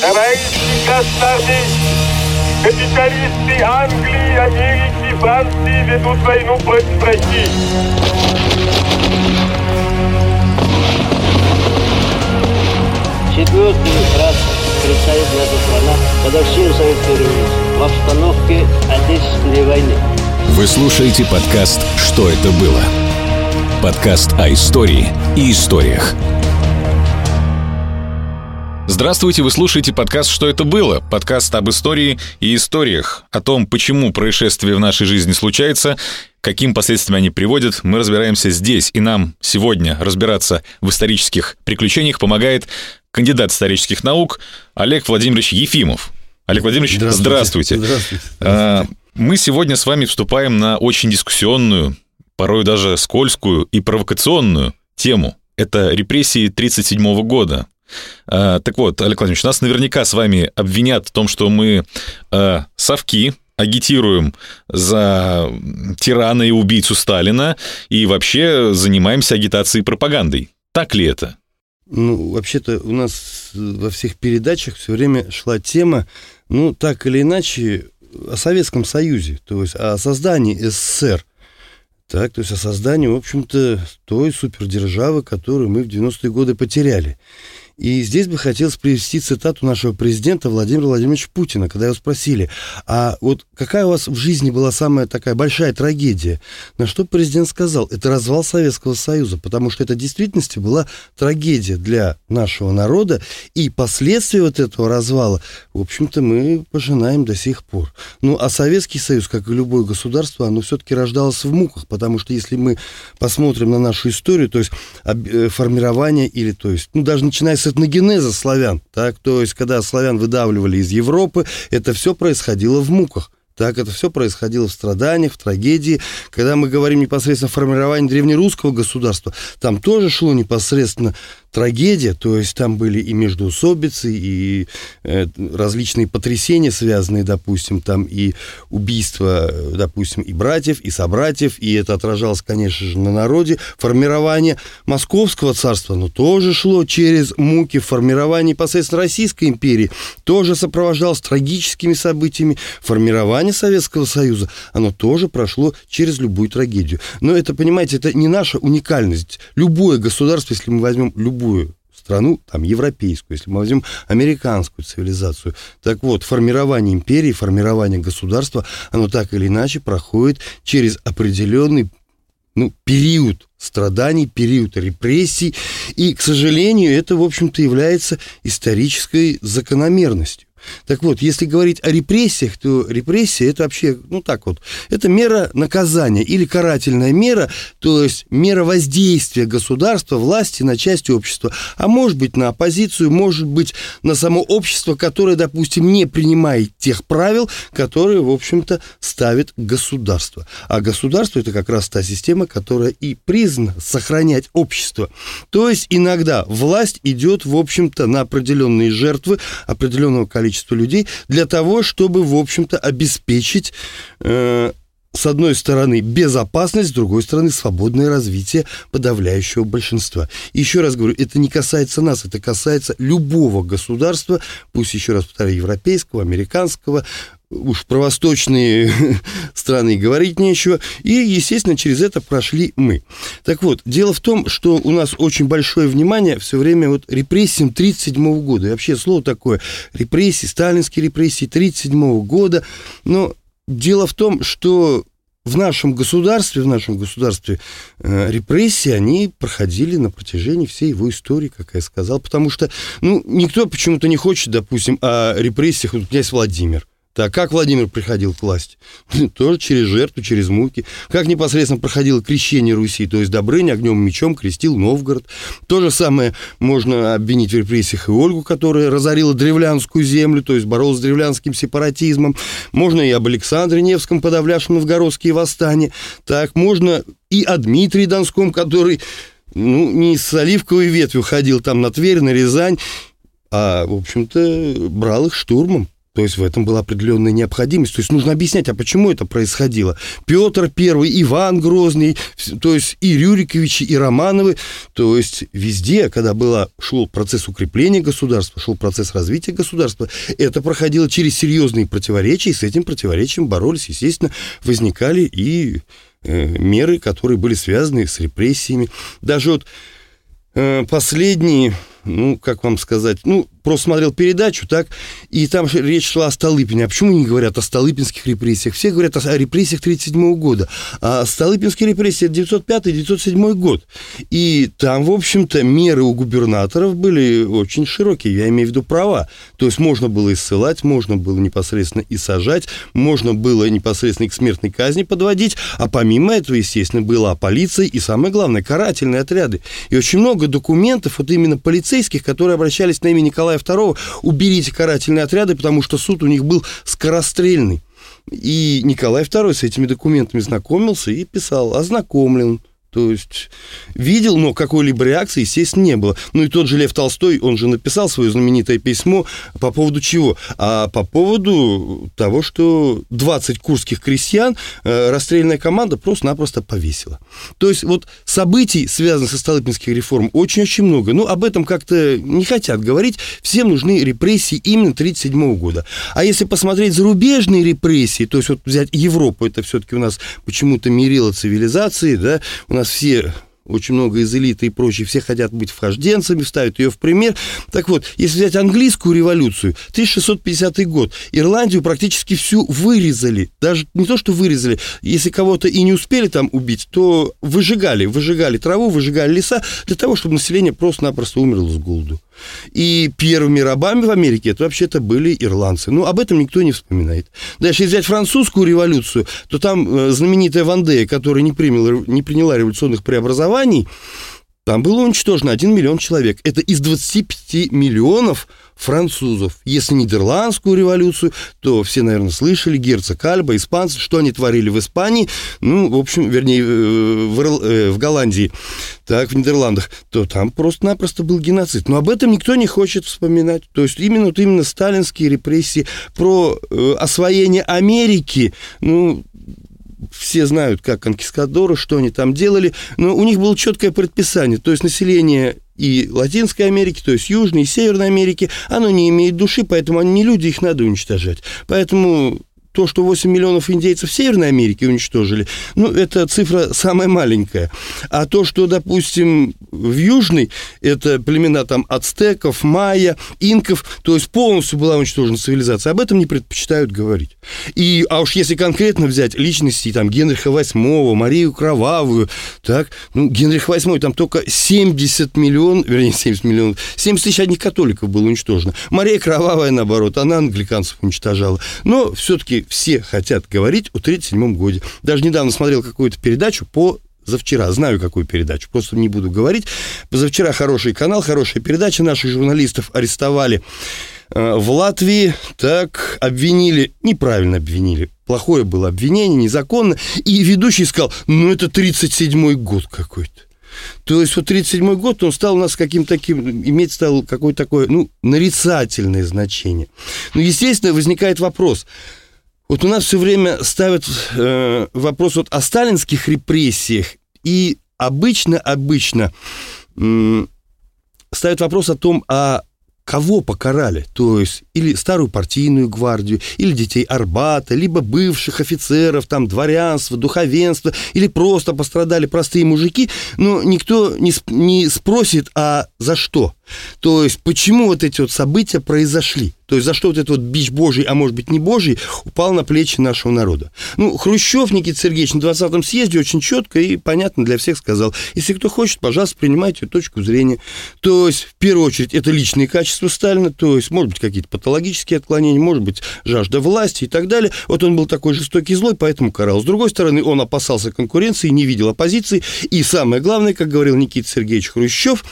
Товарищи Кастарди, капиталисты Англии, Америки, Франции ведут войну против России. Четвертый раз предстоит наша страна годовщину Советской революции в обстановке Отечественной войны. Вы слушаете подкаст «Что это было?» Подкаст о истории и историях. Здравствуйте, вы слушаете подкаст «Что это было?» Подкаст об истории и историях, о том, почему происшествия в нашей жизни случаются, каким последствиям они приводят, мы разбираемся здесь. И нам сегодня разбираться в исторических приключениях помогает кандидат исторических наук Олег Владимирович Ефимов. Олег Владимирович, здравствуйте. Здравствуйте. А, Мы сегодня с вами вступаем на очень дискуссионную, порой даже скользкую и провокационную тему. Это репрессии 1937 года. А, Так вот, Олег Владимирович, нас наверняка с вами обвинят в том, что мы а, совки, агитируем за тирана и убийцу Сталина и вообще занимаемся агитацией и пропагандой. Так ли это? Ну, вообще-то у нас во всех передачах все время шла тема, ну, так или иначе, о Советском Союзе, то есть о создании СССР. Так, то есть о создании, в общем-то, той супердержавы, которую мы в 90-е годы потеряли. И здесь бы хотелось привести цитату нашего президента Владимира Владимировича Путина, когда его спросили, а вот какая у вас в жизни была самая такая большая трагедия? На что президент сказал, это развал Советского Союза, потому что это в действительности была трагедия для нашего народа, и последствия вот этого развала, в общем-то, мы пожинаем до сих пор. Ну, а Советский Союз, как и любое государство, оно все-таки рождалось в муках, потому что если мы посмотрим на нашу историю, то есть э, формирование или, то есть, ну, даже начиная с этногенеза славян, так, то есть, когда славян выдавливали из Европы, это все происходило в муках. Так, это все происходило в страданиях, в трагедии. Когда мы говорим непосредственно о формировании древнерусского государства, там тоже шло непосредственно трагедия, то есть там были и междоусобицы, и э, различные потрясения, связанные, допустим, там и убийства, э, допустим, и братьев, и собратьев, и это отражалось, конечно же, на народе. Формирование Московского царства, но тоже шло через муки. Формирование непосредственно Российской империи тоже сопровождалось трагическими событиями. Формирование Советского Союза, оно тоже прошло через любую трагедию. Но это, понимаете, это не наша уникальность. Любое государство, если мы возьмем любую страну, там, европейскую, если мы возьмем американскую цивилизацию. Так вот, формирование империи, формирование государства, оно так или иначе проходит через определенный ну, период страданий, период репрессий. И, к сожалению, это, в общем-то, является исторической закономерностью. Так вот, если говорить о репрессиях, то репрессия это вообще, ну так вот, это мера наказания или карательная мера, то есть мера воздействия государства, власти на часть общества, а может быть на оппозицию, может быть на само общество, которое, допустим, не принимает тех правил, которые, в общем-то, ставит государство. А государство это как раз та система, которая и признана сохранять общество. То есть иногда власть идет, в общем-то, на определенные жертвы определенного количества людей для того, чтобы, в общем-то, обеспечить э, с одной стороны, безопасность, с другой стороны, свободное развитие подавляющего большинства. Еще раз говорю, это не касается нас, это касается любого государства, пусть еще раз повторяю, европейского, американского, уж про восточные страны говорить нечего. И, естественно, через это прошли мы. Так вот, дело в том, что у нас очень большое внимание все время вот репрессиям 1937 года. И вообще слово такое репрессии, сталинские репрессии 1937 года. Но дело в том, что в нашем государстве, в нашем государстве э, репрессии, они проходили на протяжении всей его истории, как я сказал, потому что, ну, никто почему-то не хочет, допустим, о репрессиях, вот князь Владимир. Так, как Владимир приходил к власти? Тоже через жертву, через муки. Как непосредственно проходило крещение Руси, то есть Добрыня огнем и мечом крестил Новгород. То же самое можно обвинить в репрессиях и Ольгу, которая разорила древлянскую землю, то есть боролась с древлянским сепаратизмом. Можно и об Александре Невском, подавлявшем новгородские восстания. Так, можно и о Дмитрии Донском, который ну, не с оливковой ветвью ходил там на Тверь, на Рязань, а, в общем-то, брал их штурмом. То есть в этом была определенная необходимость. То есть нужно объяснять, а почему это происходило. Петр Первый, Иван Грозный, то есть и Рюриковичи, и Романовы. То есть везде, когда было, шел процесс укрепления государства, шел процесс развития государства, это проходило через серьезные противоречия, и с этим противоречием боролись, естественно, возникали и э, меры, которые были связаны с репрессиями. Даже вот э, последние ну, как вам сказать, ну, просто смотрел передачу, так, и там речь шла о Столыпине. А почему не говорят о столыпинских репрессиях? Все говорят о, о репрессиях 1937 года. А Столыпинские репрессии 905-907 год. И там, в общем-то, меры у губернаторов были очень широкие, я имею в виду права. То есть можно было и ссылать, можно было непосредственно и сажать, можно было непосредственно и к смертной казни подводить, а помимо этого, естественно, была полиция и, самое главное, карательные отряды. И очень много документов вот именно полицейских, которые обращались на имя Николая II, уберите карательные отряды, потому что суд у них был скорострельный. И Николай II с этими документами знакомился и писал, ознакомлен, то есть видел, но какой-либо реакции, естественно, не было. Ну и тот же Лев Толстой, он же написал свое знаменитое письмо по поводу чего? А по поводу того, что 20 курских крестьян э, расстрельная команда просто-напросто повесила. То есть вот событий, связанных со Столыпинских реформ, очень-очень много. Ну, об этом как-то не хотят говорить. Всем нужны репрессии именно 1937 года. А если посмотреть зарубежные репрессии, то есть вот взять Европу, это все-таки у нас почему-то мерило цивилизации, да, у нас все очень много из элиты и прочее, все хотят быть вхожденцами, ставят ее в пример. Так вот, если взять английскую революцию, 1650 год, Ирландию практически всю вырезали. Даже не то, что вырезали, если кого-то и не успели там убить, то выжигали, выжигали траву, выжигали леса для того, чтобы население просто-напросто умерло с голоду. И первыми рабами в Америке это вообще-то были ирландцы. Ну, об этом никто не вспоминает. Дальше, если взять французскую революцию, то там э, знаменитая Вандея, которая не, приняла, не приняла революционных преобразований, там было уничтожено 1 миллион человек. Это из 25 миллионов французов. Если Нидерландскую революцию, то все, наверное, слышали, герцог Альба, испанцы, что они творили в Испании, ну, в общем, вернее, э, в, э, в Голландии, так, в Нидерландах, то там просто-напросто был геноцид. Но об этом никто не хочет вспоминать. То есть именно, вот именно сталинские репрессии, про э, освоение Америки, ну, все знают, как конкискадоры, что они там делали, но у них было четкое предписание, то есть население и Латинской Америки, то есть Южной и Северной Америки, оно не имеет души, поэтому они не люди, их надо уничтожать. Поэтому то, что 8 миллионов индейцев Северной Америке уничтожили, ну, это цифра самая маленькая. А то, что, допустим, в Южной, это племена там ацтеков, майя, инков, то есть полностью была уничтожена цивилизация, об этом не предпочитают говорить. И, а уж если конкретно взять личности, там, Генриха VIII, Марию Кровавую, так, ну, Генрих VIII, там только 70 миллионов, вернее, 70 миллионов, 70 тысяч одних католиков было уничтожено. Мария Кровавая, наоборот, она англиканцев уничтожала. Но все-таки все хотят говорить о 1937 годе. Даже недавно смотрел какую-то передачу по завчера, знаю какую передачу, просто не буду говорить. Позавчера хороший канал, хорошая передача, наших журналистов арестовали э, в Латвии, так, обвинили, неправильно обвинили, плохое было обвинение, незаконно, и ведущий сказал, ну, это 37-й год какой-то. То есть вот 37 год, он стал у нас каким-то таким, иметь стал какое-то такое, ну, нарицательное значение. Ну, естественно, возникает вопрос – вот у нас все время ставят э, вопрос вот о сталинских репрессиях, и обычно-обычно э, ставят вопрос о том, а кого покарали, то есть или старую партийную гвардию, или детей Арбата, либо бывших офицеров, там, дворянства, духовенства, или просто пострадали простые мужики, но никто не, не спросит, а за что? То есть почему вот эти вот события произошли? То есть за что вот этот вот бич божий, а может быть не божий, упал на плечи нашего народа. Ну, Хрущев Никита Сергеевич на 20-м съезде очень четко и понятно для всех сказал, если кто хочет, пожалуйста, принимайте точку зрения. То есть, в первую очередь, это личные качества Сталина, то есть, может быть, какие-то патологические отклонения, может быть, жажда власти и так далее. Вот он был такой жестокий злой, поэтому карал. С другой стороны, он опасался конкуренции, не видел оппозиции. И самое главное, как говорил Никита Сергеевич Хрущев,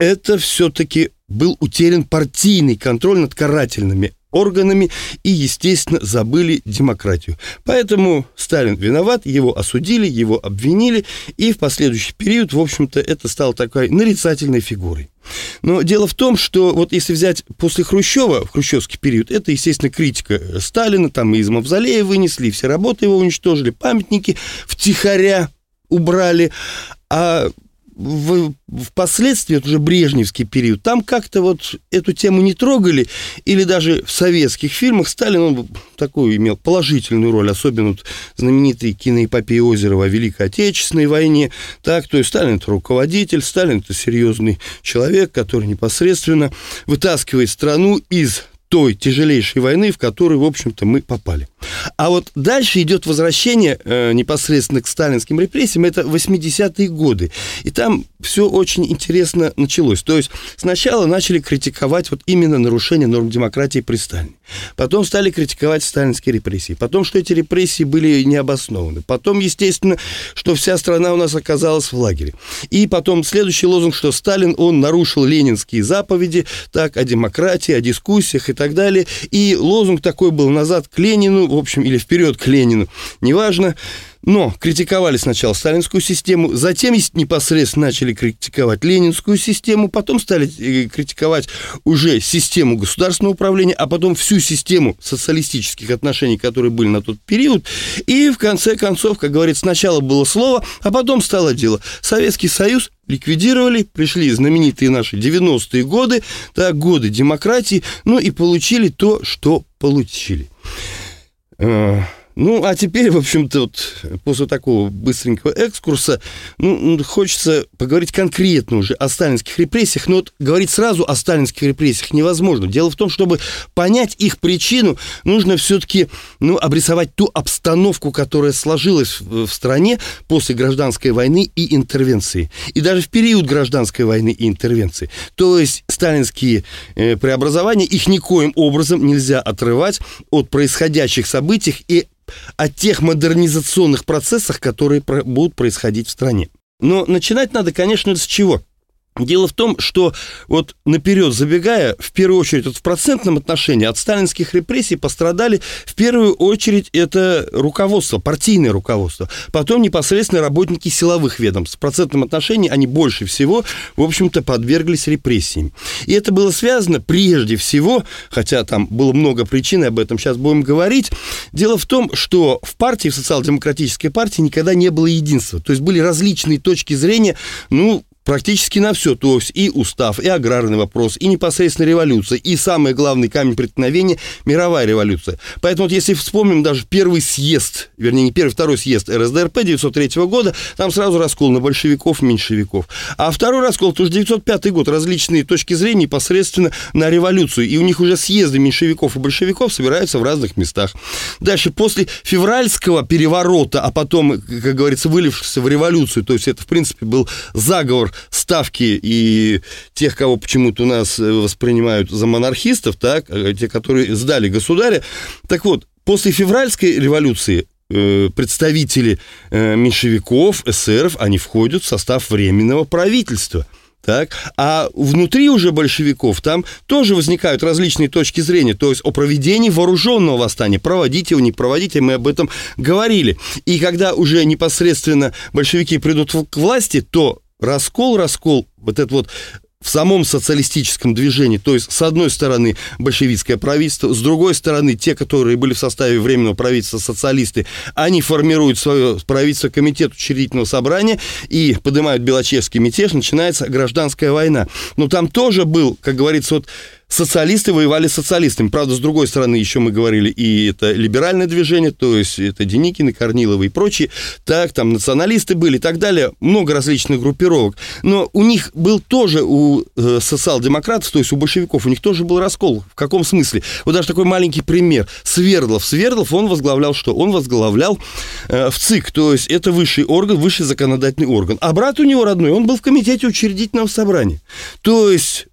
это все-таки был утерян партийный контроль над карательными органами и, естественно, забыли демократию. Поэтому Сталин виноват, его осудили, его обвинили, и в последующий период, в общем-то, это стало такой нарицательной фигурой. Но дело в том, что вот если взять после Хрущева, в хрущевский период, это, естественно, критика Сталина, там и из Мавзолея вынесли, все работы его уничтожили, памятники втихаря убрали, а в, впоследствии, это уже брежневский период, там как-то вот эту тему не трогали, или даже в советских фильмах Сталин, он такую имел положительную роль, особенно вот знаменитый киноэпопея Озерова о Великой Отечественной войне, так, то есть Сталин это руководитель, Сталин это серьезный человек, который непосредственно вытаскивает страну из той тяжелейшей войны, в которую, в общем-то, мы попали. А вот дальше идет возвращение э, непосредственно к сталинским репрессиям, это 80-е годы. И там все очень интересно началось. То есть сначала начали критиковать вот именно нарушение норм демократии при Сталине. Потом стали критиковать сталинские репрессии. Потом, что эти репрессии были необоснованы. Потом, естественно, что вся страна у нас оказалась в лагере. И потом следующий лозунг, что Сталин, он нарушил ленинские заповеди, так, о демократии, о дискуссиях и так далее. И лозунг такой был «назад к Ленину», в общем, или «вперед к Ленину», неважно. Но критиковали сначала сталинскую систему, затем непосредственно начали критиковать ленинскую систему, потом стали э, критиковать уже систему государственного управления, а потом всю систему социалистических отношений, которые были на тот период. И в конце концов, как говорится, сначала было слово, а потом стало дело. Советский Союз ликвидировали, пришли знаменитые наши 90-е годы, так, годы демократии, ну и получили то, что получили. Ну, а теперь, в общем-то, вот, после такого быстренького экскурса, ну, хочется поговорить конкретно уже о сталинских репрессиях, но вот говорить сразу о сталинских репрессиях невозможно. Дело в том, чтобы понять их причину, нужно все-таки, ну, обрисовать ту обстановку, которая сложилась в стране после гражданской войны и интервенции. И даже в период гражданской войны и интервенции. То есть сталинские э, преобразования, их никоим образом нельзя отрывать от происходящих событий и о тех модернизационных процессах, которые будут происходить в стране. Но начинать надо, конечно, с чего? Дело в том, что вот наперед забегая, в первую очередь вот в процентном отношении от сталинских репрессий пострадали в первую очередь это руководство, партийное руководство, потом непосредственно работники силовых ведомств. В процентном отношении они больше всего, в общем-то, подверглись репрессиям. И это было связано прежде всего, хотя там было много причин, и об этом сейчас будем говорить, дело в том, что в партии, в социал-демократической партии никогда не было единства. То есть были различные точки зрения, ну, практически на все, то есть и устав, и аграрный вопрос, и непосредственно революция, и самый главный камень преткновения – мировая революция. Поэтому вот если вспомним даже первый съезд, вернее, не первый, второй съезд РСДРП 1903 года, там сразу раскол на большевиков, меньшевиков. А второй раскол, тоже 1905 год, различные точки зрения непосредственно на революцию, и у них уже съезды меньшевиков и большевиков собираются в разных местах. Дальше, после февральского переворота, а потом, как говорится, вылившегося в революцию, то есть это, в принципе, был заговор ставки и тех, кого почему-то у нас э, воспринимают за монархистов, так, э, те, которые сдали государя. Так вот, после февральской революции э, представители меньшевиков, эсеров, они входят в состав Временного правительства. Так? А внутри уже большевиков там тоже возникают различные точки зрения, то есть о проведении вооруженного восстания, проводить его, не проводить, мы об этом говорили. И когда уже непосредственно большевики придут к власти, то раскол, раскол, вот это вот в самом социалистическом движении, то есть с одной стороны большевистское правительство, с другой стороны те, которые были в составе Временного правительства социалисты, они формируют свое правительство, комитет учредительного собрания и поднимают Белочевский мятеж, начинается гражданская война. Но там тоже был, как говорится, вот социалисты воевали с социалистами. Правда, с другой стороны, еще мы говорили, и это либеральное движение, то есть это Деникины, Корниловы и прочие, так, там националисты были и так далее, много различных группировок. Но у них был тоже, у э, социал-демократов, то есть у большевиков, у них тоже был раскол. В каком смысле? Вот даже такой маленький пример. Свердлов. Свердлов, он возглавлял что? Он возглавлял э, в ЦИК, то есть это высший орган, высший законодательный орган. А брат у него родной, он был в комитете учредительного собрания. То есть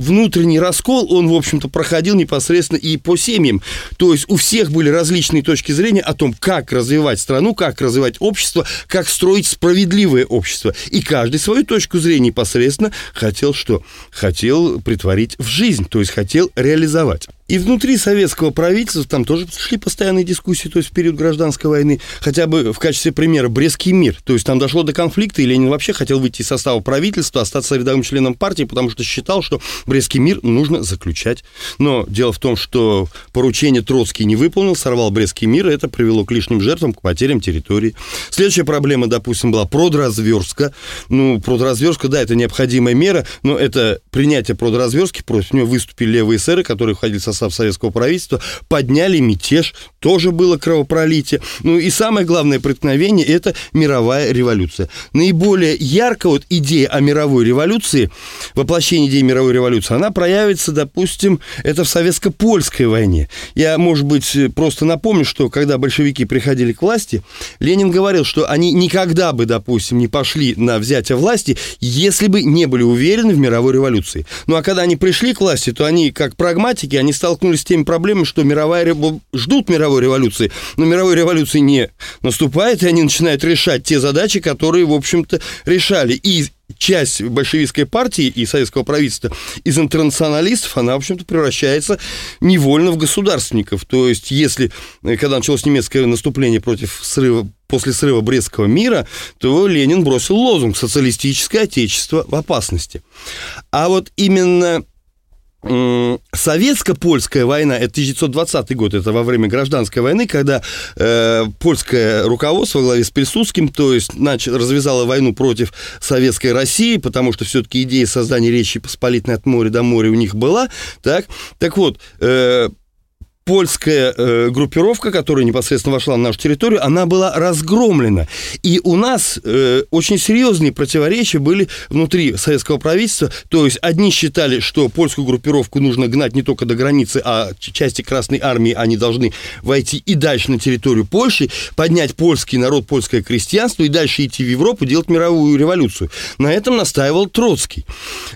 внутренний раскол, он, в общем-то, проходил непосредственно и по семьям. То есть у всех были различные точки зрения о том, как развивать страну, как развивать общество, как строить справедливое общество. И каждый свою точку зрения непосредственно хотел что? Хотел притворить в жизнь, то есть хотел реализовать. И внутри советского правительства там тоже шли постоянные дискуссии, то есть в период гражданской войны, хотя бы в качестве примера Брестский мир. То есть там дошло до конфликта, и Ленин вообще хотел выйти из состава правительства, остаться рядовым членом партии, потому что считал, что Брестский мир нужно заключать. Но дело в том, что поручение Троцкий не выполнил, сорвал Брестский мир, и это привело к лишним жертвам, к потерям территории. Следующая проблема, допустим, была продразверстка. Ну, продразверстка, да, это необходимая мера, но это принятие продразверстки, против него выступили левые эсеры, которые входили в состав советского правительства, подняли мятеж, тоже было кровопролитие. Ну и самое главное преткновение – это мировая революция. Наиболее ярко вот идея о мировой революции, воплощение идеи мировой революции, она проявится, допустим, это в советско-польской войне. Я, может быть, просто напомню, что когда большевики приходили к власти, Ленин говорил, что они никогда бы, допустим, не пошли на взятие власти, если бы не были уверены в мировой революции. Ну а когда они пришли к власти, то они, как прагматики, они столкнулись с теми проблемами, что мировая, ждут мировой революции, но мировой революции не наступает, и они начинают решать те задачи, которые, в общем-то, решали. И часть большевистской партии и советского правительства из интернационалистов, она, в общем-то, превращается невольно в государственников. То есть, если, э, когда началось немецкое наступление против срыва, после срыва Брестского мира, то Ленин бросил лозунг «Социалистическое отечество в опасности». А вот именно Советско-польская война, это 1920 год, это во время гражданской войны, когда э, польское руководство во главе с Пилсудским, то есть начал, развязало войну против советской России, потому что все-таки идея создания Речи Посполитой от моря до моря у них была, так, так вот, э, польская э, группировка, которая непосредственно вошла на нашу территорию, она была разгромлена. И у нас э, очень серьезные противоречия были внутри советского правительства. То есть одни считали, что польскую группировку нужно гнать не только до границы, а части Красной Армии они должны войти и дальше на территорию Польши, поднять польский народ, польское крестьянство и дальше идти в Европу, делать мировую революцию. На этом настаивал Троцкий.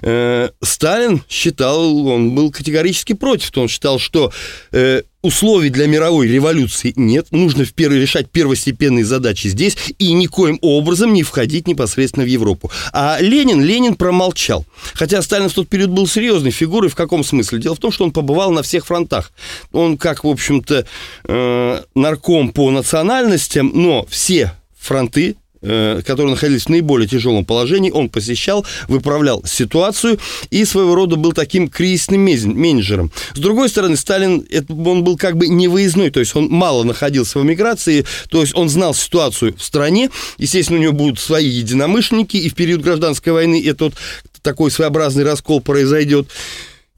Э, Сталин считал, он был категорически против. Он считал, что э, условий для мировой революции нет. Нужно в первый, решать первостепенные задачи здесь и никоим образом не входить непосредственно в Европу. А Ленин, Ленин промолчал. Хотя Сталин в тот период был серьезной фигурой. В каком смысле? Дело в том, что он побывал на всех фронтах. Он, как, в общем-то, э, нарком по национальностям, но все фронты которые находились в наиболее тяжелом положении, он посещал, выправлял ситуацию и своего рода был таким кризисным менеджером. С другой стороны, Сталин, он был как бы не выездной, то есть он мало находился в эмиграции, то есть он знал ситуацию в стране, естественно, у него будут свои единомышленники, и в период гражданской войны этот такой своеобразный раскол произойдет.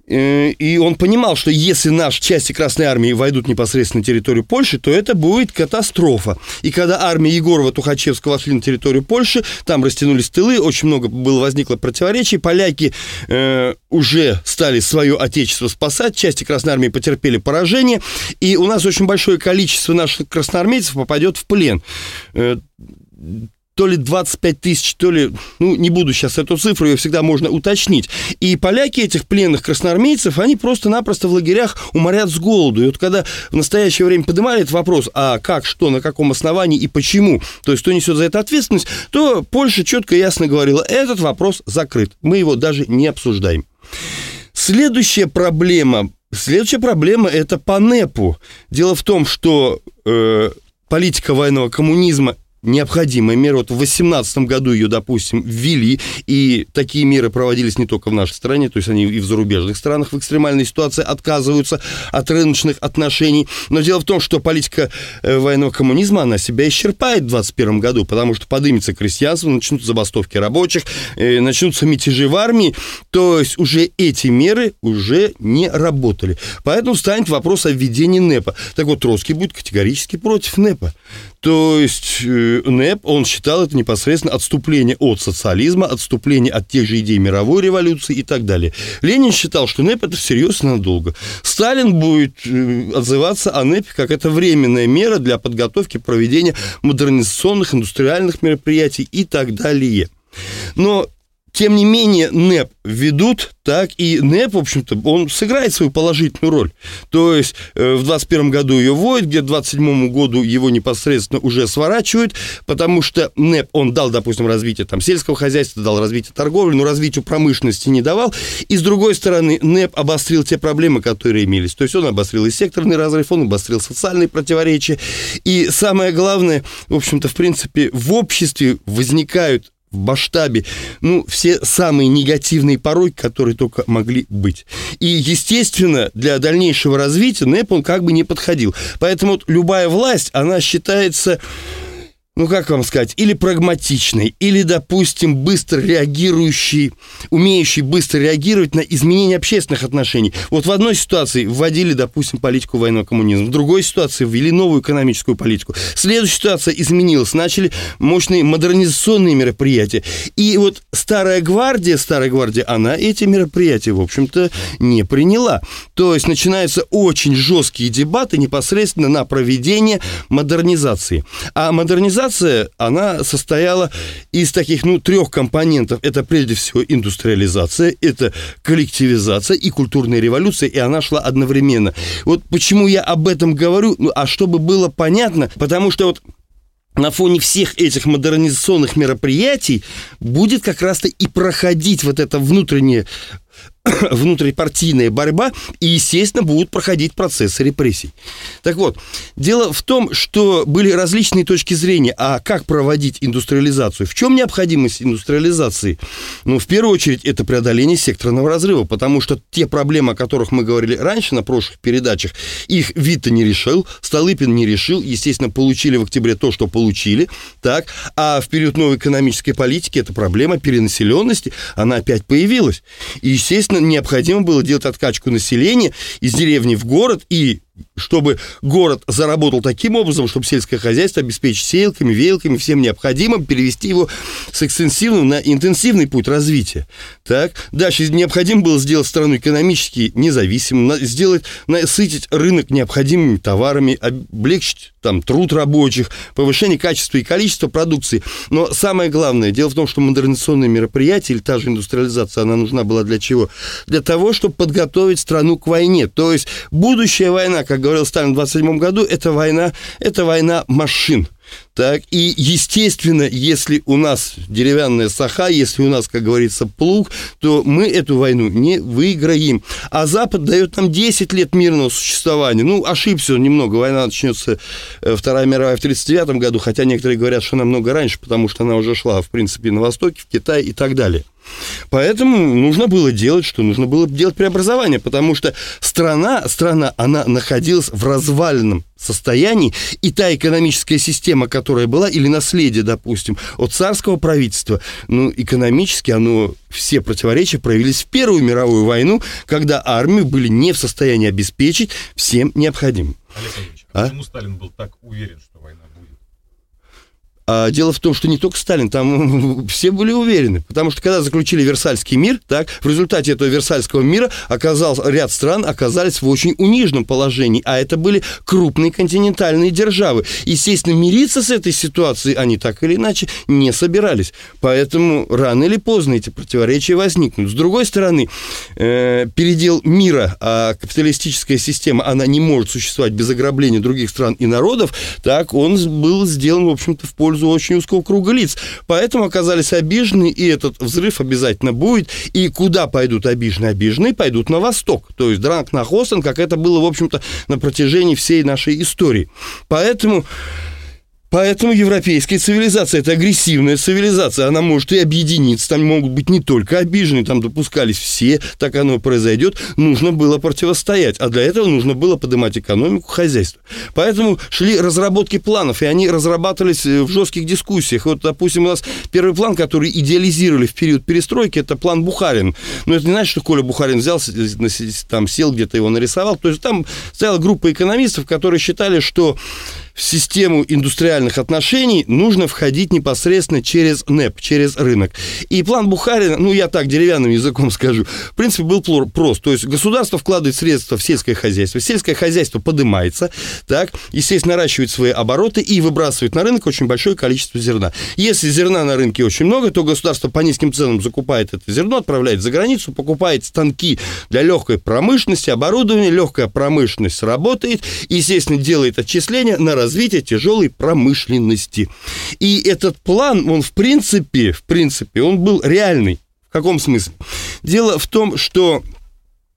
Э, и он понимал, что если наши части Красной Армии войдут непосредственно на территорию Польши, то это будет катастрофа. И когда армия Егорова Тухачевского вошли на территорию Польши, там растянулись тылы, очень много было возникло противоречий. Поляки э, уже стали свое отечество спасать, части Красной Армии потерпели поражение, и у нас очень большое количество наших красноармейцев попадет в плен. То ли 25 тысяч, то ли, ну, не буду сейчас эту цифру, ее всегда можно уточнить. И поляки этих пленных красноармейцев, они просто-напросто в лагерях уморят с голоду. И вот когда в настоящее время поднимали этот вопрос, а как, что, на каком основании и почему, то есть кто несет за это ответственность, то Польша четко и ясно говорила, этот вопрос закрыт, мы его даже не обсуждаем. Следующая проблема, следующая проблема это по НЭПу. Дело в том, что э, политика военного коммунизма необходимая мера. Вот в 2018 году ее, допустим, ввели, и такие меры проводились не только в нашей стране, то есть они и в зарубежных странах в экстремальной ситуации отказываются от рыночных отношений. Но дело в том, что политика э, военного коммунизма, она себя исчерпает в 2021 году, потому что подымется крестьянство, начнутся забастовки рабочих, э, начнутся мятежи в армии, то есть уже эти меры уже не работали. Поэтому станет вопрос о введении НЭПа. Так вот, Троцкий будет категорически против НЭПа. То есть э, НЭП, он считал это непосредственно отступление от социализма, отступление от тех же идей мировой революции и так далее. Ленин считал, что НЭП это всерьез и надолго. Сталин будет э, отзываться о НЭПе как это временная мера для подготовки проведения модернизационных индустриальных мероприятий и так далее. Но тем не менее, НЭП ведут, так, и НЭП, в общем-то, он сыграет свою положительную роль. То есть э, в 2021 году ее вводят, где к 2027 году его непосредственно уже сворачивают, потому что НЭП, он дал, допустим, развитие там сельского хозяйства, дал развитие торговли, но развитию промышленности не давал. И с другой стороны, НЭП обострил те проблемы, которые имелись. То есть он обострил и секторный разрыв, он обострил социальные противоречия. И самое главное, в общем-то, в принципе, в обществе возникают в масштабе, ну, все самые негативные пороки, которые только могли быть. И, естественно, для дальнейшего развития НЭП он как бы не подходил. Поэтому вот любая власть, она считается ну как вам сказать, или прагматичный, или, допустим, быстро реагирующий, умеющий быстро реагировать на изменения общественных отношений. Вот в одной ситуации вводили, допустим, политику военного коммунизма, в другой ситуации ввели новую экономическую политику. Следующая ситуация изменилась, начали мощные модернизационные мероприятия. И вот старая гвардия, старая гвардия, она эти мероприятия, в общем-то, не приняла. То есть начинаются очень жесткие дебаты непосредственно на проведение модернизации. А модернизация Индустриализация, она состояла из таких, ну, трех компонентов. Это прежде всего индустриализация, это коллективизация и культурная революция, и она шла одновременно. Вот почему я об этом говорю, ну, а чтобы было понятно, потому что вот на фоне всех этих модернизационных мероприятий будет как раз-то и проходить вот это внутреннее внутрипартийная борьба, и, естественно, будут проходить процессы репрессий. Так вот, дело в том, что были различные точки зрения, а как проводить индустриализацию? В чем необходимость индустриализации? Ну, в первую очередь, это преодоление секторного разрыва, потому что те проблемы, о которых мы говорили раньше на прошлых передачах, их Вита не решил, Столыпин не решил, естественно, получили в октябре то, что получили, так, а в период новой экономической политики эта проблема перенаселенности, она опять появилась. И, естественно, необходимо было делать откачку населения из деревни в город и чтобы город заработал таким образом, чтобы сельское хозяйство обеспечить сеялками, веялками, всем необходимым, перевести его с экстенсивного на интенсивный путь развития. Так, дальше необходимо было сделать страну экономически независимой, сделать, насытить рынок необходимыми товарами, облегчить там труд рабочих, повышение качества и количества продукции. Но самое главное, дело в том, что модернизационные мероприятия или та же индустриализация, она нужна была для чего? Для того, чтобы подготовить страну к войне. То есть будущая война, как говорил Сталин в 27 году, это война, это война машин. Так, и, естественно, если у нас деревянная саха, если у нас, как говорится, плуг, то мы эту войну не выиграем. А Запад дает нам 10 лет мирного существования. Ну, ошибся он немного. Война начнется, э, Вторая мировая в 1939 году, хотя некоторые говорят, что намного раньше, потому что она уже шла, в принципе, на Востоке, в Китае и так далее. Поэтому нужно было делать, что нужно было делать преобразование, потому что страна, страна, она находилась в разваленном состоянии, и та экономическая система, которая была, или наследие, допустим, от царского правительства, ну, экономически оно, все противоречия проявились в Первую мировую войну, когда армию были не в состоянии обеспечить всем необходимым. Олег Ильич, а? почему Сталин был так уверен, что а дело в том, что не только Сталин, там все были уверены. Потому что когда заключили Версальский мир, так, в результате этого Версальского мира оказался, ряд стран оказались в очень униженном положении. А это были крупные континентальные державы. Естественно, мириться с этой ситуацией они так или иначе не собирались. Поэтому рано или поздно эти противоречия возникнут. С другой стороны, э, передел мира, а капиталистическая система, она не может существовать без ограбления других стран и народов, так он был сделан, в общем-то, в пользу пользу очень узкого круга лиц. Поэтому оказались обижены, и этот взрыв обязательно будет. И куда пойдут обиженные? Обиженные пойдут на восток. То есть Дранг на Хостен, как это было, в общем-то, на протяжении всей нашей истории. Поэтому Поэтому европейская цивилизация – это агрессивная цивилизация. Она может и объединиться. Там могут быть не только обиженные, там допускались все. Так оно произойдет. Нужно было противостоять. А для этого нужно было поднимать экономику, хозяйство. Поэтому шли разработки планов, и они разрабатывались э, в жестких дискуссиях. Вот, допустим, у нас первый план, который идеализировали в период перестройки, это план Бухарин. Но это не значит, что Коля Бухарин взял, там сел где-то его нарисовал. То есть там стояла группа экономистов, которые считали, что в систему индустриальных отношений нужно входить непосредственно через НЭП, через рынок. И план Бухарина, ну, я так деревянным языком скажу, в принципе, был прост. То есть государство вкладывает средства в сельское хозяйство, сельское хозяйство поднимается, так, естественно, наращивает свои обороты и выбрасывает на рынок очень большое количество зерна. Если зерна на рынке очень много, то государство по низким ценам закупает это зерно, отправляет за границу, покупает станки для легкой промышленности, оборудование, легкая промышленность работает, естественно, делает отчисления на развитие тяжелой промышленности. И этот план, он в принципе, в принципе, он был реальный. В каком смысле? Дело в том, что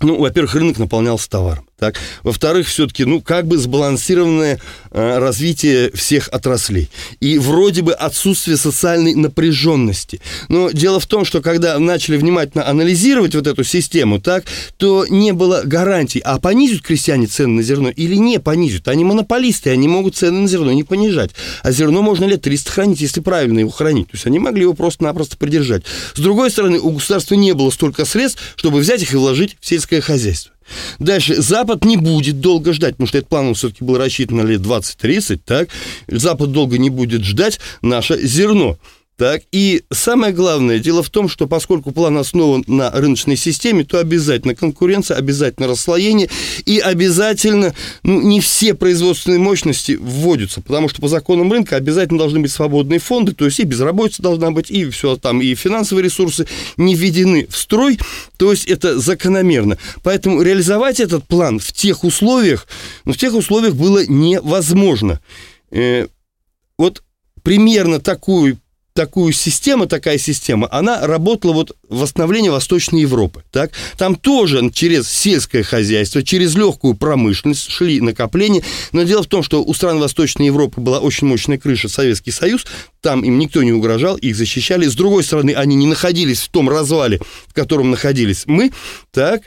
ну, во-первых, рынок наполнялся товаром. Так. Во-вторых, все-таки, ну, как бы сбалансированное э, развитие всех отраслей. И вроде бы отсутствие социальной напряженности. Но дело в том, что когда начали внимательно анализировать вот эту систему, так, то не было гарантий, а понизят крестьяне цены на зерно или не понизят. Они монополисты, они могут цены на зерно не понижать. А зерно можно лет 300 хранить, если правильно его хранить. То есть они могли его просто-напросто придержать. С другой стороны, у государства не было столько средств, чтобы взять их и вложить в сельское хозяйство. Дальше, Запад не будет долго ждать, потому что этот план все-таки был рассчитан на лет 20-30, так? Запад долго не будет ждать наше зерно. Так, и самое главное, дело в том, что поскольку план основан на рыночной системе, то обязательно конкуренция, обязательно расслоение и обязательно ну, не все производственные мощности вводятся, потому что по законам рынка обязательно должны быть свободные фонды, то есть и безработица должна быть, и все там, и финансовые ресурсы не введены в строй, то есть это закономерно. Поэтому реализовать этот план в тех условиях, ну, в тех условиях было невозможно. Э, вот примерно такую такую систему, такая система, она работала вот в восстановлении Восточной Европы. Так? Там тоже через сельское хозяйство, через легкую промышленность шли накопления. Но дело в том, что у стран Восточной Европы была очень мощная крыша Советский Союз, там им никто не угрожал, их защищали. С другой стороны, они не находились в том развале, в котором находились мы, так,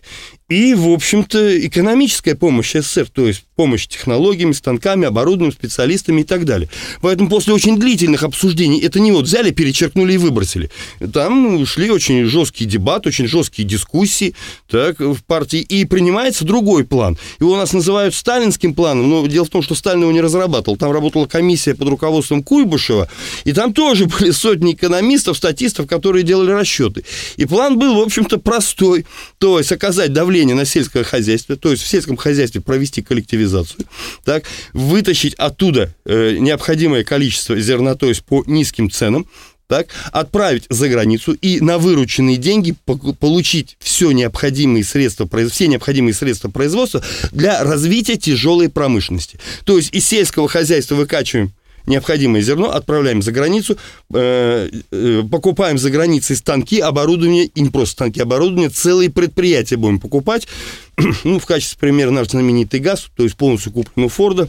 и, в общем-то, экономическая помощь СССР, то есть помощь технологиями, станками, оборудованием, специалистами и так далее. Поэтому после очень длительных обсуждений это не вот взяли, перечеркнули и выбросили. Там шли очень жесткие дебаты, очень жесткие дискуссии так, в партии, и принимается другой план. Его у нас называют сталинским планом, но дело в том, что Сталин его не разрабатывал. Там работала комиссия под руководством Куйбышева, и там тоже были сотни экономистов, статистов, которые делали расчеты. И план был, в общем-то, простой, то есть оказать давление давление на сельское хозяйство, то есть в сельском хозяйстве провести коллективизацию, так, вытащить оттуда э, необходимое количество зерна, то есть по низким ценам, так, отправить за границу и на вырученные деньги получить все необходимые средства, все необходимые средства производства для развития тяжелой промышленности. То есть из сельского хозяйства выкачиваем необходимое зерно, отправляем за границу, э, э, покупаем за границей станки, оборудование, и не просто станки, оборудование, целые предприятия будем покупать. ну, в качестве примера наш знаменитый газ, то есть полностью куплен у Форда,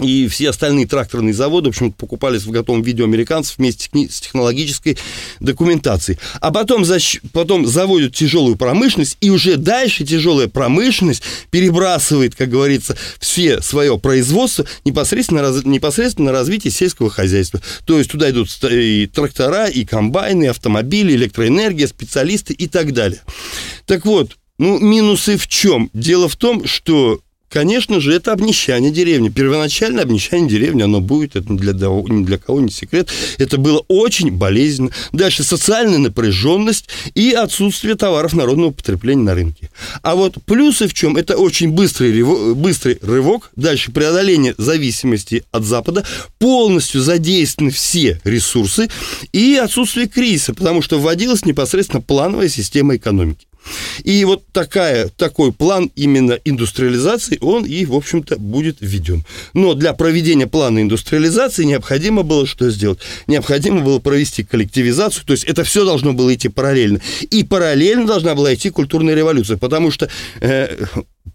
и все остальные тракторные заводы, в общем покупались в готовом виде американцев вместе с технологической документацией. А потом, потом заводят тяжелую промышленность, и уже дальше тяжелая промышленность перебрасывает, как говорится, все свое производство непосредственно, раз... непосредственно на развитие сельского хозяйства. То есть туда идут и трактора, и комбайны, и автомобили, электроэнергия, специалисты и так далее. Так вот, ну, минусы в чем? Дело в том, что Конечно же, это обнищание деревни. Первоначальное обнищание деревни, оно будет, это для, ни для кого не секрет. Это было очень болезненно. Дальше социальная напряженность и отсутствие товаров народного потребления на рынке. А вот плюсы в чем? Это очень быстрый, быстрый рывок. Дальше преодоление зависимости от Запада. Полностью задействованы все ресурсы и отсутствие кризиса, потому что вводилась непосредственно плановая система экономики. И вот такая, такой план именно индустриализации, он и, в общем-то, будет введен. Но для проведения плана индустриализации необходимо было что сделать? Необходимо было провести коллективизацию, то есть это все должно было идти параллельно. И параллельно должна была идти культурная революция, потому что э,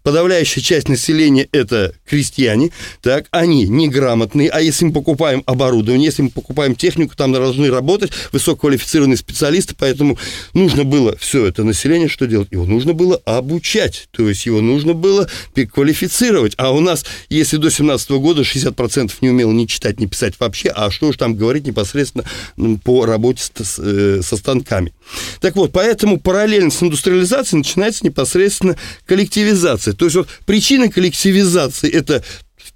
подавляющая часть населения это крестьяне, так, они неграмотные, а если мы покупаем оборудование, если мы покупаем технику, там должны работать высококвалифицированные специалисты, поэтому нужно было все это население что делать? Его нужно было обучать, то есть его нужно было квалифицировать, а у нас, если до 17 года 60% не умело ни читать, ни писать вообще, а что же там говорить непосредственно по работе э, со станками. Так вот, поэтому параллельно с индустриализацией начинается непосредственно коллективизация коллективизация. То есть вот причина коллективизации – это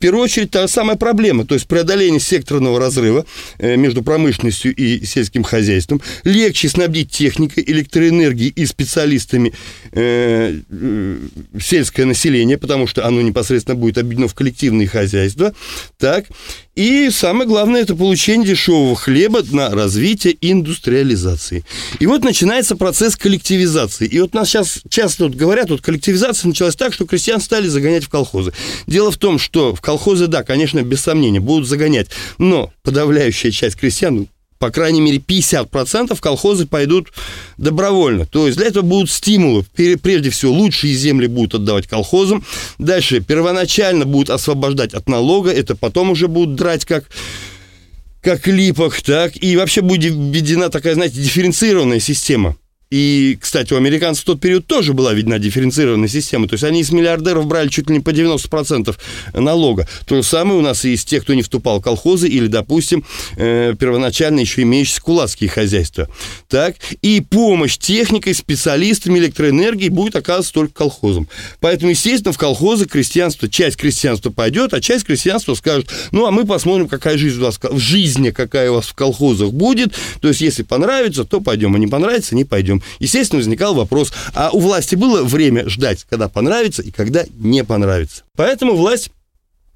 первую очередь та самая проблема, то есть преодоление секторного разрыва э, между промышленностью и сельским хозяйством, легче снабдить техникой, электроэнергией и специалистами э, э, сельское население, потому что оно непосредственно будет объединено в коллективные хозяйства, так, и самое главное, это получение дешевого хлеба на развитие индустриализации. И вот начинается процесс коллективизации. И вот нас сейчас часто вот говорят, вот коллективизация началась так, что крестьян стали загонять в колхозы. Дело в том, что в колхозы, да, конечно, без сомнения, будут загонять, но подавляющая часть крестьян, по крайней мере, 50% колхозы пойдут добровольно. То есть для этого будут стимулы. Прежде всего, лучшие земли будут отдавать колхозам. Дальше первоначально будут освобождать от налога. Это потом уже будут драть как как липах, так, и вообще будет введена такая, знаете, дифференцированная система и, кстати, у американцев в тот период тоже была видна дифференцированная система. То есть они из миллиардеров брали чуть ли не по 90% налога. То же самое у нас и из тех, кто не вступал в колхозы или, допустим, э, первоначально еще имеющиеся кулацкие хозяйства. Так? И помощь техникой, специалистами электроэнергии будет оказываться только колхозом. Поэтому, естественно, в колхозы крестьянство, часть крестьянства пойдет, а часть крестьянства скажет, ну, а мы посмотрим, какая жизнь у вас в жизни, какая у вас в колхозах будет. То есть, если понравится, то пойдем, а не понравится, не пойдем естественно, возникал вопрос, а у власти было время ждать, когда понравится и когда не понравится. Поэтому власть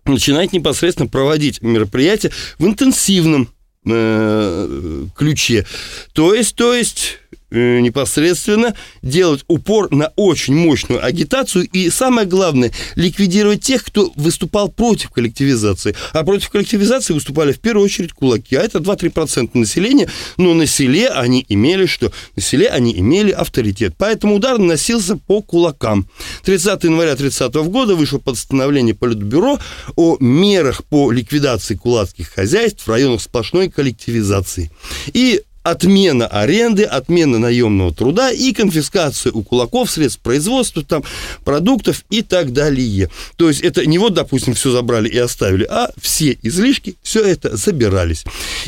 начинает непосредственно проводить мероприятия в интенсивном э, ключе. То есть, то есть непосредственно делать упор на очень мощную агитацию и, самое главное, ликвидировать тех, кто выступал против коллективизации. А против коллективизации выступали в первую очередь кулаки. А это 2-3% населения, но на селе они имели что? На селе они имели авторитет. Поэтому удар наносился по кулакам. 30 января 30 года вышло постановление Политбюро о мерах по ликвидации кулацких хозяйств в районах сплошной коллективизации. И отмена аренды, отмена наемного труда и конфискация у кулаков средств производства, там, продуктов и так далее. То есть это не вот, допустим, все забрали и оставили, а все излишки, все это забирались.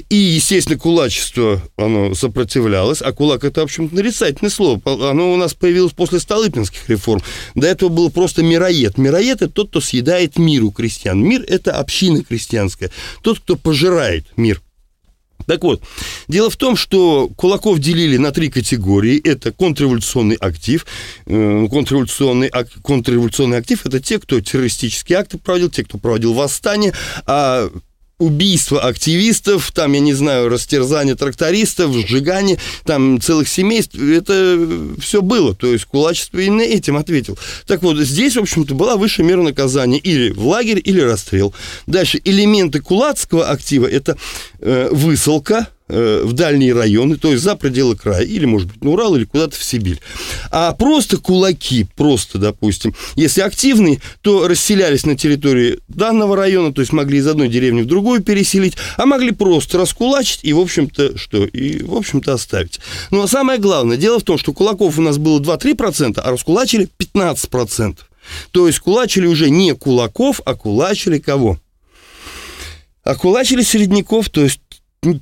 И, естественно, кулачество, оно сопротивлялось, а кулак это, в общем-то, нарицательное слово. Оно у нас появилось после Столыпинских реформ. До этого был просто мироед. Мироед – это тот, кто съедает мир у крестьян. Мир – это община крестьянская. Тот, кто пожирает мир. Так вот, дело в том, что кулаков делили на три категории. Это контрреволюционный актив. Э, контрреволюционный, контрреволюционный актив – это те, кто террористические акты проводил, те, кто проводил восстание, а убийства активистов, там, я не знаю, растерзание трактористов, сжигание там целых семейств, это все было. То есть кулачество именно этим ответил. Так вот, здесь, в общем-то, была высшая мера наказания или в лагерь, или расстрел. Дальше элементы кулацкого актива – это э, высылка, в дальние районы, то есть за пределы края, или, может быть, на Урал, или куда-то в Сибирь. А просто кулаки, просто, допустим, если активные, то расселялись на территории данного района, то есть могли из одной деревни в другую переселить, а могли просто раскулачить и, в общем-то, что? И, в общем-то, оставить. Ну, а самое главное, дело в том, что кулаков у нас было 2-3%, а раскулачили 15%. То есть кулачили уже не кулаков, а кулачили кого? А кулачили середняков, то есть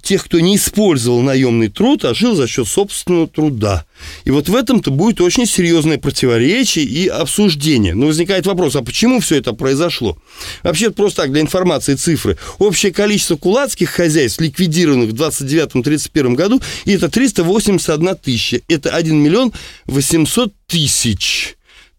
тех, кто не использовал наемный труд, а жил за счет собственного труда. И вот в этом-то будет очень серьезное противоречие и обсуждение. Но возникает вопрос, а почему все это произошло? Вообще, просто так, для информации цифры. Общее количество кулацких хозяйств, ликвидированных в 29-31 году, это 381 тысяча. Это 1 миллион 800 тысяч.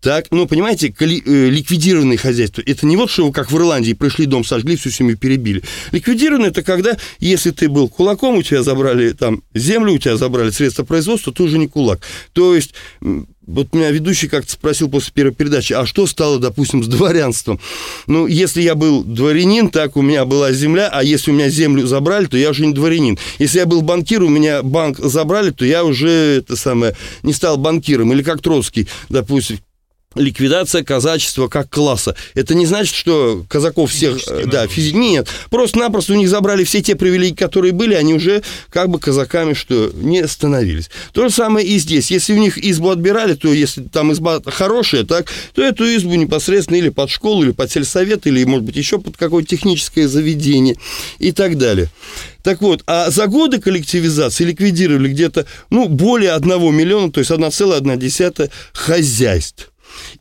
Так, ну, понимаете, коли, э, ликвидированные хозяйства, это не вот что, как в Ирландии, пришли дом, сожгли, всю семью перебили. Ликвидированные, это когда, если ты был кулаком, у тебя забрали там землю, у тебя забрали средства производства, ты уже не кулак. То есть, вот меня ведущий как-то спросил после первой передачи, а что стало, допустим, с дворянством? Ну, если я был дворянин, так у меня была земля, а если у меня землю забрали, то я уже не дворянин. Если я был банкир, у меня банк забрали, то я уже, это самое, не стал банкиром. Или как Троцкий, допустим, ликвидация казачества как класса. Это не значит, что казаков всех... Физически, да, физи... Нет. Просто-напросто у них забрали все те привилегии, которые были, они уже как бы казаками что не становились. То же самое и здесь. Если у них избу отбирали, то если там изба хорошая, так, то эту избу непосредственно или под школу, или под сельсовет, или, может быть, еще под какое-то техническое заведение и так далее. Так вот, а за годы коллективизации ликвидировали где-то, ну, более 1 миллиона, то есть 1,1 хозяйств.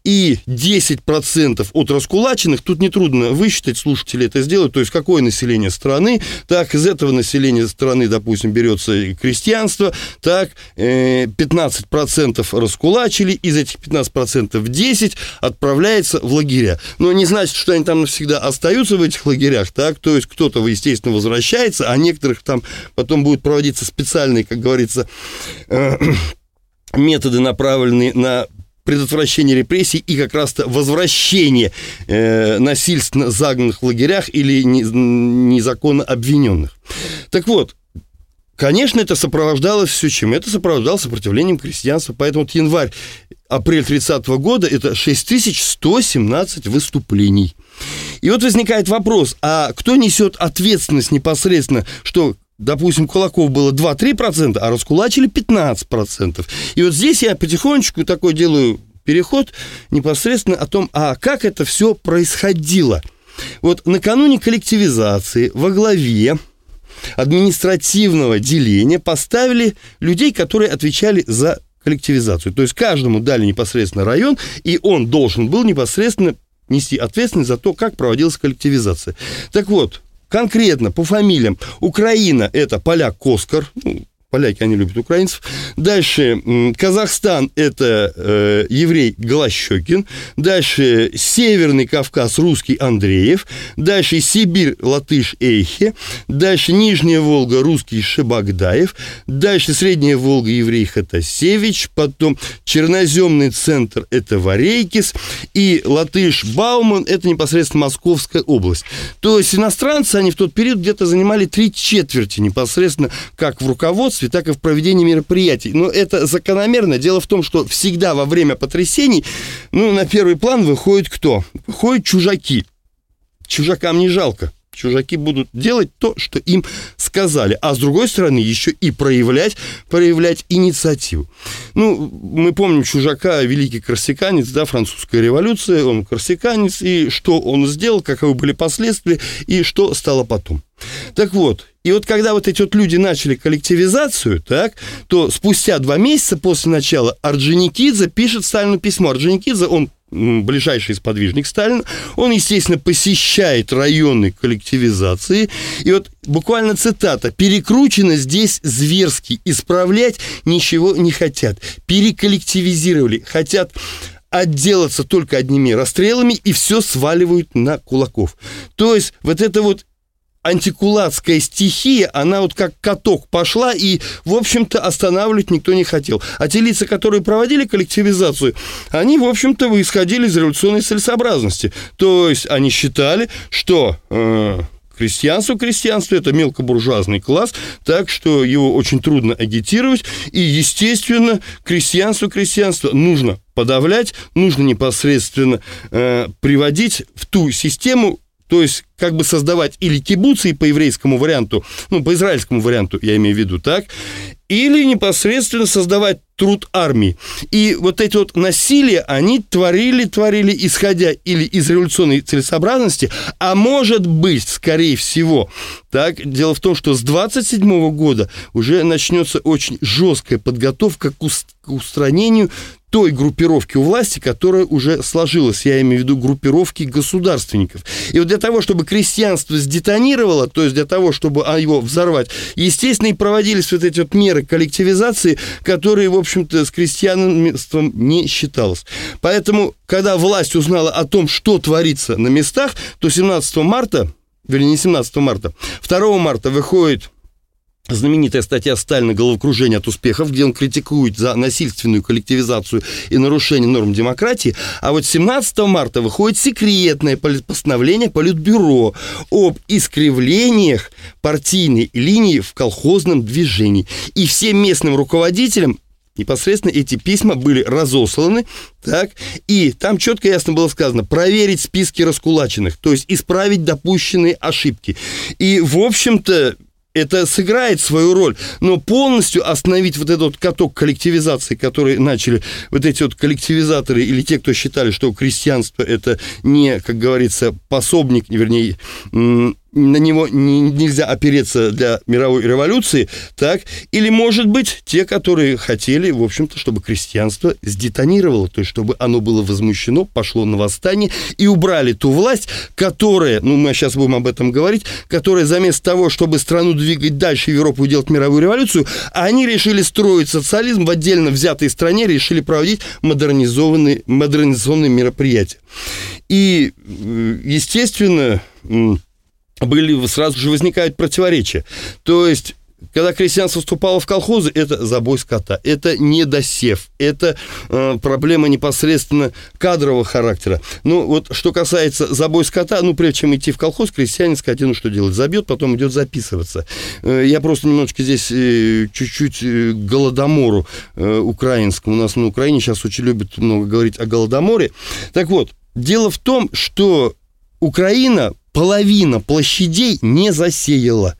И 10% от раскулаченных, тут нетрудно высчитать, слушатели это сделают, то есть какое население страны, так, из этого населения страны, допустим, берется крестьянство, так, 15% э, раскулачили, из этих 15% 10 отправляется в лагеря. Но не значит, что они там навсегда остаются в этих лагерях, так, то есть кто-то, естественно, возвращается, а некоторых там потом будут проводиться специальные, как говорится, э, методы, направленные на предотвращение репрессий и как раз-то возвращение э, насильственно загнанных в лагерях или не, незаконно обвиненных. Так вот, Конечно, это сопровождалось все чем? Это сопровождалось сопротивлением крестьянства. Поэтому вот январь, апрель 30 -го года – это 6117 выступлений. И вот возникает вопрос, а кто несет ответственность непосредственно, что допустим, кулаков было 2-3%, а раскулачили 15%. И вот здесь я потихонечку такой делаю переход непосредственно о том, а как это все происходило. Вот накануне коллективизации во главе административного деления поставили людей, которые отвечали за коллективизацию. То есть каждому дали непосредственно район, и он должен был непосредственно нести ответственность за то, как проводилась коллективизация. Так вот, конкретно по фамилиям. Украина – это поляк Коскар, ну, поляки, они любят украинцев. Дальше Казахстан – это э, еврей Голощекин. Дальше Северный Кавказ – русский Андреев. Дальше Сибирь – латыш Эйхе. Дальше Нижняя Волга – русский Шебагдаев. Дальше Средняя Волга – еврей Хатасевич. Потом Черноземный центр – это Варейкис. И латыш Бауман – это непосредственно Московская область. То есть иностранцы, они в тот период где-то занимали три четверти непосредственно как в руководстве, руководстве, так и в проведении мероприятий. Но это закономерно. Дело в том, что всегда во время потрясений, ну, на первый план выходит кто? Выходят чужаки. Чужакам не жалко. Чужаки будут делать то, что им сказали. А с другой стороны, еще и проявлять, проявлять инициативу. Ну, мы помним чужака, великий корсиканец, да, французская революция, он корсиканец, и что он сделал, каковы были последствия, и что стало потом. Так вот, и вот когда вот эти вот люди начали коллективизацию, так, то спустя два месяца после начала Орджоникидзе пишет Сталину письмо. Орджоникидзе, он ближайший сподвижник Сталина, он, естественно, посещает районы коллективизации, и вот буквально цитата, перекручено здесь зверски, исправлять ничего не хотят, переколлективизировали, хотят отделаться только одними расстрелами и все сваливают на кулаков. То есть вот это вот антикулатская стихия, она вот как каток пошла, и, в общем-то, останавливать никто не хотел. А те лица, которые проводили коллективизацию, они, в общем-то, исходили из революционной целесообразности. То есть они считали, что... Э, крестьянство, крестьянство – это мелкобуржуазный класс, так что его очень трудно агитировать, и, естественно, крестьянство, крестьянство нужно подавлять, нужно непосредственно э, приводить в ту систему, то есть как бы создавать или кибуцы по еврейскому варианту, ну, по израильскому варианту, я имею в виду, так, или непосредственно создавать труд армии. И вот эти вот насилия, они творили, творили, исходя или из революционной целесообразности, а может быть, скорее всего, так, дело в том, что с 27 года уже начнется очень жесткая подготовка к, устранению той группировки у власти, которая уже сложилась, я имею в виду группировки государственников. И вот для того, чтобы крестьянство сдетонировало, то есть для того, чтобы его взорвать, естественно, и проводились вот эти вот меры коллективизации, которые, в общем-то, с крестьянством не считалось. Поэтому, когда власть узнала о том, что творится на местах, то 17 марта, вернее, не 17 марта, 2 марта выходит знаменитая статья Сталина «Головокружение от успехов», где он критикует за насильственную коллективизацию и нарушение норм демократии. А вот 17 марта выходит секретное постановление Политбюро об искривлениях партийной линии в колхозном движении. И всем местным руководителям непосредственно эти письма были разосланы, так, и там четко и ясно было сказано, проверить списки раскулаченных, то есть исправить допущенные ошибки. И, в общем-то, это сыграет свою роль, но полностью остановить вот этот каток коллективизации, который начали вот эти вот коллективизаторы или те, кто считали, что крестьянство это не, как говорится, пособник, вернее, на него не, нельзя опереться для мировой революции, так, или, может быть, те, которые хотели, в общем-то, чтобы крестьянство сдетонировало, то есть чтобы оно было возмущено, пошло на восстание и убрали ту власть, которая, ну, мы сейчас будем об этом говорить, которая заместо того, чтобы страну двигать дальше, Европу делать мировую революцию, они решили строить социализм в отдельно взятой стране, решили проводить модернизованные, модернизационные мероприятия. И, э, естественно, были, сразу же возникают противоречия. То есть когда крестьянство вступало в колхозы, это забой скота, это недосев, это э, проблема непосредственно кадрового характера. Ну, вот что касается забой скота, ну, прежде чем идти в колхоз, крестьянин скотину что делает? Забьет, потом идет записываться. Э, я просто немножечко здесь э, чуть-чуть э, голодомору э, украинскому. У нас на Украине сейчас очень любят много говорить о голодоморе. Так вот, дело в том, что Украина половина площадей не засеяла.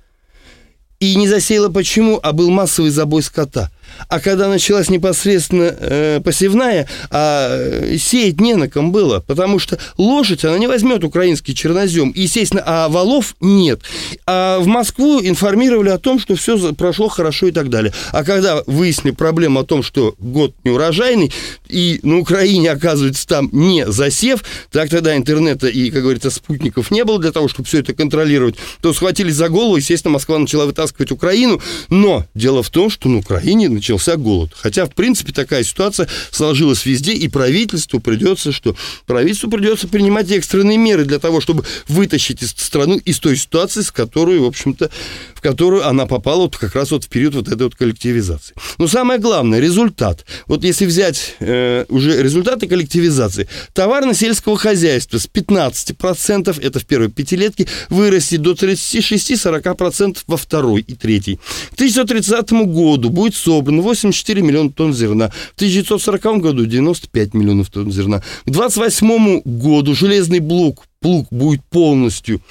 И не засеяла почему? А был массовый забой скота. А когда началась непосредственно э, посевная, а э, сеять не на ком было, потому что лошадь, она не возьмет украинский чернозем. Естественно, а валов нет. А в Москву информировали о том, что все прошло хорошо и так далее. А когда выяснили проблему о том, что год неурожайный, и на Украине, оказывается, там не засев, так тогда интернета и, как говорится, спутников не было для того, чтобы все это контролировать, то схватились за голову, естественно, Москва начала вытаскивать Украину. Но дело в том, что на Украине начался голод. Хотя, в принципе, такая ситуация сложилась везде, и правительству придется что? Правительству придется принимать экстренные меры для того, чтобы вытащить страну из той ситуации, с которой, в общем-то, в которую она попала вот как раз вот в период вот этой вот коллективизации. Но самое главное, результат. Вот если взять э, уже результаты коллективизации, товарно-сельского хозяйства с 15%, это в первой пятилетке, вырастет до 36-40% во второй и третьей. К 1930 году будет собрано собрано 84 миллиона тонн зерна. В 1940 году 95 миллионов тонн зерна. К 28 году железный блок, плуг будет полностью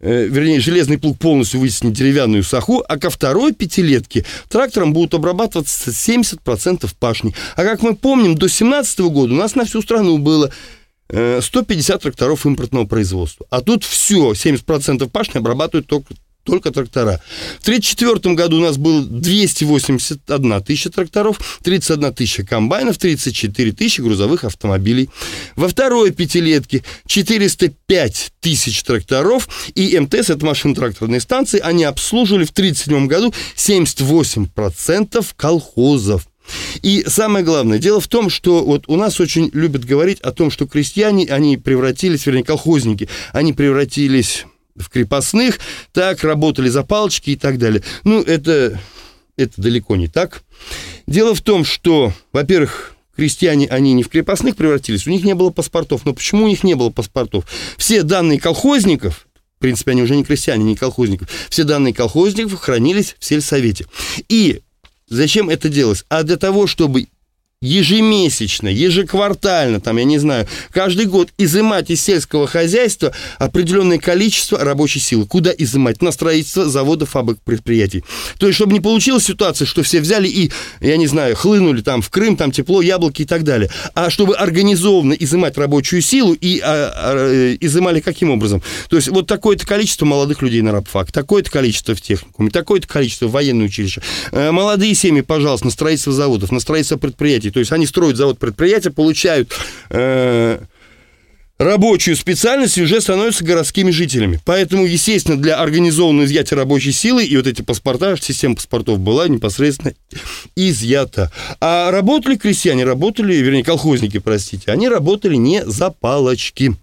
э, вернее, железный плуг полностью вытеснит деревянную саху, а ко второй пятилетке трактором будут обрабатываться 70% пашни. А как мы помним, до 2017 года у нас на всю страну было 150 э, тракторов импортного производства. А тут все, 70% пашни обрабатывают только только трактора. В 1934 году у нас было 281 тысяча тракторов, 31 тысяча комбайнов, 34 тысячи грузовых автомобилей. Во второй пятилетке 405 тысяч тракторов, и МТС, это машино-тракторные станции, они обслуживали в 1937 году 78% колхозов. И самое главное, дело в том, что вот у нас очень любят говорить о том, что крестьяне, они превратились, вернее, колхозники, они превратились в крепостных, так, работали за палочки и так далее. Ну, это, это далеко не так. Дело в том, что, во-первых, крестьяне, они не в крепостных превратились, у них не было паспортов. Но почему у них не было паспортов? Все данные колхозников, в принципе, они уже не крестьяне, не колхозников, все данные колхозников хранились в сельсовете. И Зачем это делалось? А для того, чтобы ежемесячно, ежеквартально, там, я не знаю, каждый год изымать из сельского хозяйства определенное количество рабочей силы. Куда изымать? На строительство заводов, фабрик, предприятий. То есть, чтобы не получилась ситуация, что все взяли и, я не знаю, хлынули там в Крым, там тепло, яблоки и так далее. А чтобы организованно изымать рабочую силу и а, а, изымали каким образом? То есть, вот такое-то количество молодых людей на рабфак, такое-то количество в техникуме, такое-то количество в военное училище. Э, молодые семьи, пожалуйста, на строительство заводов, на строительство предприятий. То есть они строят завод предприятия, получают э, рабочую специальность и уже становятся городскими жителями. Поэтому, естественно, для организованного изъятия рабочей силы и вот эти паспорта, система паспортов была непосредственно изъята. А работали крестьяне, работали, вернее, колхозники, простите, они работали не за палочки.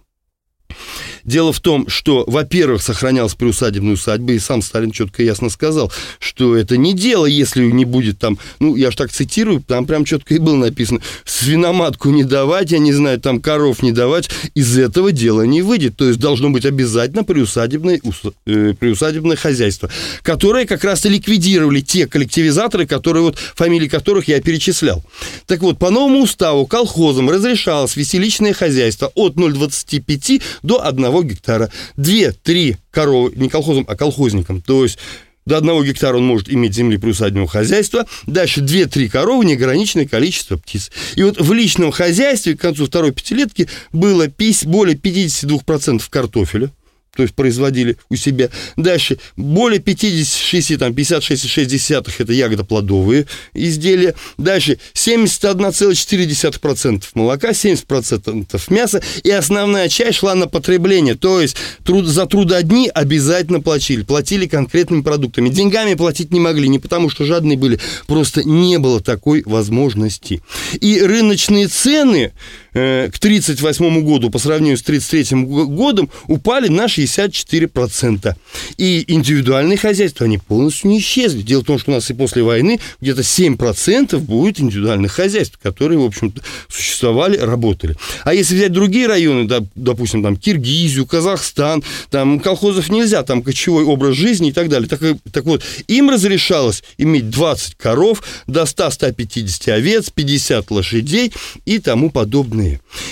Дело в том, что, во-первых, сохранялась приусадебная усадьба, и сам Сталин четко и ясно сказал, что это не дело, если не будет там, ну, я ж так цитирую, там прям четко и было написано, свиноматку не давать, я не знаю, там коров не давать, из этого дела не выйдет. То есть должно быть обязательно приусадебное, э, приусадебное хозяйство, которое как раз и ликвидировали те коллективизаторы, которые вот, фамилии которых я перечислял. Так вот, по новому уставу колхозам разрешалось вести личное хозяйство от 0,25 до 1 одного гектара. Две-три коровы, не колхозом, а колхозникам. То есть до одного гектара он может иметь земли приусадебного хозяйства. Дальше 2-3 коровы, неограниченное количество птиц. И вот в личном хозяйстве к концу второй пятилетки было более 52% картофеля, то есть производили у себя. Дальше, более 56, там 56,6 это ягодоплодовые изделия. Дальше, 71,4% молока, 70% мяса. И основная часть шла на потребление. То есть труд, за трудодни обязательно платили. Платили конкретными продуктами. Деньгами платить не могли, не потому что жадные были. Просто не было такой возможности. И рыночные цены э, к 1938 году по сравнению с 1933 годом упали на 64%. И индивидуальные хозяйства, они полностью не исчезли. Дело в том, что у нас и после войны где-то 7% будет индивидуальных хозяйств, которые, в общем-то, существовали, работали. А если взять другие районы, допустим, там Киргизию, Казахстан, там колхозов нельзя, там кочевой образ жизни и так далее. Так, так вот, им разрешалось иметь 20 коров, до 100-150 овец, 50 лошадей и тому подобное.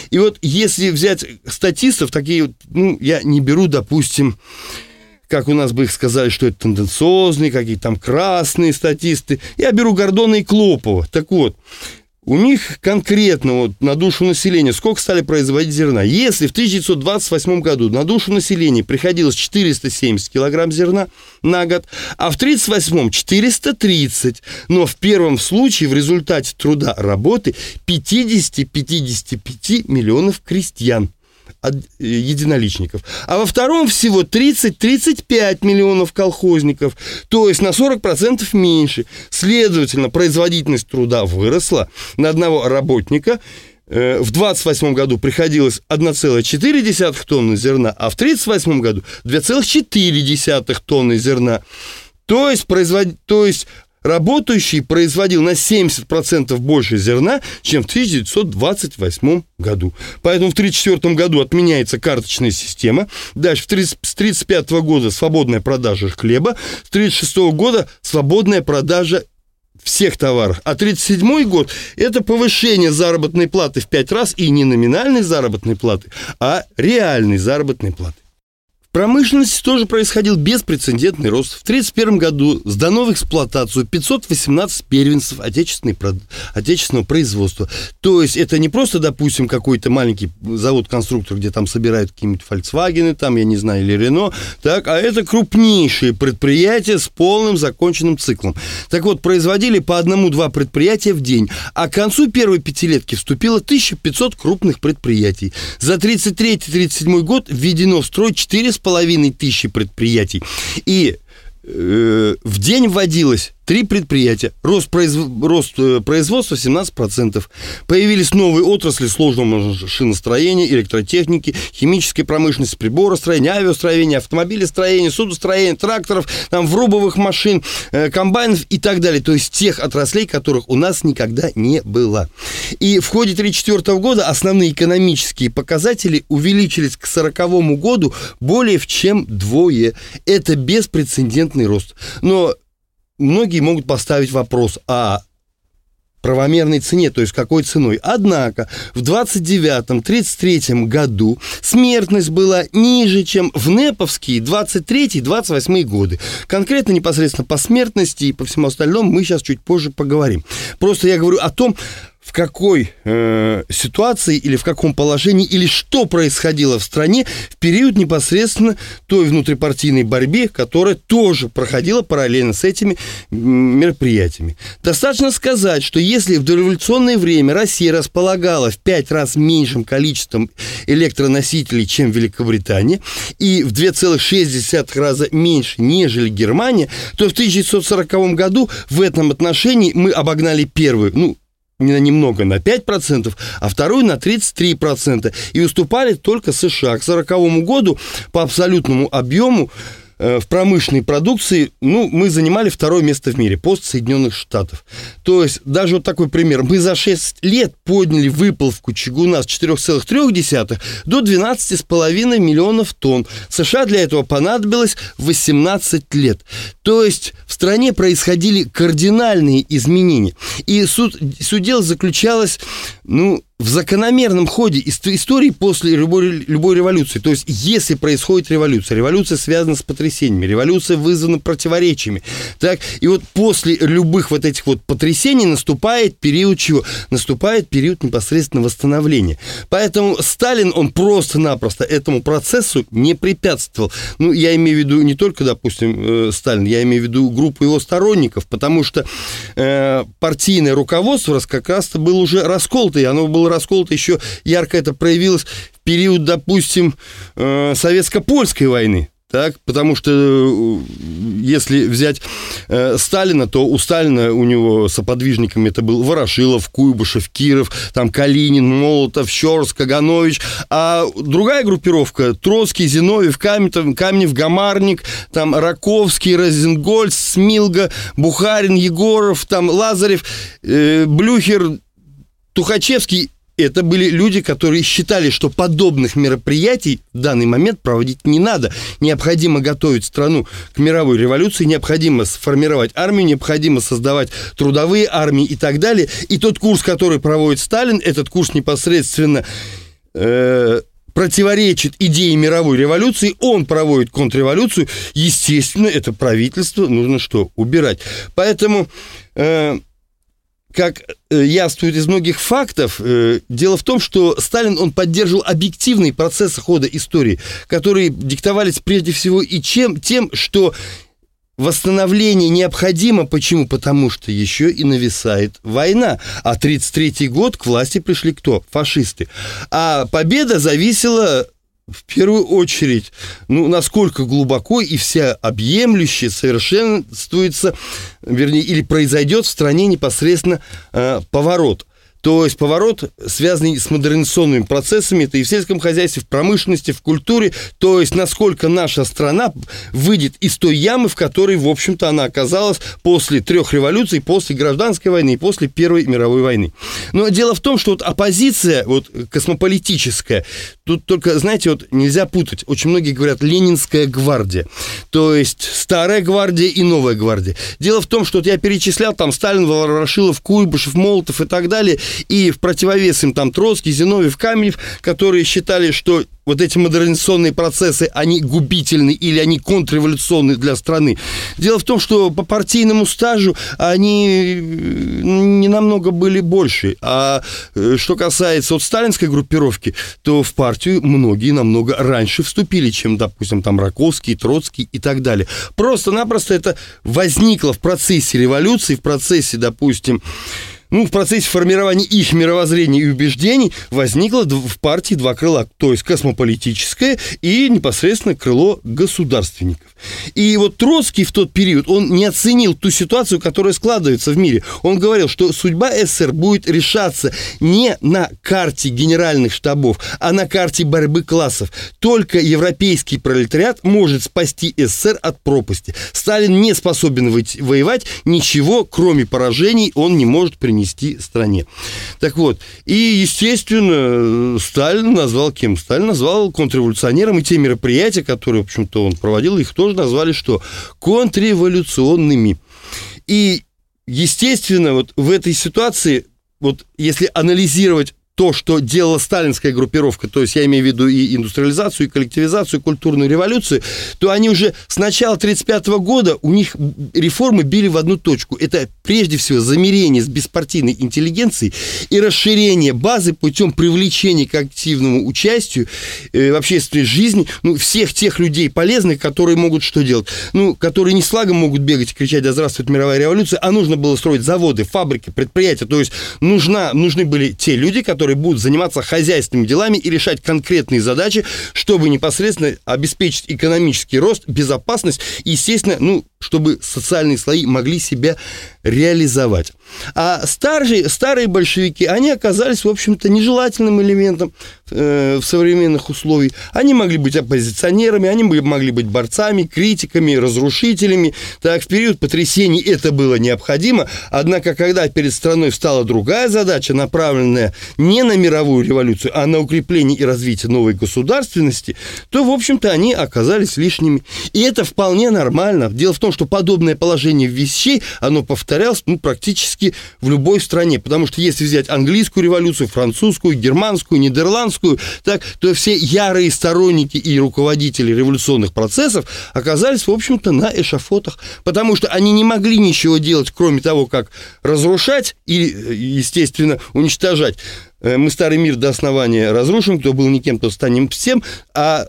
И вот если взять статистов, такие, ну, я не беру, допустим, как у нас бы их сказали, что это тенденциозные, какие-то там красные статисты. Я беру Гордона и Клопова. Так вот, у них конкретно вот на душу населения сколько стали производить зерна. Если в 1928 году на душу населения приходилось 470 килограмм зерна на год, а в 1938 430, но в первом случае в результате труда работы 50-55 миллионов крестьян единоличников. А во втором всего 30-35 миллионов колхозников, то есть на 40% меньше. Следовательно, производительность труда выросла на одного работника э, в 28 году приходилось 1,4 тонны зерна, а в 38 году 2,4 тонны зерна. То есть, производ... то есть работающий производил на 70% больше зерна, чем в 1928 году. Поэтому в 1934 году отменяется карточная система. Дальше, с 1935 года свободная продажа хлеба. С 1936 года свободная продажа всех товаров. А 37 год – это повышение заработной платы в 5 раз и не номинальной заработной платы, а реальной заработной платы промышленности тоже происходил беспрецедентный рост. В 1931 году сдано в эксплуатацию 518 первенцев отечественной, отечественного производства. То есть это не просто, допустим, какой-то маленький завод-конструктор, где там собирают какие-нибудь Volkswagen, там, я не знаю, или Renault, так, а это крупнейшие предприятия с полным законченным циклом. Так вот, производили по одному-два предприятия в день, а к концу первой пятилетки вступило 1500 крупных предприятий. За 1933-1937 год введено в строй 4 половиной тысячи предприятий. И э, в день вводилось Три предприятия. Рост. Рост э, производства 17%. Появились новые отрасли сложного машиностроения, электротехники, химической промышленности, приборостроения, авиастроения, автомобилестроения, судостроения, тракторов, там, врубовых машин, э, комбайнов и так далее. То есть тех отраслей, которых у нас никогда не было. И в ходе 1934 года основные экономические показатели увеличились к 1940 году более в чем двое. Это беспрецедентный рост. Но многие могут поставить вопрос, а правомерной цене, то есть какой ценой. Однако в 29-33 году смертность была ниже, чем в неповские 23-28 годы. Конкретно непосредственно по смертности и по всему остальному мы сейчас чуть позже поговорим. Просто я говорю о том, в какой э, ситуации или в каком положении или что происходило в стране в период непосредственно той внутрипартийной борьбе, которая тоже проходила параллельно с этими мероприятиями. Достаточно сказать, что если в дореволюционное время Россия располагала в пять раз меньшим количеством электроносителей, чем Великобритания, и в 2,6 раза меньше, нежели Германия, то в 1940 году в этом отношении мы обогнали первую, ну, немного, на 5%, а вторую на 33%. И уступали только США. К 1940 году по абсолютному объему в промышленной продукции, ну, мы занимали второе место в мире, пост Соединенных Штатов. То есть, даже вот такой пример. Мы за 6 лет подняли выплавку чугуна с 4,3 до 12,5 миллионов тонн. США для этого понадобилось 18 лет. То есть, в стране происходили кардинальные изменения. И суд, суть дела заключалось, ну, в закономерном ходе истории после любой, любой революции. То есть, если происходит революция, революция связана с потрясениями, революция вызвана противоречиями. Так, и вот после любых вот этих вот потрясений наступает период чего? Наступает период непосредственно восстановления. Поэтому Сталин, он просто-напросто этому процессу не препятствовал. Ну, я имею в виду не только, допустим, э, Сталин, я имею в виду группу его сторонников, потому что э, партийное руководство как раз-то было уже расколото, и оно было расколото еще ярко это проявилось в период, допустим, э, советско-польской войны. Так, потому что э, если взять э, Сталина, то у Сталина, у него соподвижниками это был Ворошилов, Куйбышев, Киров, там Калинин, Молотов, Щорс, Каганович, а другая группировка Троцкий, Зиновьев, Каменев, Каменев Гамарник, там Раковский, Розенгольц, Смилга, Бухарин, Егоров, там Лазарев, э, Блюхер, Тухачевский это были люди, которые считали, что подобных мероприятий в данный момент проводить не надо. Необходимо готовить страну к мировой революции, необходимо сформировать армию, необходимо создавать трудовые армии и так далее. И тот курс, который проводит Сталин, этот курс непосредственно э, противоречит идее мировой революции, он проводит контрреволюцию, естественно, это правительство нужно что? Убирать. Поэтому... Э, как э, яствует из многих фактов, э, дело в том, что Сталин, он поддерживал объективные процессы хода истории, которые диктовались прежде всего и чем, тем, что восстановление необходимо. Почему? Потому что еще и нависает война. А 33 год к власти пришли кто? Фашисты. А победа зависела в первую очередь, ну, насколько глубоко и вся объемлюще совершенствуется, вернее, или произойдет в стране непосредственно э, поворот. То есть поворот, связанный с модернизационными процессами, это и в сельском хозяйстве, в промышленности, в культуре, то есть насколько наша страна выйдет из той ямы, в которой, в общем-то, она оказалась после трех революций, после гражданской войны и после Первой мировой войны. Но дело в том, что вот оппозиция, вот космополитическая, тут только, знаете, вот нельзя путать. Очень многие говорят «Ленинская гвардия», то есть старая гвардия и новая гвардия. Дело в том, что вот я перечислял там Сталин, Ворошилов, Куйбышев, Молотов и так далее – и в противовес им там Троцкий, Зиновьев, Каменев, которые считали, что вот эти модернизационные процессы, они губительны или они контрреволюционны для страны. Дело в том, что по партийному стажу они не намного были больше. А э, что касается вот сталинской группировки, то в партию многие намного раньше вступили, чем, допустим, там Раковский, Троцкий и так далее. Просто-напросто это возникло в процессе революции, в процессе, допустим, ну, в процессе формирования их мировоззрения и убеждений возникло в партии два крыла, то есть космополитическое и непосредственно крыло государственников. И вот Троцкий в тот период, он не оценил ту ситуацию, которая складывается в мире. Он говорил, что судьба СССР будет решаться не на карте генеральных штабов, а на карте борьбы классов. Только европейский пролетариат может спасти СССР от пропасти. Сталин не способен воевать, ничего, кроме поражений, он не может принести нести стране. Так вот, и, естественно, Сталин назвал кем? Сталин назвал контрреволюционером, и те мероприятия, которые, в общем-то, он проводил, их тоже назвали что? Контрреволюционными. И, естественно, вот в этой ситуации, вот если анализировать то, что делала сталинская группировка, то есть я имею в виду и индустриализацию, и коллективизацию, и культурную революцию, то они уже с начала 1935 года, у них реформы били в одну точку. Это прежде всего замерение с беспартийной интеллигенцией и расширение базы путем привлечения к активному участию э, в общественной жизни ну, всех тех людей полезных, которые могут что делать? Ну, которые не слагом могут бегать и кричать «Да здравствует мировая революция», а нужно было строить заводы, фабрики, предприятия. То есть нужна, нужны были те люди, которые которые будут заниматься хозяйственными делами и решать конкретные задачи, чтобы непосредственно обеспечить экономический рост, безопасность и, естественно, ну, чтобы социальные слои могли себя реализовать. А старые, старые большевики, они оказались, в общем-то, нежелательным элементом э, в современных условиях. Они могли быть оппозиционерами, они могли быть борцами, критиками, разрушителями. Так, в период потрясений это было необходимо. Однако, когда перед страной встала другая задача, направленная не на мировую революцию, а на укрепление и развитие новой государственности, то, в общем-то, они оказались лишними. И это вполне нормально. Дело в том, том, что подобное положение вещей, оно повторялось ну, практически в любой стране. Потому что если взять английскую революцию, французскую, германскую, нидерландскую, так, то все ярые сторонники и руководители революционных процессов оказались, в общем-то, на эшафотах. Потому что они не могли ничего делать, кроме того, как разрушать и, естественно, уничтожать. Э, мы старый мир до основания разрушим, кто был никем, то станем всем, а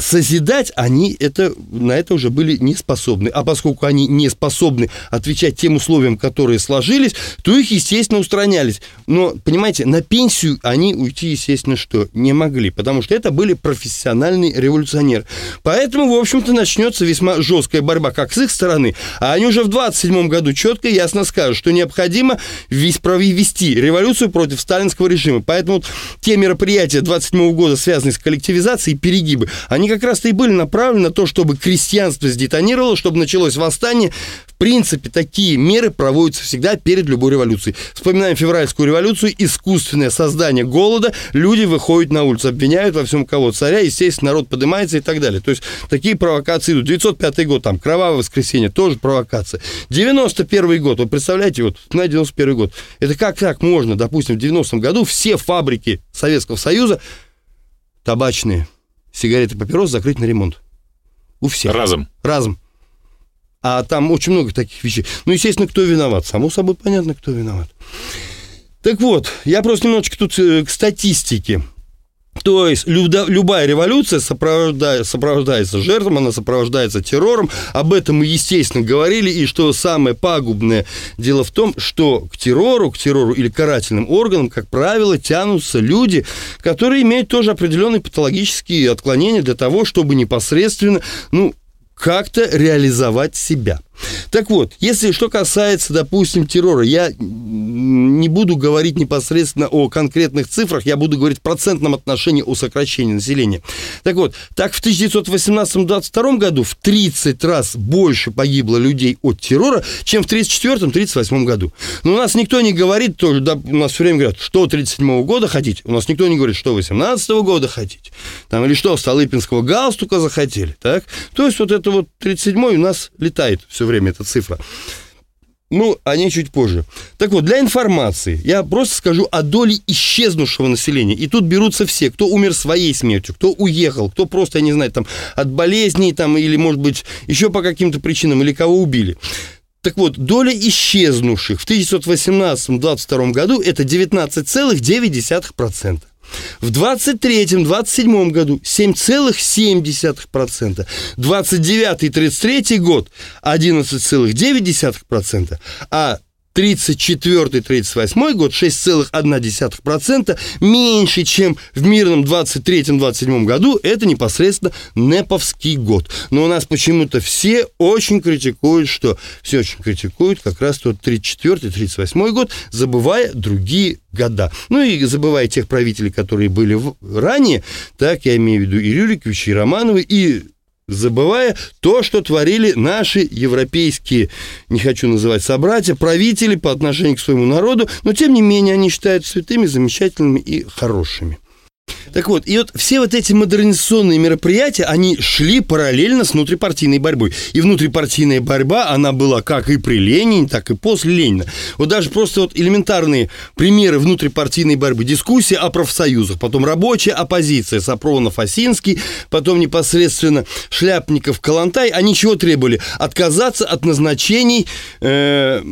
созидать они это, на это уже были не способны. А поскольку они не способны отвечать тем условиям, которые сложились, то их, естественно, устранялись. Но, понимаете, на пенсию они уйти, естественно, что не могли, потому что это были профессиональные революционеры. Поэтому, в общем-то, начнется весьма жесткая борьба как с их стороны, а они уже в 27 году четко и ясно скажут, что необходимо весь провести революцию против сталинского режима. Поэтому вот те мероприятия 27 года, связанные с коллективизацией, перегибы, они как раз-то и были направлены на то, чтобы крестьянство сдетонировало, чтобы началось восстание. В принципе, такие меры проводятся всегда перед любой революцией. Вспоминаем февральскую революцию, искусственное создание голода, люди выходят на улицу, обвиняют во всем кого царя, естественно, народ поднимается и так далее. То есть такие провокации идут. 905 год, там, кровавое воскресенье, тоже провокация. 91 год, вы представляете, вот на 91 год, это как так можно, допустим, в 90-м году все фабрики Советского Союза табачные – сигареты, папирос закрыть на ремонт. У всех. Разом. Разом. А там очень много таких вещей. Ну, естественно, кто виноват? Само собой понятно, кто виноват. Так вот, я просто немножечко тут э, к статистике. То есть любая революция сопровождается, сопровождается жертвом, она сопровождается террором. Об этом мы, естественно, говорили. И что самое пагубное дело в том, что к террору, к террору или карательным органам, как правило, тянутся люди, которые имеют тоже определенные патологические отклонения для того, чтобы непосредственно, ну, как-то реализовать себя. Так вот, если что касается, допустим, террора, я не буду говорить непосредственно о конкретных цифрах, я буду говорить в процентном отношении о сокращении населения. Так вот, так в 1918-22 году в 30 раз больше погибло людей от террора, чем в 1934-1938 году. Но у нас никто не говорит, тоже, да, у нас все время говорят, что 1937 года хотите. У нас никто не говорит, что 18 года хотите. Там, или что, Столыпинского галстука захотели. Так? То есть вот это вот 37-й у нас летает все время эта цифра. Ну, они чуть позже. Так вот, для информации я просто скажу о доле исчезнувшего населения. И тут берутся все, кто умер своей смертью, кто уехал, кто просто, я не знаю, там, от болезней, там, или, может быть, еще по каким-то причинам, или кого убили. Так вот, доля исчезнувших в 1918-1922 году это 19,9%. В 23-27 году 7,7%. 29-33 год 11,9%. А 34-38 год 6,1% меньше, чем в мирном 23-27 году, это непосредственно Неповский год. Но у нас почему-то все очень критикуют, что все очень критикуют как раз тот 34-38 год, забывая другие года. Ну и забывая тех правителей, которые были ранее, так я имею в виду и Рюриковича, и Романовы, и забывая то, что творили наши европейские, не хочу называть собратья, правители по отношению к своему народу, но тем не менее они считают святыми, замечательными и хорошими. Так вот, и вот все вот эти модернизационные мероприятия, они шли параллельно с внутрипартийной борьбой. И внутрипартийная борьба, она была как и при Ленине, так и после Ленина. Вот даже просто вот элементарные примеры внутрипартийной борьбы. Дискуссия о профсоюзах, потом рабочая оппозиция, Сапронов, Осинский, потом непосредственно Шляпников, Калантай. Они чего требовали? Отказаться от назначений э,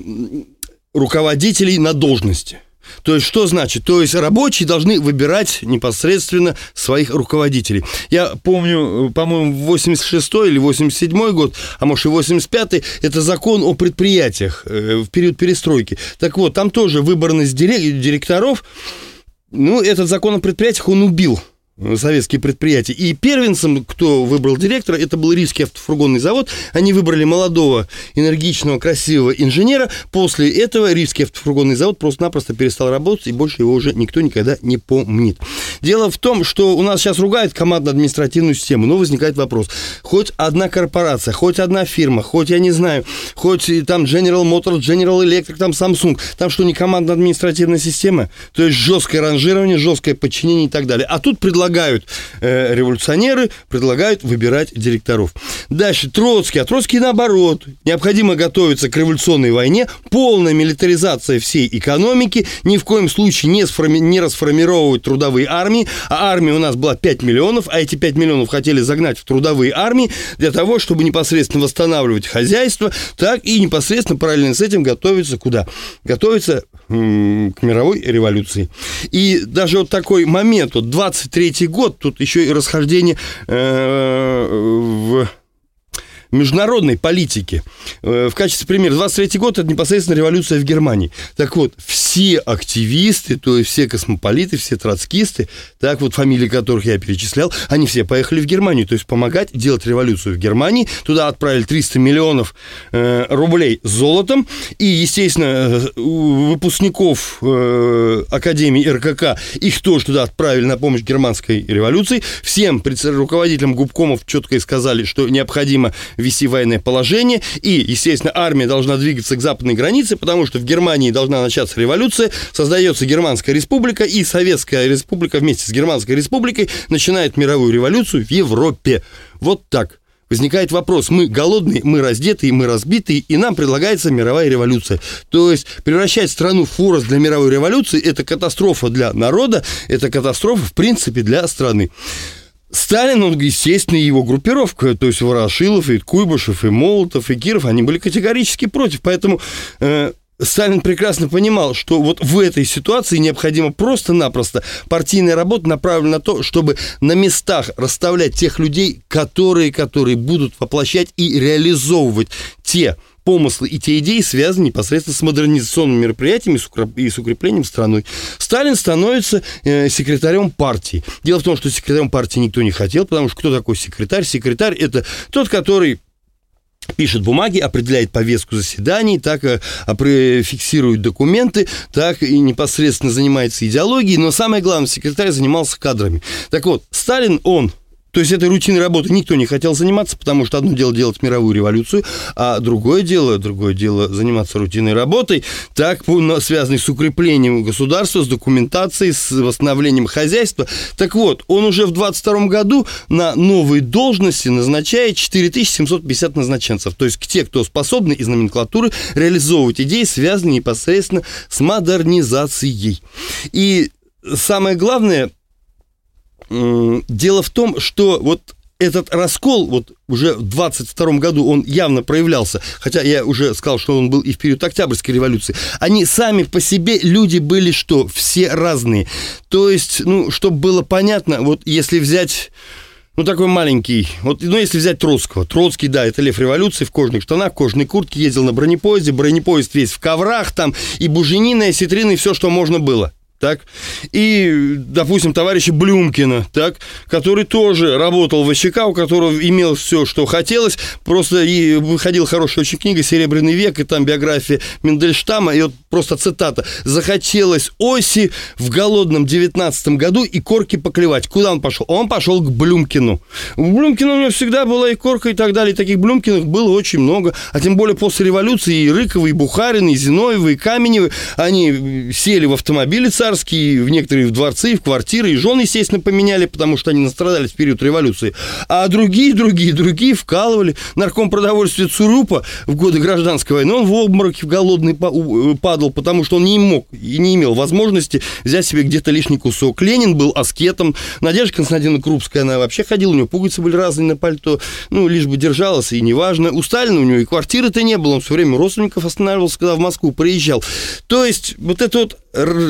руководителей на должности. То есть что значит? То есть рабочие должны выбирать непосредственно своих руководителей. Я помню, по-моему, 86 или 87 год, а может и 85 это закон о предприятиях э, в период перестройки. Так вот, там тоже выборность директоров, ну, этот закон о предприятиях, он убил советские предприятия. И первенцем, кто выбрал директора, это был Рижский автофургонный завод. Они выбрали молодого, энергичного, красивого инженера. После этого Рижский автофургонный завод просто-напросто перестал работать, и больше его уже никто никогда не помнит. Дело в том, что у нас сейчас ругают командно-административную систему, но возникает вопрос. Хоть одна корпорация, хоть одна фирма, хоть, я не знаю, хоть там General Motors, General Electric, там Samsung, там что, не командно-административная система? То есть жесткое ранжирование, жесткое подчинение и так далее. А тут предлагают предлагают э, революционеры, предлагают выбирать директоров. Дальше Троцкий, а Троцкий наоборот. Необходимо готовиться к революционной войне, полная милитаризация всей экономики, ни в коем случае не, сформи- не расформировывать трудовые армии, а армия у нас была 5 миллионов, а эти 5 миллионов хотели загнать в трудовые армии для того, чтобы непосредственно восстанавливать хозяйство, так и непосредственно параллельно с этим готовиться куда? Готовиться к мировой революции. И даже вот такой момент, вот 23-й год, тут еще и расхождение э, в международной политики. Э, в качестве примера, 23 год – это непосредственно революция в Германии. Так вот, все активисты, то есть все космополиты, все троцкисты, так вот, фамилии которых я перечислял, они все поехали в Германию, то есть помогать делать революцию в Германии. Туда отправили 300 миллионов э, рублей золотом, и, естественно, э, выпускников Академии РКК, их тоже туда отправили на помощь германской революции. Всем руководителям губкомов четко сказали, что необходимо вести военное положение, и, естественно, армия должна двигаться к западной границе, потому что в Германии должна начаться революция, создается Германская республика, и Советская республика вместе с Германской республикой начинает мировую революцию в Европе. Вот так. Возникает вопрос, мы голодные, мы раздетые, мы разбитые, и нам предлагается мировая революция. То есть превращать страну в форос для мировой революции – это катастрофа для народа, это катастрофа, в принципе, для страны. Сталин, он, естественно, его группировка, то есть Ворошилов, и Куйбышев, и Молотов, и Киров, они были категорически против. Поэтому э, Сталин прекрасно понимал, что вот в этой ситуации необходимо просто-напросто партийная работа направлена на то, чтобы на местах расставлять тех людей, которые, которые будут воплощать и реализовывать те помыслы и те идеи связаны непосредственно с модернизационными мероприятиями и с укреплением страны. Сталин становится э, секретарем партии. Дело в том, что секретарем партии никто не хотел, потому что кто такой секретарь? Секретарь – это тот, который пишет бумаги, определяет повестку заседаний, так э, фиксирует документы, так и непосредственно занимается идеологией, но самое главное, секретарь занимался кадрами. Так вот, Сталин, он то есть этой рутинной работой никто не хотел заниматься, потому что одно дело делать мировую революцию, а другое дело, другое дело заниматься рутинной работой, так связанной с укреплением государства, с документацией, с восстановлением хозяйства. Так вот, он уже в 22 году на новые должности назначает 4750 назначенцев. То есть те, кто способны из номенклатуры реализовывать идеи, связанные непосредственно с модернизацией. И самое главное, Дело в том, что вот этот раскол, вот уже в 22 году он явно проявлялся, хотя я уже сказал, что он был и в период Октябрьской революции, они сами по себе, люди были что? Все разные. То есть, ну, чтобы было понятно, вот если взять ну, такой маленький. Вот, ну, если взять Троцкого. Троцкий, да, это лев революции в кожаных штанах, в кожаной куртке, ездил на бронепоезде, бронепоезд весь в коврах там, и буженина, и ситрины, и все, что можно было так, и, допустим, товарища Блюмкина, так, который тоже работал в ВЧК, у которого имел все, что хотелось, просто и выходила хорошая очень книга «Серебряный век», и там биография Мендельштама, и вот просто цитата. «Захотелось оси в голодном девятнадцатом году и корки поклевать». Куда он пошел? Он пошел к Блюмкину. У Блюмкина у него всегда была и корка, и так далее, и таких Блюмкиных было очень много, а тем более после революции и Рыковы, и Бухарин, и Зиновьевы, и Каменевы, они сели в автомобили царь царские, в некоторые в дворцы, в квартиры, и жены, естественно, поменяли, потому что они настрадались в период революции. А другие, другие, другие вкалывали. Нарком продовольствия Цурупа в годы гражданской войны, он в обмороке в голодный э, падал, потому что он не мог и не имел возможности взять себе где-то лишний кусок. Ленин был аскетом, Надежда Константиновна Крупская, она вообще ходила, у нее пуговицы были разные на пальто, ну, лишь бы держалась, и неважно. У Сталина у него и квартиры-то не было, он все время родственников останавливался, когда в Москву приезжал. То есть вот это вот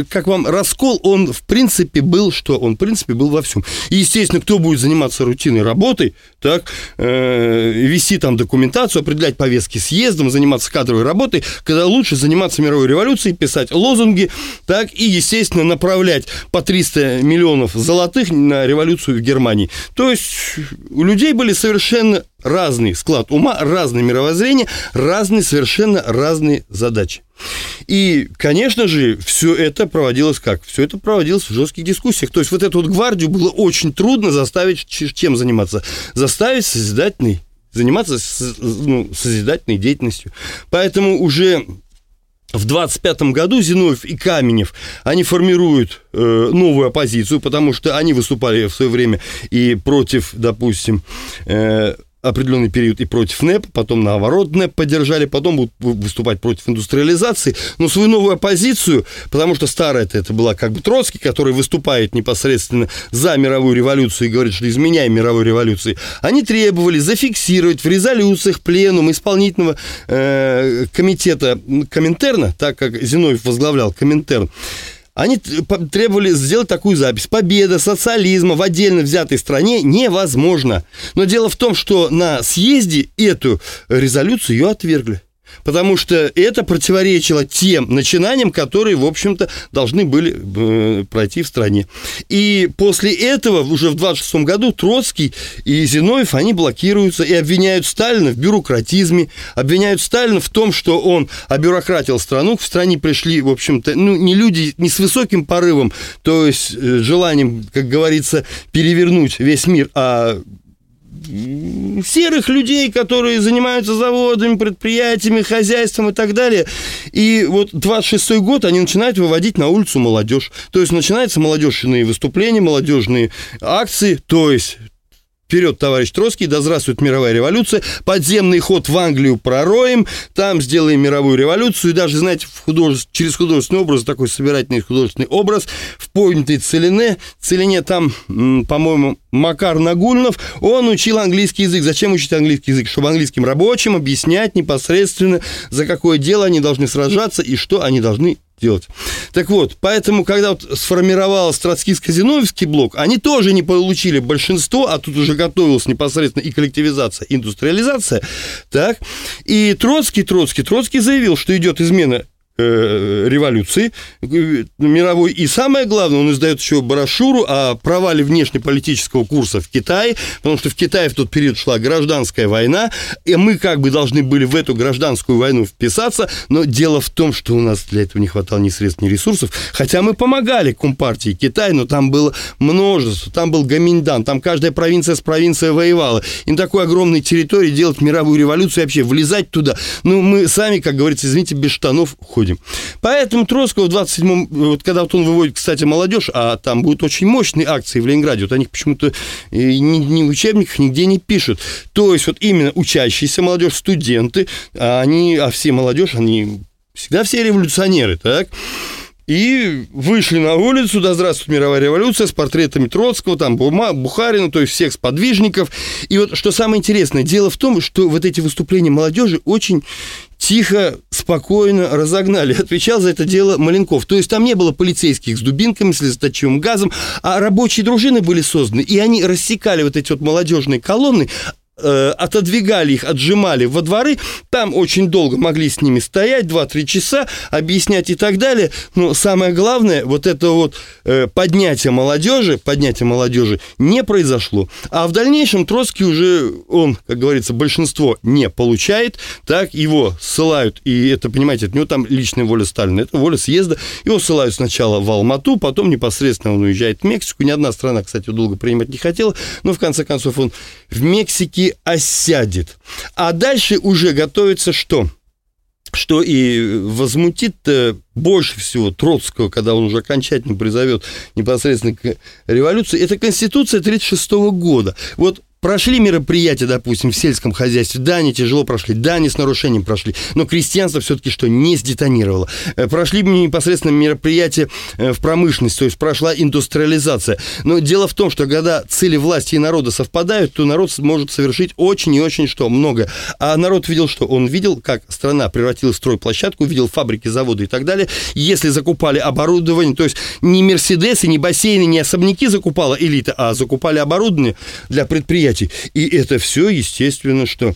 как вам раскол, он в принципе был, что он в принципе был во всем. И, естественно, кто будет заниматься рутинной работой, так, э, вести там документацию, определять повестки съездом, заниматься кадровой работой, когда лучше заниматься мировой революцией, писать лозунги, так, и, естественно, направлять по 300 миллионов золотых на революцию в Германии. То есть у людей были совершенно разный склад ума, разное мировоззрение, разные, совершенно разные задачи. И, конечно же, все это проводилось как? Все это проводилось в жестких дискуссиях. То есть вот эту вот гвардию было очень трудно заставить чем заниматься? Заставить созидательный, заниматься ну, созидательной деятельностью. Поэтому уже в 25 году Зиновьев и Каменев, они формируют э, новую оппозицию, потому что они выступали в свое время и против, допустим, э, определенный период и против НЭП, потом наоборот НЭП поддержали, потом будут выступать против индустриализации, но свою новую оппозицию, потому что старая это, это была как бы Троцкий, который выступает непосредственно за мировую революцию и говорит, что изменяем мировой революции, они требовали зафиксировать в резолюциях пленум исполнительного э, комитета Коминтерна, так как Зиновьев возглавлял Коминтерн, они требовали сделать такую запись. Победа социализма в отдельно взятой стране невозможно. Но дело в том, что на съезде эту резолюцию ее отвергли потому что это противоречило тем начинаниям, которые, в общем-то, должны были э, пройти в стране. И после этого, уже в 26 году, Троцкий и Зиновьев, они блокируются и обвиняют Сталина в бюрократизме, обвиняют Сталина в том, что он обюрократил страну, в стране пришли, в общем-то, ну, не люди не с высоким порывом, то есть э, желанием, как говорится, перевернуть весь мир, а серых людей, которые занимаются заводами, предприятиями, хозяйством и так далее. И вот 26-й год они начинают выводить на улицу молодежь. То есть начинаются молодежные выступления, молодежные акции, то есть Вперед, товарищ Троцкий, да здравствует мировая революция. Подземный ход в Англию пророем, там сделаем мировую революцию. И даже, знаете, в художеств... через художественный образ, такой собирательный художественный образ, в поднятой целине, целине там, по-моему, Макар Нагульнов, он учил английский язык. Зачем учить английский язык? Чтобы английским рабочим объяснять непосредственно, за какое дело они должны сражаться и что они должны делать. Так вот, поэтому, когда вот сформировался троцкийско-зиновьевский блок, они тоже не получили большинство, а тут уже готовилась непосредственно и коллективизация, и индустриализация, так, и Троцкий, Троцкий, Троцкий заявил, что идет измена Э, революции мировой. И самое главное, он издает еще брошюру о провале внешнеполитического курса в Китае, потому что в Китае в тот период шла гражданская война, и мы как бы должны были в эту гражданскую войну вписаться, но дело в том, что у нас для этого не хватало ни средств, ни ресурсов, хотя мы помогали Компартии Китая, но там было множество, там был Гаминьдан, там каждая провинция с провинцией воевала, и на такой огромной территории делать мировую революцию и вообще влезать туда, ну, мы сами, как говорится, извините, без штанов ходим будем. Поэтому Троцкого в 27-м, вот когда вот он выводит, кстати, молодежь, а там будут очень мощные акции в Ленинграде, вот они почему-то ни, ни в учебниках нигде не пишут. То есть вот именно учащиеся молодежь, студенты, а они, а все молодежь, они всегда все революционеры, так? И вышли на улицу, да здравствует мировая революция, с портретами Троцкого, там Бухарина, то есть всех сподвижников. И вот что самое интересное, дело в том, что вот эти выступления молодежи очень тихо, спокойно разогнали. Отвечал за это дело Маленков. То есть там не было полицейских с дубинками, с слезоточивым газом, а рабочие дружины были созданы, и они рассекали вот эти вот молодежные колонны, Э, отодвигали их, отжимали во дворы, там очень долго могли с ними стоять, 2-3 часа, объяснять и так далее, но самое главное, вот это вот э, поднятие молодежи, поднятие молодежи не произошло, а в дальнейшем Троцкий уже, он, как говорится, большинство не получает, так, его ссылают, и это, понимаете, это не там личная воля Сталина, это воля съезда, его ссылают сначала в Алмату, потом непосредственно он уезжает в Мексику, ни одна страна, кстати, долго принимать не хотела, но в конце концов он в Мексике осядет. А дальше уже готовится что? Что и возмутит больше всего Троцкого, когда он уже окончательно призовет непосредственно к революции, это Конституция 1936 года. Вот Прошли мероприятия, допустим, в сельском хозяйстве, да, они тяжело прошли, да, они с нарушением прошли, но крестьянство все-таки что, не сдетонировало. Э, прошли непосредственно мероприятия э, в промышленности, то есть прошла индустриализация. Но дело в том, что когда цели власти и народа совпадают, то народ может совершить очень и очень что, много. А народ видел что? Он видел, как страна превратилась в стройплощадку, видел фабрики, заводы и так далее. Если закупали оборудование, то есть не Мерседесы, не бассейны, не особняки закупала элита, а закупали оборудование для предприятий, предприятий. И это все, естественно, что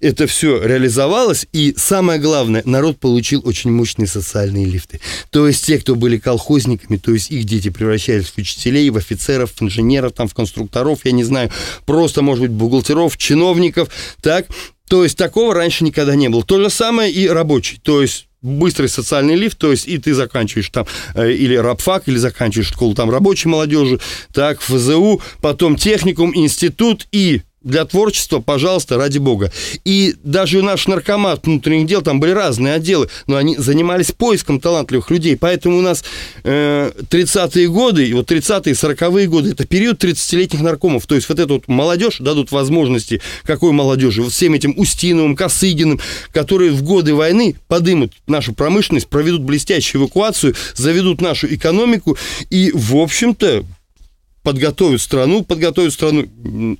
это все реализовалось. И самое главное, народ получил очень мощные социальные лифты. То есть те, кто были колхозниками, то есть их дети превращались в учителей, в офицеров, в инженеров, там, в конструкторов, я не знаю, просто, может быть, бухгалтеров, чиновников, так. То есть такого раньше никогда не было. То же самое и рабочий. То есть быстрый социальный лифт, то есть и ты заканчиваешь там э, или рабфак, или заканчиваешь школу там рабочей молодежи, так, ФЗУ, потом техникум, институт и для творчества, пожалуйста, ради бога. И даже наш наркомат внутренних дел, там были разные отделы, но они занимались поиском талантливых людей. Поэтому у нас э, 30-е годы, и вот 30-е, 40-е годы, это период 30-летних наркомов. То есть вот эту вот молодежь дадут возможности, какой молодежи, вот всем этим Устиновым, Косыгиным, которые в годы войны подымут нашу промышленность, проведут блестящую эвакуацию, заведут нашу экономику и, в общем-то, подготовят страну, подготовят страну,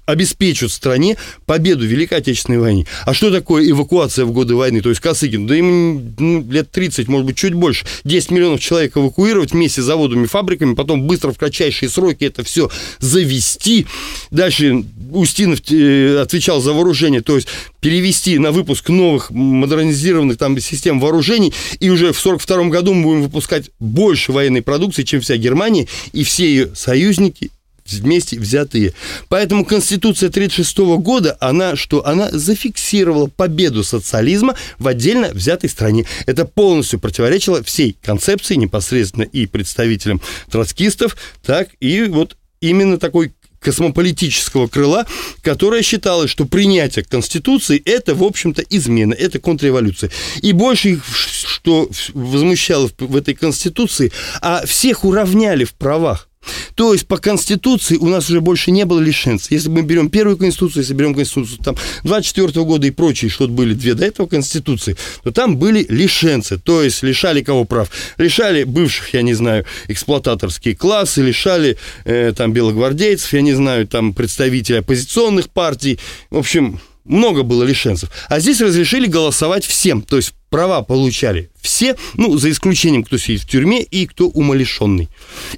обеспечат стране победу в Великой Отечественной войне. А что такое эвакуация в годы войны? То есть Косыгин, да им ну, лет 30, может быть, чуть больше, 10 миллионов человек эвакуировать вместе с заводами, фабриками, потом быстро в кратчайшие сроки это все завести. Дальше Устинов э, отвечал за вооружение, то есть перевести на выпуск новых модернизированных там систем вооружений, и уже в 1942 году мы будем выпускать больше военной продукции, чем вся Германия и все ее союзники вместе взятые. Поэтому Конституция 1936 года, она что? Она зафиксировала победу социализма в отдельно взятой стране. Это полностью противоречило всей концепции непосредственно и представителям троцкистов, так и вот именно такой космополитического крыла, которое считало, что принятие Конституции – это, в общем-то, измена, это контрреволюция. И больше их, что возмущало в этой Конституции, а всех уравняли в правах. То есть по Конституции у нас уже больше не было лишенцев. Если мы берем первую Конституцию, если берем Конституцию там 24 года и прочие, что были две до этого Конституции, то там были лишенцы, то есть лишали кого прав? Лишали бывших, я не знаю, эксплуататорские классы, лишали э, там белогвардейцев, я не знаю, там представителей оппозиционных партий. В общем, много было лишенцев. А здесь разрешили голосовать всем, то есть права получали все, ну, за исключением, кто сидит в тюрьме и кто умалишенный.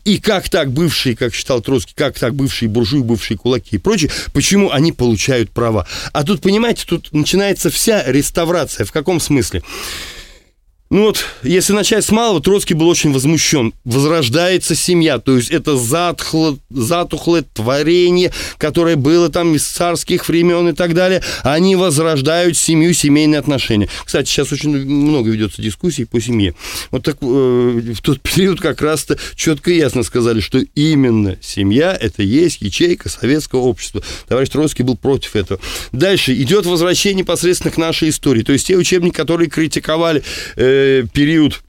И как так бывшие, как считал Троцкий, как так бывшие буржуи, бывшие кулаки и прочие, почему они получают права? А тут, понимаете, тут начинается вся реставрация. В каком смысле? Ну вот, если начать с малого, Троцкий был очень возмущен. Возрождается семья, то есть это затхло, затухлое творение, которое было там из царских времен и так далее. Они возрождают семью, семейные отношения. Кстати, сейчас очень много ведется дискуссий по семье. Вот так э, в тот период как раз-то четко и ясно сказали, что именно семья – это есть ячейка советского общества. Товарищ Троцкий был против этого. Дальше идет возвращение непосредственно к нашей истории. То есть те учебники, которые критиковали э, период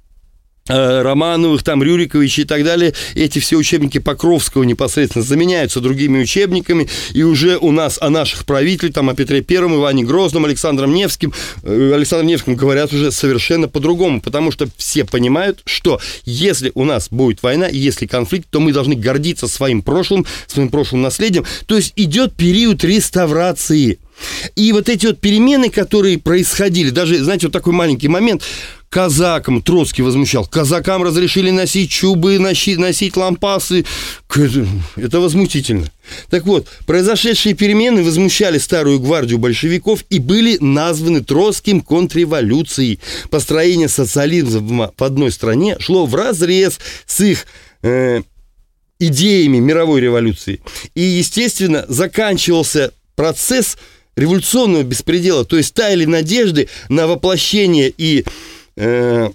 э, Романовых, там, Рюриковича и так далее, эти все учебники Покровского непосредственно заменяются другими учебниками, и уже у нас о наших правителях, там, о Петре Первом, Иване Грозном, Александром Невским, э, Александром Невским говорят уже совершенно по-другому, потому что все понимают, что если у нас будет война, если конфликт, то мы должны гордиться своим прошлым, своим прошлым наследием, то есть идет период реставрации, и вот эти вот перемены, которые происходили, даже, знаете, вот такой маленький момент, казакам Троцкий возмущал. Казакам разрешили носить чубы, носить, носить лампасы. Это возмутительно. Так вот, произошедшие перемены возмущали старую гвардию большевиков и были названы Троцким контрреволюцией. Построение социализма в одной стране шло в разрез с их э, идеями мировой революции. И, естественно, заканчивался процесс революционного беспредела, то есть таяли надежды на воплощение и э,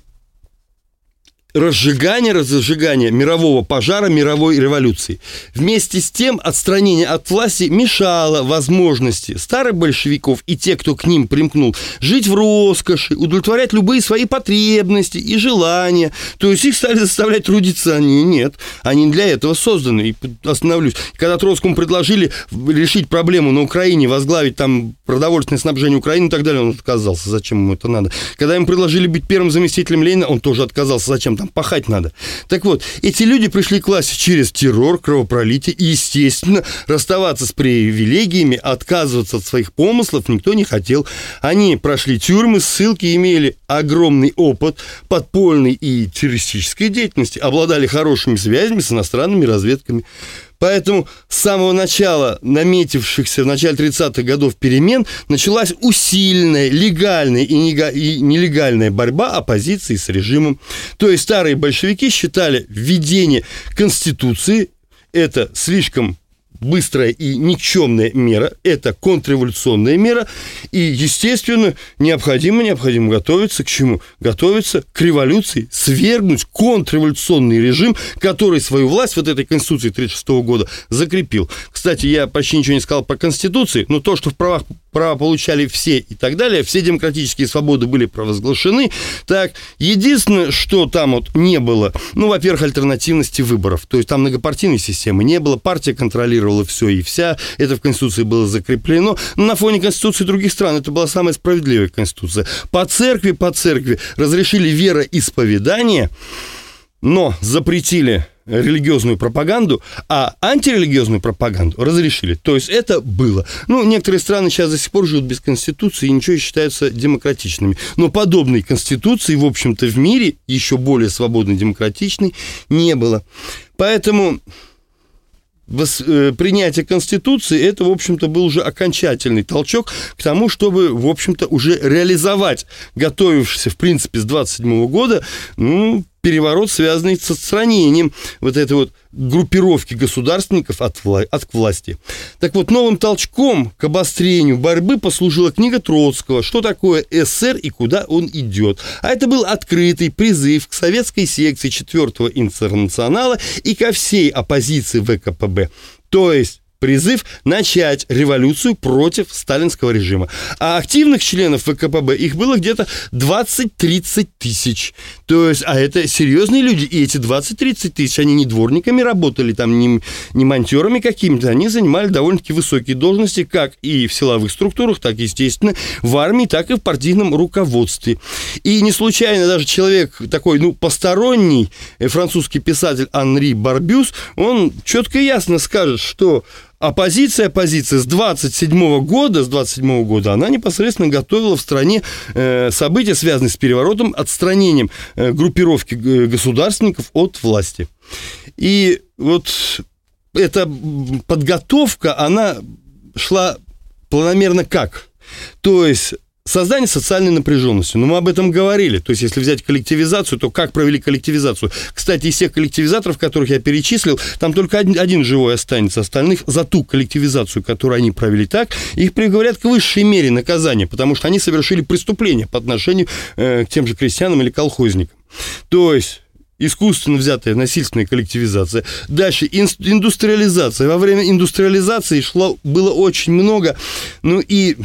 разжигания, разжигания мирового пожара, мировой революции. Вместе с тем отстранение от власти мешало возможности старых большевиков и тех, кто к ним примкнул, жить в роскоши, удовлетворять любые свои потребности и желания. То есть их стали заставлять трудиться, они нет. Они для этого созданы. И остановлюсь. Когда Троцкому предложили решить проблему на Украине, возглавить там продовольственное снабжение Украины и так далее, он отказался. Зачем ему это надо? Когда им предложили быть первым заместителем Ленина, он тоже отказался. Зачем? Там пахать надо. Так вот, эти люди пришли к власти через террор, кровопролитие, и, естественно, расставаться с привилегиями, отказываться от своих помыслов никто не хотел. Они прошли тюрьмы, ссылки, имели огромный опыт подпольной и террористической деятельности, обладали хорошими связями с иностранными разведками. Поэтому с самого начала наметившихся в начале 30-х годов перемен началась усиленная легальная и нелегальная борьба оппозиции с режимом. То есть старые большевики считали введение Конституции это слишком быстрая и никчемная мера, это контрреволюционная мера, и, естественно, необходимо, необходимо готовиться к чему? Готовиться к революции, свергнуть контрреволюционный режим, который свою власть вот этой Конституции 1936 года закрепил. Кстати, я почти ничего не сказал про Конституции, но то, что в правах права получали все и так далее, все демократические свободы были провозглашены. Так, единственное, что там вот не было, ну, во-первых, альтернативности выборов. То есть там многопартийной системы не было, партия контролировала все и вся, это в Конституции было закреплено. Но на фоне Конституции других стран это была самая справедливая Конституция. По церкви, по церкви разрешили вероисповедание, но запретили религиозную пропаганду, а антирелигиозную пропаганду разрешили. То есть это было. Ну, некоторые страны сейчас до сих пор живут без конституции и ничего считаются демократичными. Но подобной конституции, в общем-то, в мире, еще более свободной, демократичной, не было. Поэтому Э, принятие Конституции, это, в общем-то, был уже окончательный толчок к тому, чтобы, в общем-то, уже реализовать готовившийся, в принципе, с 27 года, ну, переворот, связанный с отстранением вот этой вот группировки государственников от, вла- от власти. Так вот, новым толчком к обострению борьбы послужила книга Троцкого «Что такое СССР и куда он идет?». А это был открытый призыв к советской секции 4 интернационала и ко всей оппозиции ВКПБ. То есть призыв начать революцию против сталинского режима. А активных членов ВКПБ их было где-то 20-30 тысяч. То есть, а это серьезные люди. И эти 20-30 тысяч, они не дворниками работали, там, не, не монтерами какими-то. Они занимали довольно-таки высокие должности, как и в силовых структурах, так, естественно, в армии, так и в партийном руководстве. И не случайно даже человек такой, ну, посторонний, э, французский писатель Анри Барбюс, он четко и ясно скажет, что оппозиция, оппозиция с 27 года, с 27 года она непосредственно готовила в стране э, события, связанные с переворотом, отстранением э, группировки э, государственников от власти. И вот эта подготовка, она шла планомерно как? То есть Создание социальной напряженности. Ну, мы об этом говорили. То есть, если взять коллективизацию, то как провели коллективизацию? Кстати, из всех коллективизаторов, которых я перечислил, там только один, один живой останется. Остальных за ту коллективизацию, которую они провели так, их приговорят к высшей мере наказания, потому что они совершили преступление по отношению э, к тем же крестьянам или колхозникам. То есть искусственно взятая насильственная коллективизация. Дальше индустриализация. Во время индустриализации шло, было очень много, ну и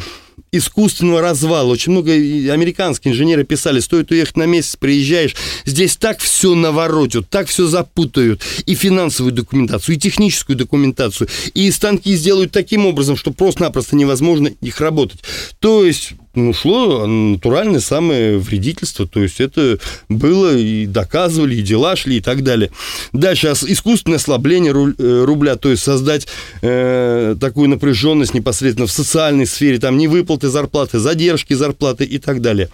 искусственного развала. Очень много американские инженеры писали, стоит уехать на месяц, приезжаешь, здесь так все наворотят, так все запутают, и финансовую документацию, и техническую документацию, и станки сделают таким образом, что просто-напросто невозможно их работать. То есть шло натуральное самое вредительство, то есть это было и доказывали, и дела шли, и так далее. Дальше искусственное ослабление э, рубля, то есть создать э, такую напряженность непосредственно в социальной сфере, там невыплаты зарплаты, задержки зарплаты и так далее.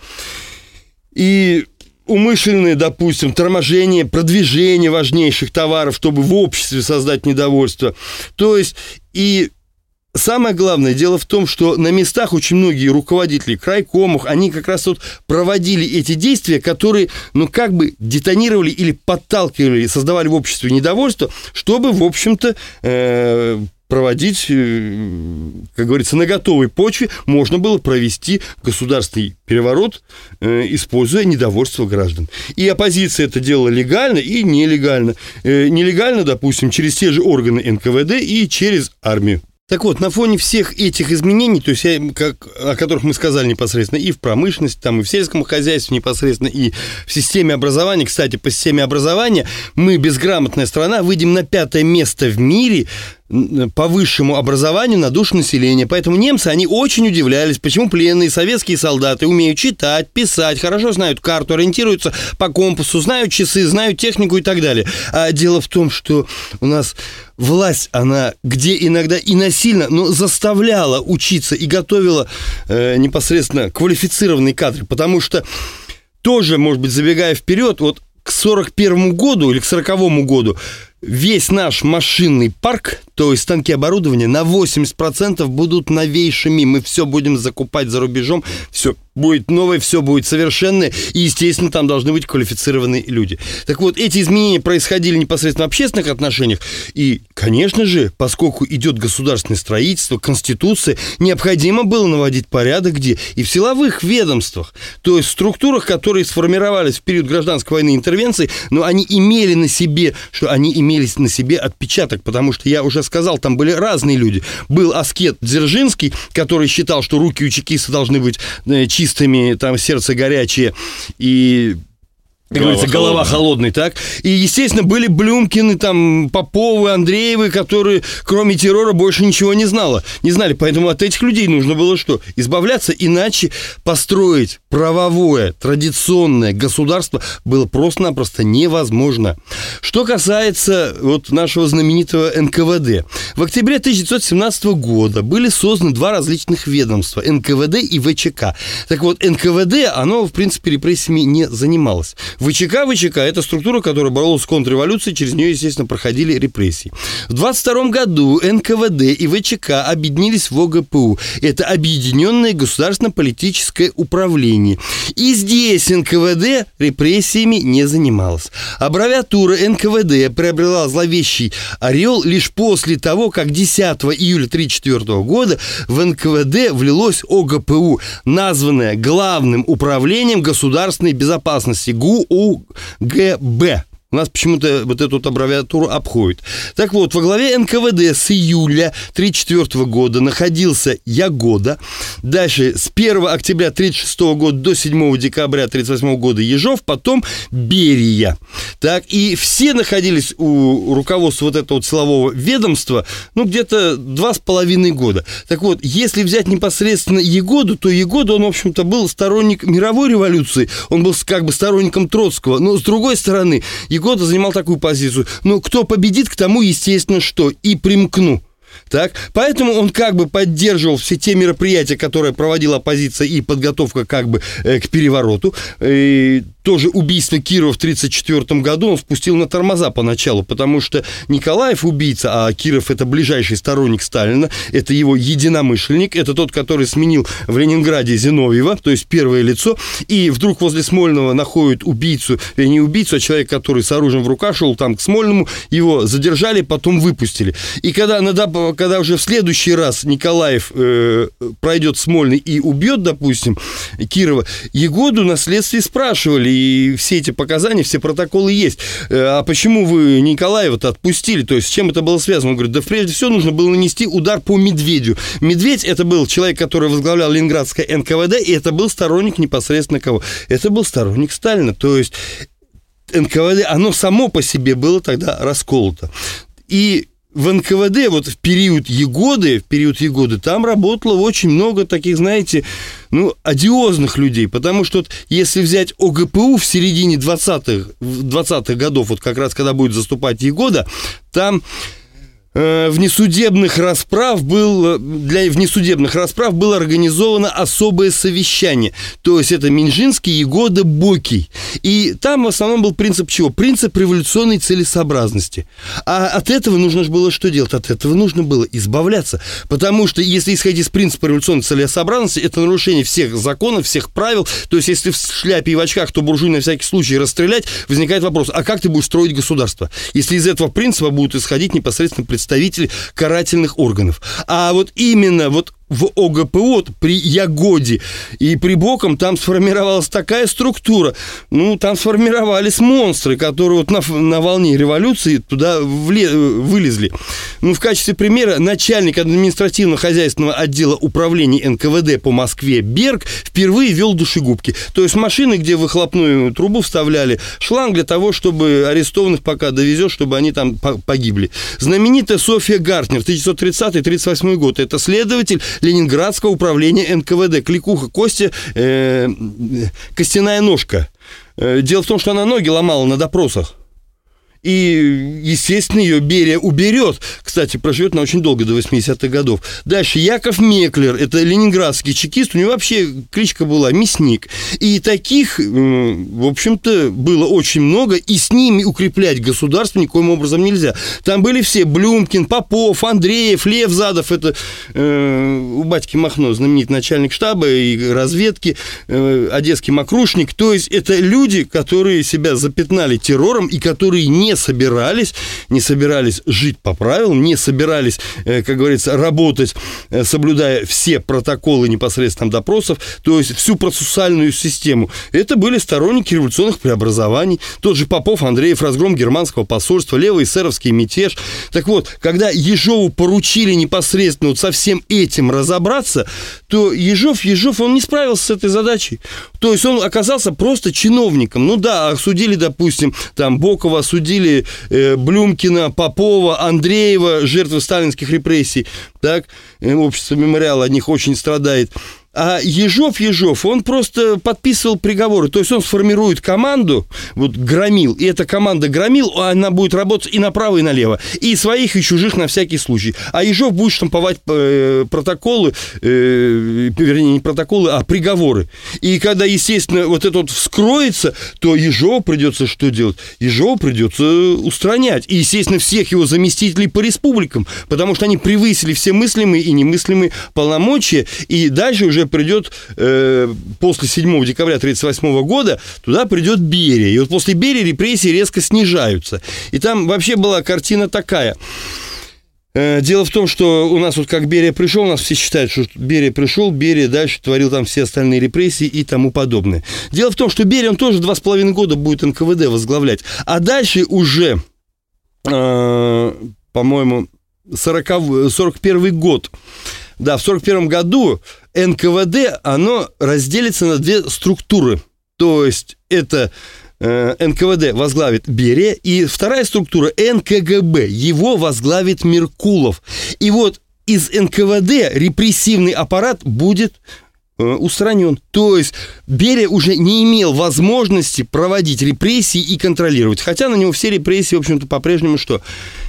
И умышленное, допустим, торможение, продвижение важнейших товаров, чтобы в обществе создать недовольство. То есть и Самое главное дело в том, что на местах очень многие руководители крайкомов, они как раз вот проводили эти действия, которые, ну, как бы детонировали или подталкивали, создавали в обществе недовольство, чтобы, в общем-то, э, проводить, э, как говорится, на готовой почве можно было провести государственный переворот, э, используя недовольство граждан. И оппозиция это делала легально и нелегально. Э, нелегально, допустим, через те же органы НКВД и через армию. Так вот, на фоне всех этих изменений, то есть, я, как, о которых мы сказали непосредственно и в промышленности, там, и в сельском хозяйстве непосредственно, и в системе образования, кстати, по системе образования мы, безграмотная страна, выйдем на пятое место в мире по высшему образованию на душу населения. Поэтому немцы, они очень удивлялись, почему пленные советские солдаты умеют читать, писать, хорошо знают карту, ориентируются по компасу, знают часы, знают технику и так далее. А дело в том, что у нас власть, она где иногда и насильно, но заставляла учиться и готовила э, непосредственно квалифицированные кадры, потому что тоже, может быть, забегая вперед, вот к 41 году или к 40 году весь наш машинный парк, то есть станки оборудования, на 80% будут новейшими. Мы все будем закупать за рубежом. Все, будет новое, все будет совершенное, и, естественно, там должны быть квалифицированные люди. Так вот, эти изменения происходили непосредственно в общественных отношениях, и, конечно же, поскольку идет государственное строительство, конституция, необходимо было наводить порядок где? И в силовых ведомствах, то есть в структурах, которые сформировались в период гражданской войны интервенции, но они имели на себе, что они имели на себе отпечаток, потому что я уже сказал, там были разные люди. Был аскет Дзержинский, который считал, что руки у чекиста должны быть э, чистыми, там сердце горячее. И как Голова говорится, голова холодной, так? И, естественно, были Блюмкины, там, Поповы, Андреевы, которые, кроме террора, больше ничего не знала, не знали. Поэтому от этих людей нужно было что? Избавляться, иначе построить правовое, традиционное государство было просто-напросто невозможно. Что касается вот нашего знаменитого НКВД. В октябре 1917 года были созданы два различных ведомства – НКВД и ВЧК. Так вот, НКВД, оно, в принципе, репрессиями не занималось. ВЧК, ВЧК – это структура, которая боролась с контрреволюцией, через нее, естественно, проходили репрессии. В 22 году НКВД и ВЧК объединились в ОГПУ. Это Объединенное государственно-политическое управление. И здесь НКВД репрессиями не занималось. Аббревиатура НКВД приобрела зловещий ореол лишь после того, как 10 июля 1934 года в НКВД влилось ОГПУ, названное Главным управлением государственной безопасности ГУГБ. У нас почему-то вот эту вот аббревиатуру обходит. Так вот, во главе НКВД с июля 1934 года находился Ягода. Дальше с 1 октября 1936 года до 7 декабря 1938 года Ежов, потом Берия. Так, и все находились у руководства вот этого вот силового ведомства, ну, где-то два с половиной года. Так вот, если взять непосредственно Егоду, то Егода, он, в общем-то, был сторонник мировой революции, он был как бы сторонником Троцкого, но, с другой стороны, Егода занимал такую позицию, ну, кто победит, к тому, естественно, что, и примкну. Так? Поэтому он как бы поддерживал все те мероприятия, которые проводила оппозиция и подготовка как бы э, к перевороту. И тоже убийство Кирова в 1934 году он спустил на тормоза поначалу, потому что Николаев убийца, а Киров это ближайший сторонник Сталина, это его единомышленник, это тот, который сменил в Ленинграде Зиновьева, то есть первое лицо, и вдруг возле Смольного находят убийцу, не убийцу, а человек, который с оружием в руках шел там к Смольному, его задержали, потом выпустили. И когда, когда уже в следующий раз Николаев э, пройдет Смольный и убьет, допустим, Кирова, Егоду на следствии спрашивали, и все эти показания, все протоколы есть. Э, а почему вы Николаева-то отпустили? То есть с чем это было связано? Он говорит, да прежде всего нужно было нанести удар по Медведю. Медведь это был человек, который возглавлял Ленинградское НКВД, и это был сторонник непосредственно кого? Это был сторонник Сталина. То есть НКВД, оно само по себе было тогда расколото. И в НКВД вот в период Егоды, в период Егоды, там работало очень много таких, знаете, ну, одиозных людей, потому что вот, если взять ОГПУ в середине 20-х 20 годов, вот как раз когда будет заступать Егода, там внесудебных расправ был, для внесудебных расправ было организовано особое совещание. То есть это Минжинский, Егода, Бокий. И там в основном был принцип чего? Принцип революционной целесообразности. А от этого нужно было что делать? От этого нужно было избавляться. Потому что если исходить из принципа революционной целесообразности, это нарушение всех законов, всех правил. То есть если в шляпе и в очках, то буржуй на всякий случай расстрелять, возникает вопрос, а как ты будешь строить государство? Если из этого принципа будут исходить непосредственно карательных органов. А вот именно вот в ОГПО при Ягоде и при Боком там сформировалась такая структура. Ну, там сформировались монстры, которые вот на, на волне революции туда вле, вылезли. Ну, в качестве примера начальник административно-хозяйственного отдела управления НКВД по Москве Берг впервые вел душегубки. То есть машины, где выхлопную трубу вставляли шланг для того, чтобы арестованных пока довезет, чтобы они там погибли. Знаменитая Софья Гартнер, 1930-38 год. Это следователь Ленинградского управления НКВД. Кликуха Костя, э, костяная ножка. Э, дело в том, что она ноги ломала на допросах. И, естественно, ее Берия уберет. Кстати, проживет на очень долго, до 80-х годов. Дальше Яков Меклер, это ленинградский чекист, у него вообще кличка была «Мясник». И таких, в общем-то, было очень много, и с ними укреплять государство никоим образом нельзя. Там были все Блюмкин, Попов, Андреев, Лев Задов, это э, у батьки Махно, знаменитый начальник штаба и разведки, э, одесский макрушник. То есть это люди, которые себя запятнали террором и которые не не собирались, не собирались жить по правилам, не собирались, э, как говорится, работать, э, соблюдая все протоколы непосредственно допросов, то есть всю процессуальную систему. Это были сторонники революционных преобразований. Тот же Попов, Андреев, разгром германского посольства, левый эсеровский мятеж. Так вот, когда Ежову поручили непосредственно вот со всем этим разобраться, то Ежов, Ежов, он не справился с этой задачей. То есть он оказался просто чиновником. Ну да, осудили, допустим, там Бокова осудили судили э, Блюмкина, Попова, Андреева, жертвы сталинских репрессий, так, э, общество мемориала от них очень страдает. А Ежов, Ежов, он просто подписывал приговоры. То есть он сформирует команду, вот громил, и эта команда громил, она будет работать и направо, и налево. И своих, и чужих на всякий случай. А Ежов будет штамповать э, протоколы, э, вернее, не протоколы, а приговоры. И когда, естественно, вот это вот вскроется, то Ежову придется что делать? Ежову придется устранять. И, естественно, всех его заместителей по республикам, потому что они превысили все мыслимые и немыслимые полномочия, и дальше уже уже придет э, после 7 декабря 1938 года, туда придет Берия. И вот после Берии репрессии резко снижаются. И там вообще была картина такая. Э, дело в том, что у нас вот как Берия пришел, у нас все считают, что Берия пришел, Берия дальше творил там все остальные репрессии и тому подобное. Дело в том, что Берия, он тоже два с половиной года будет НКВД возглавлять. А дальше уже, э, по-моему, 40, 41 год да, в 1941 году НКВД, оно разделится на две структуры. То есть это э, НКВД возглавит Берия, и вторая структура НКГБ, его возглавит Меркулов. И вот из НКВД репрессивный аппарат будет устранен. То есть Берия уже не имел возможности проводить репрессии и контролировать. Хотя на него все репрессии, в общем-то, по-прежнему что?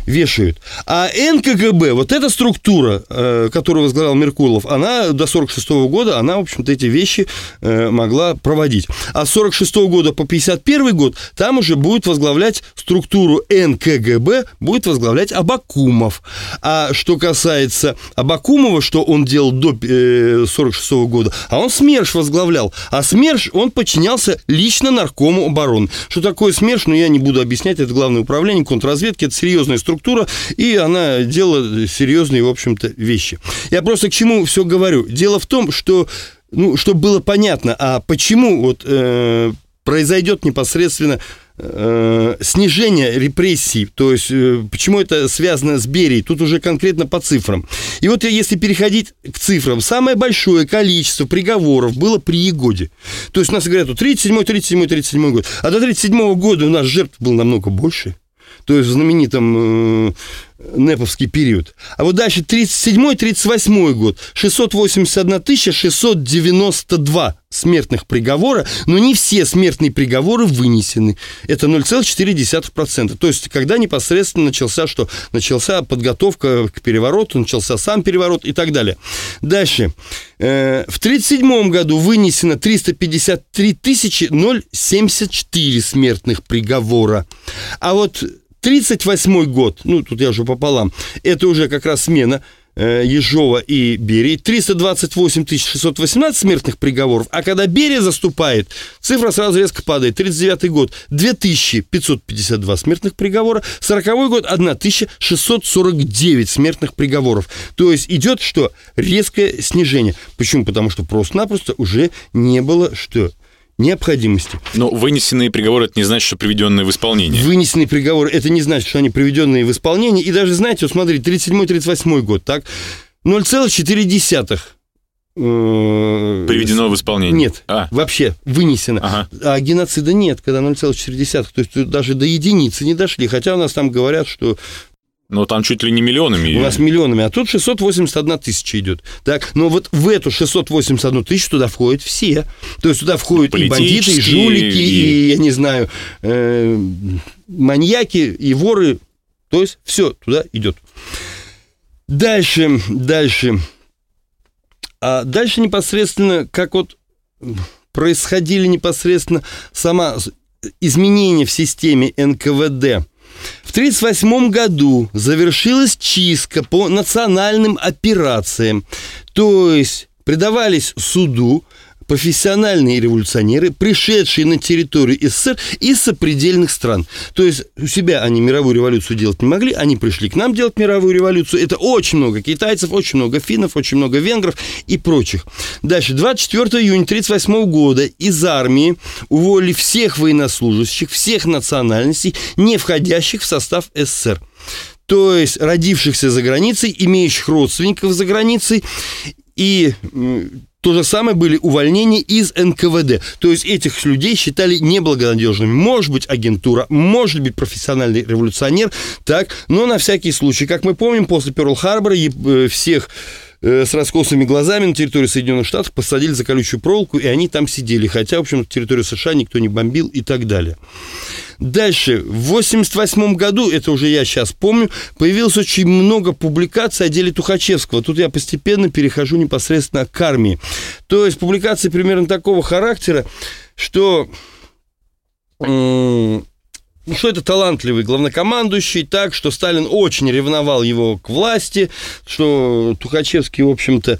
вешают. А НКГБ, вот эта структура, э, которую возглавлял Меркулов, она до 46 года, она, в общем-то, эти вещи э, могла проводить. А с 46 года по 51 год там уже будет возглавлять структуру НКГБ, будет возглавлять Абакумов. А что касается Абакумова, что он делал до 46 э, года, а он СМЕРШ возглавлял. А СМЕРШ, он подчинялся лично наркому обороны. Что такое СМЕРШ, ну, я не буду объяснять, это главное управление контрразведки, это серьезная структура, и она делала серьезные, в общем-то, вещи. Я просто к чему все говорю. Дело в том, что, ну, чтобы было понятно, а почему вот э, произойдет непосредственно э, снижение репрессий, то есть э, почему это связано с Берией, тут уже конкретно по цифрам. И вот если переходить к цифрам, самое большое количество приговоров было при Егоде. То есть у нас говорят, 37 37 37 год, а до 37 года у нас жертв было намного больше то есть в знаменитом э, Неповский период. А вот дальше 37-38 год, 681 692 смертных приговора, но не все смертные приговоры вынесены. Это 0,4%. То есть, когда непосредственно начался что? Начался подготовка к перевороту, начался сам переворот и так далее. Дальше. Э, в 1937 году вынесено 353 074 смертных приговора. А вот 38 год, ну, тут я уже пополам, это уже как раз смена э, Ежова и Берии, 328 618 смертных приговоров, а когда Берия заступает, цифра сразу резко падает, 39 год, 2552 смертных приговора, 40 год, 1649 смертных приговоров. То есть идет что? Резкое снижение. Почему? Потому что просто-напросто уже не было что? Необходимости. Но вынесенные приговоры это не значит, что приведенные в исполнение. Вынесенные приговоры это не значит, что они приведенные в исполнение. И даже, знаете, вот смотрите, 37-38 год, так, 0,4 э, Приведено в исполнение? Нет, а. вообще вынесено. Ага. А геноцида нет, когда 0,4. То есть даже до единицы не дошли. Хотя у нас там говорят, что но там чуть ли не миллионами. У нас миллионами, а тут 681 тысяча идет. Так, но вот в эту 681 тысячу туда входят все. То есть туда входят и бандиты, и жулики, и, и я не знаю, э, маньяки и воры, то есть все туда идет. Дальше, дальше. А дальше непосредственно, как вот происходили непосредственно сама изменения в системе НКВД. В 1938 году завершилась чистка по национальным операциям, то есть предавались суду профессиональные революционеры, пришедшие на территорию СССР из сопредельных стран. То есть у себя они мировую революцию делать не могли, они пришли к нам делать мировую революцию. Это очень много китайцев, очень много финнов, очень много венгров и прочих. Дальше, 24 июня 1938 года из армии уволили всех военнослужащих, всех национальностей, не входящих в состав СССР то есть родившихся за границей, имеющих родственников за границей, и то же самое были увольнения из НКВД. То есть этих людей считали неблагонадежными. Может быть агентура, может быть профессиональный революционер, так, но на всякий случай. Как мы помним, после Перл-Харбора э, всех с раскосыми глазами на территории Соединенных Штатов посадили за колючую проволоку, и они там сидели. Хотя, в общем, территорию США никто не бомбил и так далее. Дальше, в 88 году, это уже я сейчас помню, появилось очень много публикаций о деле Тухачевского. Тут я постепенно перехожу непосредственно к армии. То есть публикации примерно такого характера, что что это талантливый главнокомандующий, так, что Сталин очень ревновал его к власти, что Тухачевский, в общем-то,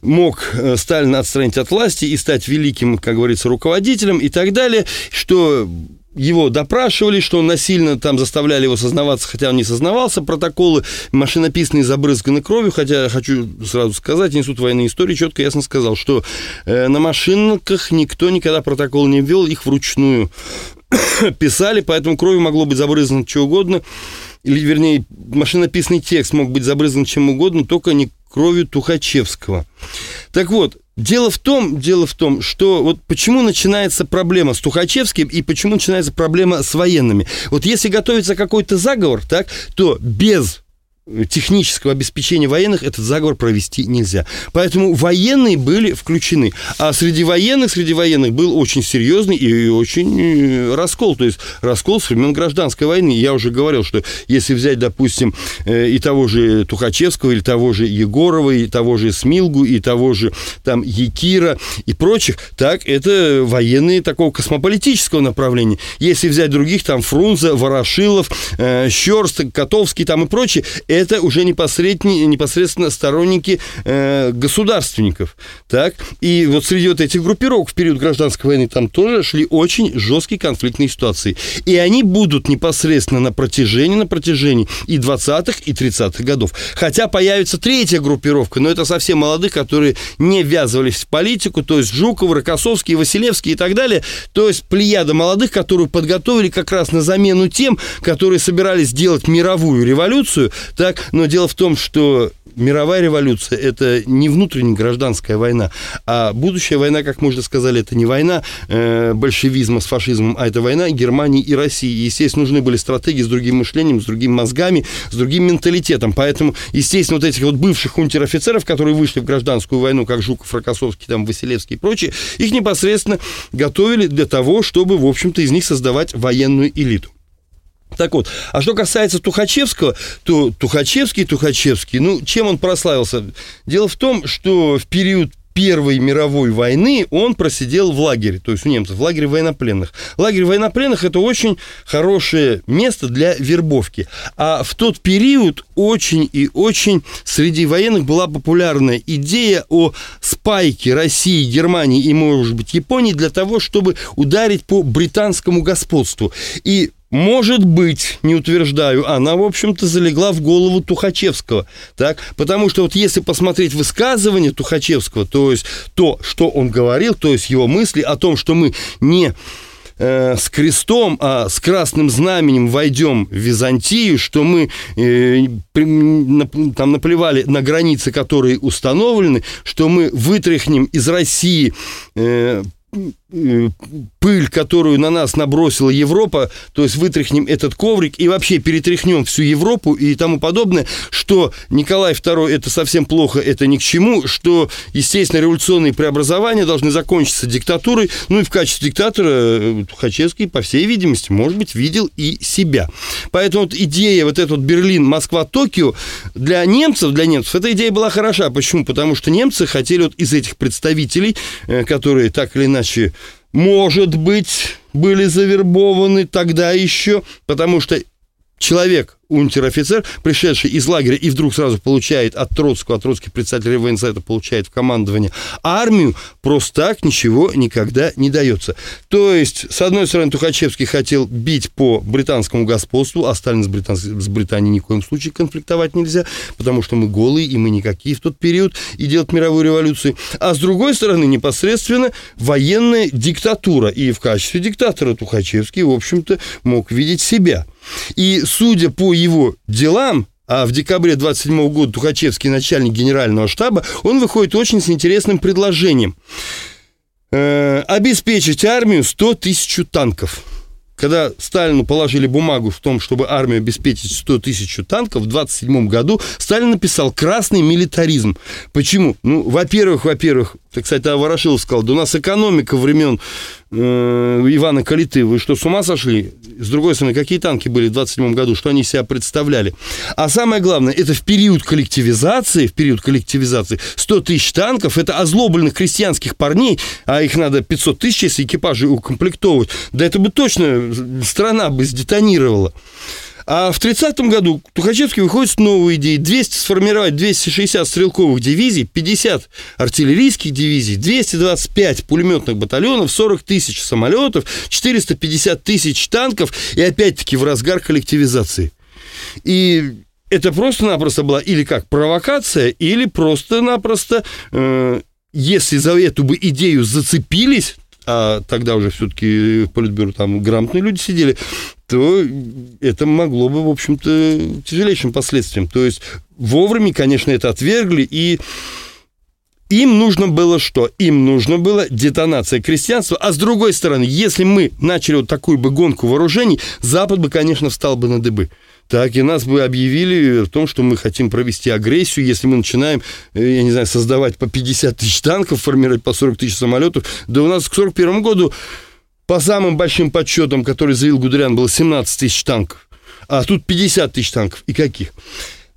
мог э, Сталина отстранить от власти и стать великим, как говорится, руководителем и так далее, что его допрашивали, что он насильно там заставляли его сознаваться, хотя он не сознавался. Протоколы машинописные забрызганы кровью, хотя хочу сразу сказать, Институт военной истории четко ясно сказал, что э, на машинках никто никогда протокол не ввел, их вручную писали, поэтому кровью могло быть забрызгано что угодно, или, вернее, машинописный текст мог быть забрызган чем угодно, только не кровью Тухачевского. Так вот, Дело в том, дело в том, что вот почему начинается проблема с Тухачевским и почему начинается проблема с военными. Вот если готовится какой-то заговор, так, то без технического обеспечения военных этот заговор провести нельзя. Поэтому военные были включены. А среди военных, среди военных был очень серьезный и очень э, раскол. То есть раскол с времен гражданской войны. Я уже говорил, что если взять, допустим, э, и того же Тухачевского, или того же Егорова, и того же Смилгу, и того же там Якира и прочих, так, это военные такого космополитического направления. Если взять других, там Фрунзе, Ворошилов, э, Щерст, Котовский там и прочие, это уже непосредственно, сторонники э, государственников. Так? И вот среди вот этих группировок в период гражданской войны там тоже шли очень жесткие конфликтные ситуации. И они будут непосредственно на протяжении, на протяжении и 20-х, и 30-х годов. Хотя появится третья группировка, но это совсем молодых, которые не ввязывались в политику, то есть Жуков, Рокоссовский, Василевский и так далее. То есть плеяда молодых, которую подготовили как раз на замену тем, которые собирались делать мировую революцию, так, но дело в том, что мировая революция – это не внутренняя гражданская война, а будущая война, как мы уже сказали, это не война э, большевизма с фашизмом, а это война Германии и России. И, естественно, нужны были стратегии с другим мышлением, с другими мозгами, с другим менталитетом. Поэтому, естественно, вот этих вот бывших унтер-офицеров, которые вышли в гражданскую войну, как Жуков, Рокоссовский, там, Василевский и прочие, их непосредственно готовили для того, чтобы, в общем-то, из них создавать военную элиту. Так вот, а что касается Тухачевского, то Тухачевский, Тухачевский, ну, чем он прославился? Дело в том, что в период Первой мировой войны он просидел в лагере, то есть у немцев, в лагере военнопленных. Лагерь военнопленных – это очень хорошее место для вербовки. А в тот период очень и очень среди военных была популярная идея о спайке России, Германии и, может быть, Японии для того, чтобы ударить по британскому господству. И может быть, не утверждаю, она, в общем-то, залегла в голову Тухачевского, так? Потому что вот если посмотреть высказывание Тухачевского, то есть то, что он говорил, то есть его мысли о том, что мы не э, с крестом, а с красным знаменем войдем в Византию, что мы э, там наплевали на границы, которые установлены, что мы вытряхнем из России э, пыль, которую на нас набросила Европа, то есть вытряхнем этот коврик и вообще перетряхнем всю Европу и тому подобное, что Николай II это совсем плохо, это ни к чему, что, естественно, революционные преобразования должны закончиться диктатурой, ну и в качестве диктатора э, Тухачевский, по всей видимости, может быть, видел и себя. Поэтому вот идея вот этот Берлин, Москва, Токио для немцев, для немцев эта идея была хороша. Почему? Потому что немцы хотели вот из этих представителей, э, которые так или иначе может быть, были завербованы тогда еще, потому что человек, унтер-офицер, пришедший из лагеря и вдруг сразу получает от Троцкого, от Троцких председателей военсовета получает в командование армию, просто так ничего никогда не дается. То есть, с одной стороны, Тухачевский хотел бить по британскому господству, а Сталин с, Британ... с Британией ни в коем случае конфликтовать нельзя, потому что мы голые, и мы никакие в тот период, и делать мировую революцию. А с другой стороны, непосредственно военная диктатура. И в качестве диктатора Тухачевский, в общем-то, мог видеть себя. И судя по его делам, а в декабре 27 года Тухачевский начальник генерального штаба, он выходит очень с интересным предложением. Э, обеспечить армию 100 тысяч танков. Когда Сталину положили бумагу в том, чтобы армию обеспечить 100 тысяч танков, в 27 году Сталин написал «красный милитаризм». Почему? Ну, во-первых, во-первых, так, кстати, Ворошилов сказал, да у нас экономика времен э, Ивана Калиты, вы что, с ума сошли? С другой стороны, какие танки были в 27 году, что они себя представляли? А самое главное, это в период коллективизации, в период коллективизации 100 тысяч танков, это озлобленных крестьянских парней, а их надо 500 тысяч, если экипажи укомплектовывать, да это бы точно страна бы сдетонировала. А в 30-м году Тухачевский выходит с новой идеей. 200 сформировать 260 стрелковых дивизий, 50 артиллерийских дивизий, 225 пулеметных батальонов, 40 тысяч самолетов, 450 тысяч танков и опять-таки в разгар коллективизации. И это просто-напросто была или как провокация, или просто-напросто, э, если за эту бы идею зацепились, а тогда уже все-таки в Политбюро там грамотные люди сидели, то это могло бы, в общем-то, тяжелейшим последствиям. То есть вовремя, конечно, это отвергли, и им нужно было что? Им нужно было детонация крестьянства. А с другой стороны, если мы начали вот такую бы гонку вооружений, Запад бы, конечно, встал бы на дыбы так и нас бы объявили в том, что мы хотим провести агрессию, если мы начинаем, э, я не знаю, создавать по 50 тысяч танков, формировать по 40 тысяч самолетов. Да у нас к 41 году, по самым большим подсчетам, которые заявил Гудериан, было 17 тысяч танков. А тут 50 тысяч танков. И каких?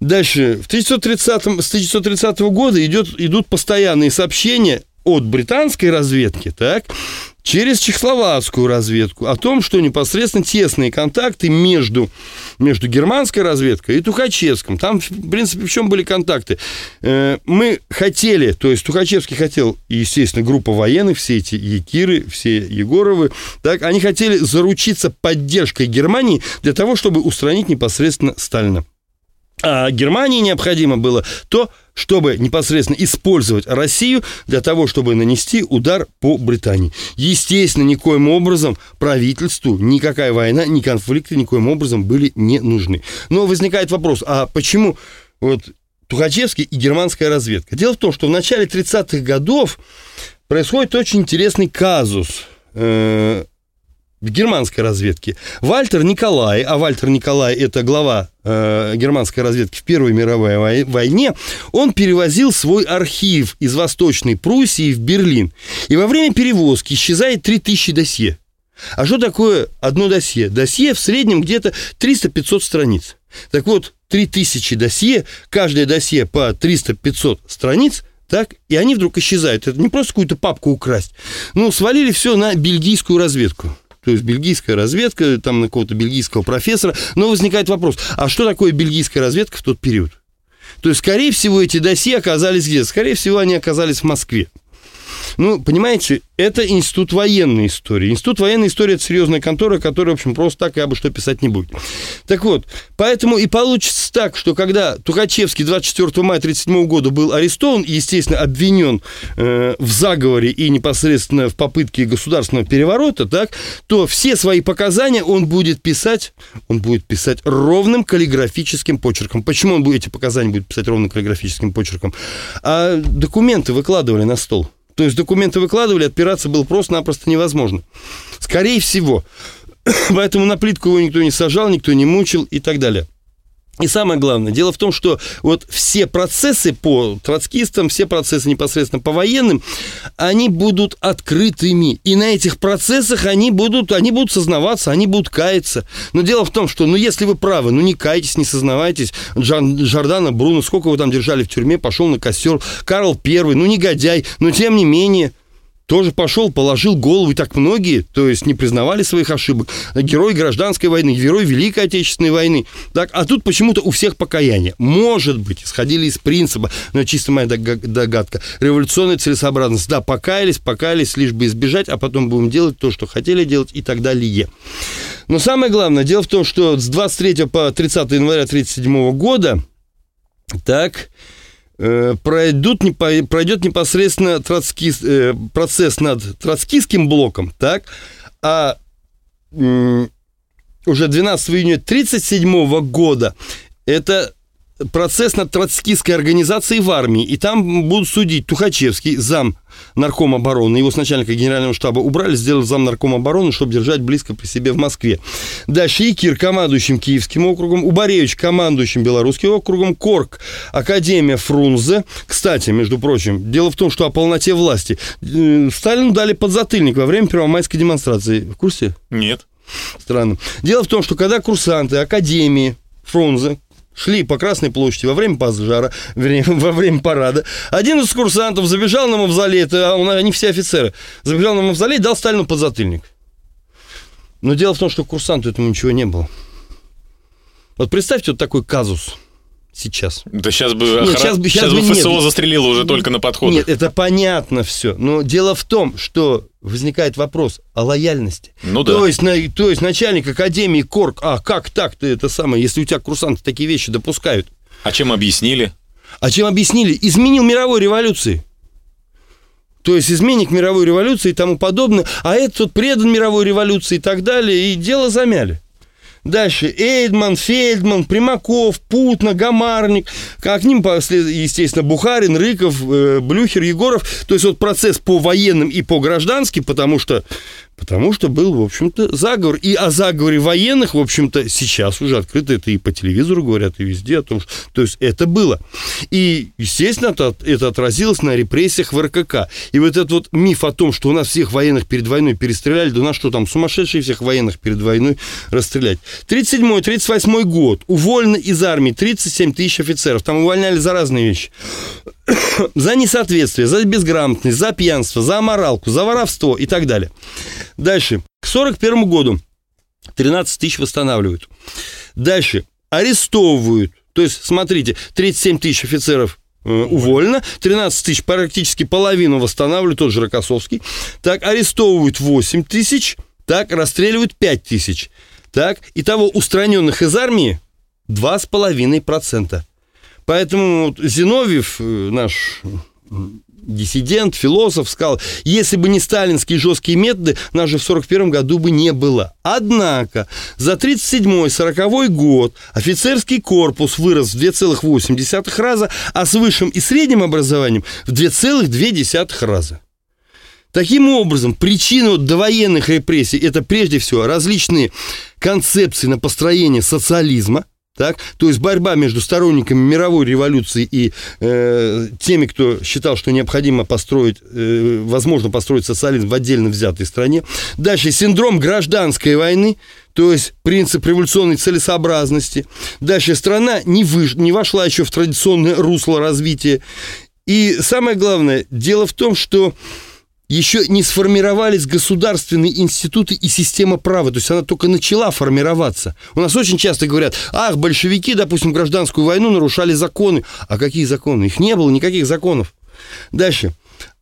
Дальше. В 1930, с 1930 года идет, идут постоянные сообщения от британской разведки, так, через чехословацкую разведку о том, что непосредственно тесные контакты между, между германской разведкой и Тухачевским. Там, в принципе, в чем были контакты? Э, мы хотели, то есть Тухачевский хотел, естественно, группа военных, все эти Якиры, все Егоровы, так, они хотели заручиться поддержкой Германии для того, чтобы устранить непосредственно Сталина. А Германии необходимо было то, чтобы непосредственно использовать Россию для того, чтобы нанести удар по Британии. Естественно, никоим образом правительству никакая война, ни конфликты никоим образом были не нужны. Но возникает вопрос, а почему вот Тухачевский и германская разведка? Дело в том, что в начале 30-х годов происходит очень интересный казус э, в германской разведке. Вальтер Николай, а Вальтер Николай это глава э, германской разведки в Первой мировой войне, он перевозил свой архив из Восточной Пруссии в Берлин. И во время перевозки исчезает 3000 досье. А что такое одно досье? Досье в среднем где-то 300-500 страниц. Так вот, 3000 досье, каждое досье по 300-500 страниц – так, и они вдруг исчезают. Это не просто какую-то папку украсть. Ну, свалили все на бельгийскую разведку то есть бельгийская разведка, там на какого-то бельгийского профессора. Но возникает вопрос, а что такое бельгийская разведка в тот период? То есть, скорее всего, эти досье оказались где? Скорее всего, они оказались в Москве. Ну, понимаете, это институт военной истории. Институт военной истории – это серьезная контора, которая, в общем, просто так я бы что писать не будет. Так вот, поэтому и получится так, что когда Тухачевский 24 мая 1937 года был арестован и, естественно, обвинен э, в заговоре и непосредственно в попытке государственного переворота, так, то все свои показания он будет писать, он будет писать ровным каллиграфическим почерком. Почему он будет, эти показания будет писать ровным каллиграфическим почерком? А документы выкладывали на стол. То есть документы выкладывали, отпираться было просто-напросто невозможно. Скорее всего. Поэтому на плитку его никто не сажал, никто не мучил и так далее. И самое главное, дело в том, что вот все процессы по троцкистам, все процессы непосредственно по военным, они будут открытыми. И на этих процессах они будут, они будут сознаваться, они будут каяться. Но дело в том, что, ну, если вы правы, ну, не кайтесь, не сознавайтесь. Джан, Жордана Бруно, сколько вы там держали в тюрьме, пошел на костер. Карл Первый, ну, негодяй, но тем не менее – тоже пошел, положил голову, и так многие, то есть не признавали своих ошибок. Герой гражданской войны, герой Великой Отечественной войны. Так, а тут почему-то у всех покаяние. Может быть, исходили из принципа, но чисто моя догадка, революционная целесообразность. Да, покаялись, покаялись, лишь бы избежать, а потом будем делать то, что хотели делать и так далее. Но самое главное, дело в том, что с 23 по 30 января 1937 года, так, пройдут, пройдет непосредственно троцки, э, процесс над троцкистским блоком, так, а уже 12 июня 1937 года это процесс над троцкистской организацией в армии, и там будут судить Тухачевский, зам нарком обороны, его с начальника генерального штаба убрали, сделали зам нарком обороны, чтобы держать близко при себе в Москве. Дальше Якир, командующим Киевским округом, Убаревич, командующим Белорусским округом, Корк, Академия Фрунзе. Кстати, между прочим, дело в том, что о полноте власти. Э, Сталину дали подзатыльник во время первомайской демонстрации. В курсе? Нет. Странно. Дело в том, что когда курсанты Академии Фрунзе, шли по Красной площади во время пожара, во время парада. Один из курсантов забежал на мавзолей, это они все офицеры, забежал на мавзолей, дал Сталину подзатыльник. Но дело в том, что курсанту этому ничего не было. Вот представьте вот такой казус – сейчас. Да сейчас бы, нет, сейчас, сейчас, сейчас бы ФСО нет. застрелило уже только на подходах. Нет, это понятно все. Но дело в том, что возникает вопрос о лояльности. Ну да. То есть, на, то есть начальник академии Корк, а как так ты это самое, если у тебя курсанты такие вещи допускают? А чем объяснили? А чем объяснили? Изменил мировой революции. То есть изменник мировой революции и тому подобное, а этот предан мировой революции и так далее, и дело замяли. Дальше Эйдман, Фельдман, Примаков, Путна, Гамарник. К ним, естественно, Бухарин, Рыков, э, Блюхер, Егоров. То есть вот процесс по военным и по гражданским, потому что Потому что был, в общем-то, заговор. И о заговоре военных, в общем-то, сейчас уже открыто это и по телевизору говорят, и везде о том, что... То есть это было. И, естественно, это, это отразилось на репрессиях в РКК. И вот этот вот миф о том, что у нас всех военных перед войной перестреляли, да у нас что там, сумасшедшие всех военных перед войной расстрелять. 37-38 год. Уволено из армии 37 тысяч офицеров. Там увольняли за разные вещи. за несоответствие, за безграмотность, за пьянство, за аморалку, за воровство и так далее. Дальше. К 41 году 13 тысяч восстанавливают. Дальше. Арестовывают. То есть, смотрите, 37 тысяч офицеров э, уволено, 13 тысяч, практически половину восстанавливают, тот же Рокоссовский. Так, арестовывают 8 тысяч, так, расстреливают 5 тысяч. Так, итого устраненных из армии 2,5%. Поэтому Зиновьев, э, наш диссидент, философ, сказал, если бы не сталинские жесткие методы, нас же в 41 году бы не было. Однако за 37-40 год офицерский корпус вырос в 2,8 раза, а с высшим и средним образованием в 2,2 раза. Таким образом, причина довоенных репрессий – это прежде всего различные концепции на построение социализма – так? То есть борьба между сторонниками мировой революции и э, теми, кто считал, что необходимо построить, э, возможно построить социализм в отдельно взятой стране. Дальше синдром гражданской войны, то есть принцип революционной целесообразности. Дальше страна не, выш... не вошла еще в традиционное русло развития. И самое главное, дело в том, что еще не сформировались государственные институты и система права, то есть она только начала формироваться. У нас очень часто говорят, ах, большевики, допустим, гражданскую войну нарушали законы. А какие законы? Их не было, никаких законов. Дальше.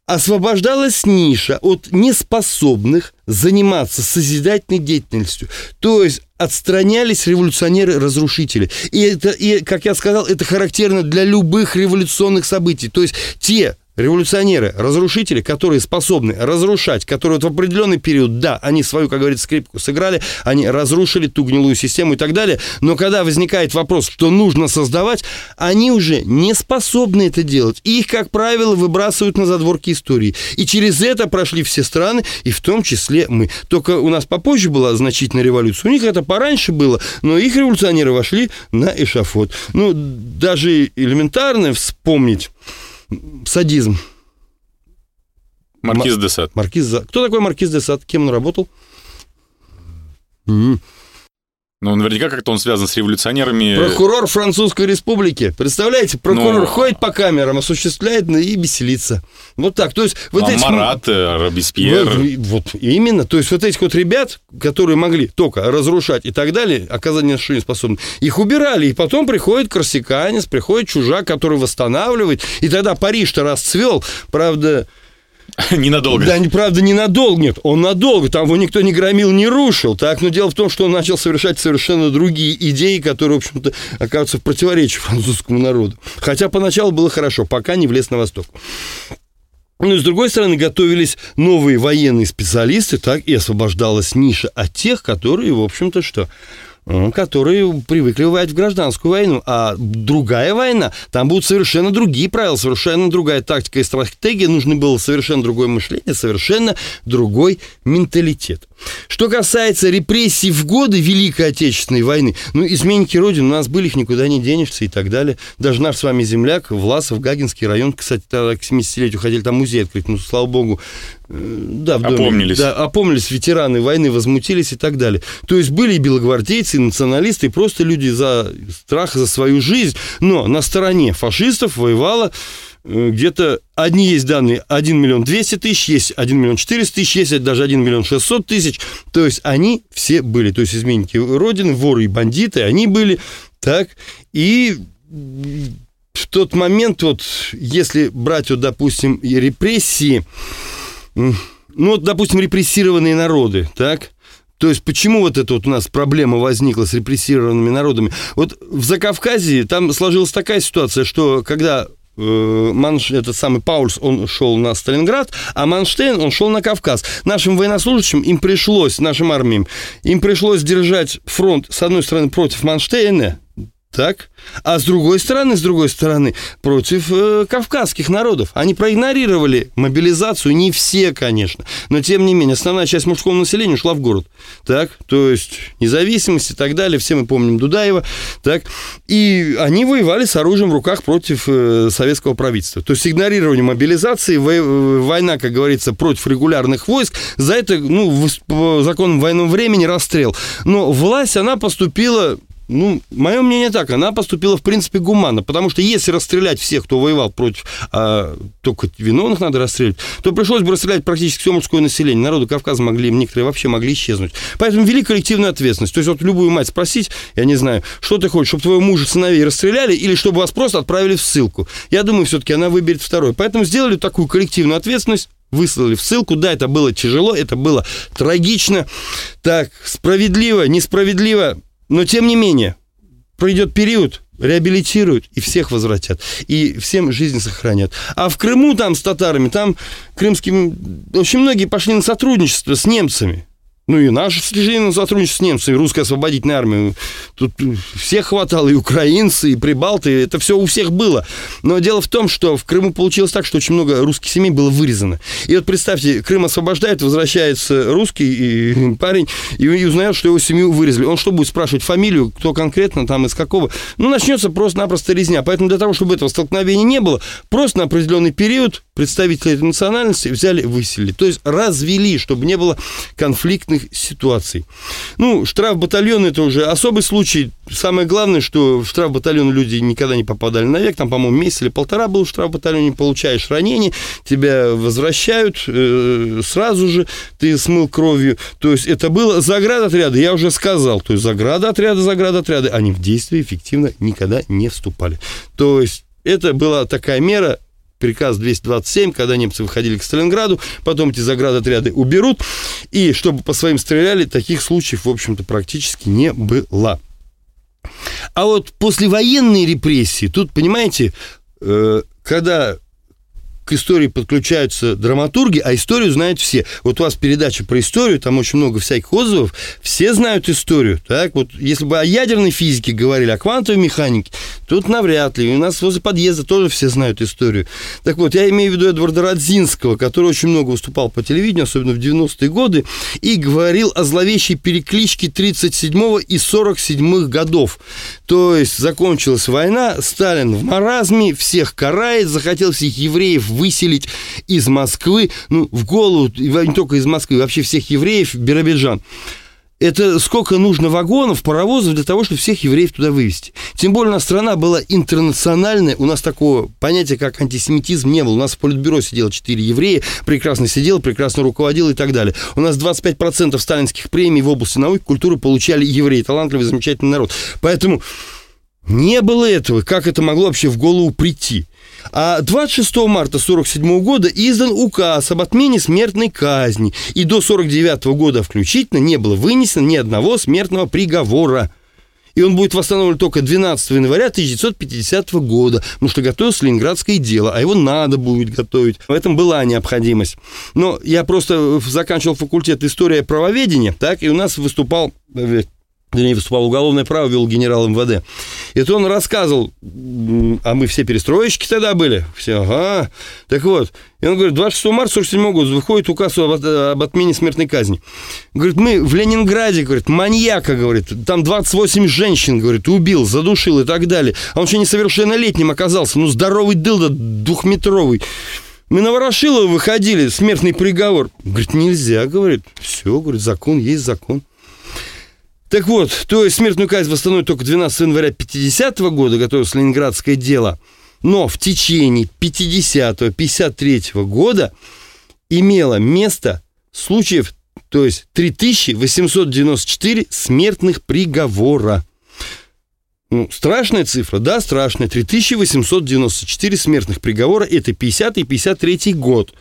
Освобождалась ниша от неспособных заниматься созидательной деятельностью. То есть отстранялись революционеры-разрушители. И это, и, как я сказал, это характерно для любых революционных событий. То есть те революционеры, разрушители, которые способны разрушать, которые вот в определенный период, да, они свою, как говорится, скрипку сыграли, они разрушили ту гнилую систему и так далее, но когда возникает вопрос, что нужно создавать, они уже не способны это делать. Их, как правило, выбрасывают на задворки истории. И через это прошли все страны, и в том числе мы. Только у нас попозже была значительная революция. У них это пораньше было, но их революционеры вошли на эшафот. Ну, даже элементарно вспомнить садизм. Маркиз де Сад. Маркиз Кто такой Маркиз де Сад? Кем он работал? Ну, наверняка как-то он связан с революционерами. Прокурор Французской Республики. Представляете, прокурор Ну. ходит по камерам, осуществляет ну, и веселится. Вот так. То есть вот а эти... Марат, э, Робеспьер. Вот, вот именно. То есть вот этих вот ребят, которые могли только разрушать и так далее, оказание что не способны, их убирали. И потом приходит корсиканец, приходит чужак, который восстанавливает. И тогда Париж-то расцвел. Правда, Ненадолго. Да, правда, ненадолго. Нет, он надолго. Там его никто не громил, не рушил. Так, но дело в том, что он начал совершать совершенно другие идеи, которые, в общем-то, оказываются в противоречии французскому народу. Хотя поначалу было хорошо, пока не влез на восток. Ну и с другой стороны, готовились новые военные специалисты, так и освобождалась ниша от тех, которые, в общем-то, что которые привыкли воевать в гражданскую войну, а другая война, там будут совершенно другие правила, совершенно другая тактика и стратегия, нужно было совершенно другое мышление, совершенно другой менталитет. Что касается репрессий в годы Великой Отечественной войны, ну, изменники Родины у нас были, их никуда не денешься и так далее. Даже наш с вами земляк, Власов, Гагинский район, кстати, тогда к 70-летию хотели там музей открыть, ну, слава богу, э, да, в доме. Опомнились. Да, опомнились ветераны войны, возмутились и так далее. То есть были и белогвардейцы, и националисты, и просто люди за страх за свою жизнь, но на стороне фашистов воевало э, где-то одни есть данные 1 миллион 200 тысяч, есть 1 миллион 400 тысяч, есть даже 1 миллион 600 тысяч. То есть они все были, то есть изменники Родины, воры и бандиты, они были, так, и в тот момент, вот, если брать, вот, допустим, репрессии, ну, вот, допустим, репрессированные народы, так, то есть почему вот эта вот у нас проблема возникла с репрессированными народами? Вот в Закавказье там сложилась такая ситуация, что когда э, Манш, этот самый Паульс, он шел на Сталинград, а Манштейн, он шел на Кавказ. Нашим военнослужащим им пришлось, нашим армиям, им пришлось держать фронт, с одной стороны, против Манштейна, так, а с другой стороны, с другой стороны, против э, кавказских народов. Они проигнорировали мобилизацию, не все, конечно, но тем не менее, основная часть мужского населения ушла в город, так, то есть независимость и так далее, все мы помним Дудаева, так, и они воевали с оружием в руках против э, советского правительства. То есть игнорирование мобилизации, во- война, как говорится, против регулярных войск, за это, ну, в- по законам военного времени расстрел. Но власть, она поступила ну, мое мнение так, она поступила, в принципе, гуманно, потому что если расстрелять всех, кто воевал против, а, только виновных надо расстрелять, то пришлось бы расстрелять практически все мужское население. Народу Кавказа могли, некоторые вообще могли исчезнуть. Поэтому вели коллективную ответственность. То есть вот любую мать спросить, я не знаю, что ты хочешь, чтобы твоего мужа сыновей расстреляли или чтобы вас просто отправили в ссылку. Я думаю, все-таки она выберет второй. Поэтому сделали такую коллективную ответственность, выслали в ссылку. Да, это было тяжело, это было трагично. Так, справедливо, несправедливо, но тем не менее, пройдет период, реабилитируют и всех возвратят. И всем жизнь сохранят. А в Крыму там с татарами, там крымским... Очень многие пошли на сотрудничество с немцами. Ну и наши шли на сотрудничество с немцами, русская освободительная армия. Тут всех хватало, и украинцы, и прибалты, это все у всех было. Но дело в том, что в Крыму получилось так, что очень много русских семей было вырезано. И вот представьте, Крым освобождает, возвращается русский и парень, и, узнает, что его семью вырезали. Он что будет спрашивать фамилию, кто конкретно там, из какого? Ну, начнется просто-напросто резня. Поэтому для того, чтобы этого столкновения не было, просто на определенный период представители этой национальности взяли, выселили. То есть развели, чтобы не было конфликтных ситуаций. Ну, штраф-батальон это уже особый случай. Самое главное, что в штраф-батальон люди никогда не попадали навек. Там, по-моему, месяц или полтора был в штраф-батальоне, получаешь ранение, тебя возвращают э, сразу же, ты смыл кровью. То есть это было заградотряды, я уже сказал. То есть заградотряды, заградотряды, они в действие эффективно никогда не вступали. То есть это была такая мера, приказ 227, когда немцы выходили к Сталинграду, потом эти заградотряды уберут, и чтобы по своим стреляли, таких случаев, в общем-то, практически не было. А вот послевоенные репрессии, тут, понимаете, э, когда к истории подключаются драматурги, а историю знают все. Вот у вас передача про историю, там очень много всяких отзывов, все знают историю, так? Вот если бы о ядерной физике говорили, о квантовой механике, тут навряд ли. У нас возле подъезда тоже все знают историю. Так вот, я имею в виду Эдварда Радзинского, который очень много выступал по телевидению, особенно в 90-е годы, и говорил о зловещей перекличке 37 и 47 годов. То есть закончилась война, Сталин в маразме, всех карает, захотел всех евреев выселить из Москвы, ну, в голову, не только из Москвы, вообще всех евреев Биробиджан. Это сколько нужно вагонов, паровозов для того, чтобы всех евреев туда вывести. Тем более у нас страна была интернациональная, у нас такого понятия, как антисемитизм, не было. У нас в политбюро сидело 4 еврея, прекрасно сидел, прекрасно руководил и так далее. У нас 25% сталинских премий в области науки, культуры получали евреи, талантливый, замечательный народ. Поэтому не было этого. Как это могло вообще в голову прийти? А 26 марта 1947 года издан указ об отмене смертной казни, и до 1949 года включительно не было вынесено ни одного смертного приговора. И он будет восстановлен только 12 января 1950 года, потому что готовилось Ленинградское дело, а его надо будет готовить. В этом была необходимость. Но я просто заканчивал факультет истории правоведения, так, и у нас выступал э, вернее, выступал уголовное право, вел генерал МВД. И то он рассказывал, а мы все перестроечки тогда были, все, ага. Так вот, и он говорит, 26 марта 47 года выходит указ об, об отмене смертной казни. Говорит, мы в Ленинграде, говорит, маньяка, говорит, там 28 женщин, говорит, убил, задушил и так далее. А он еще несовершеннолетним оказался, ну, здоровый дылда, двухметровый. Мы на Ворошилова выходили, смертный приговор. Говорит, нельзя, говорит, все, говорит, закон есть закон. Так вот, то есть смертную казнь восстановят только 12 января 50 -го года, готовилось Ленинградское дело, но в течение 50-53 года имело место случаев, то есть 3894 смертных приговора. Ну, страшная цифра, да, страшная. 3894 смертных приговора, это 50 и 53 год.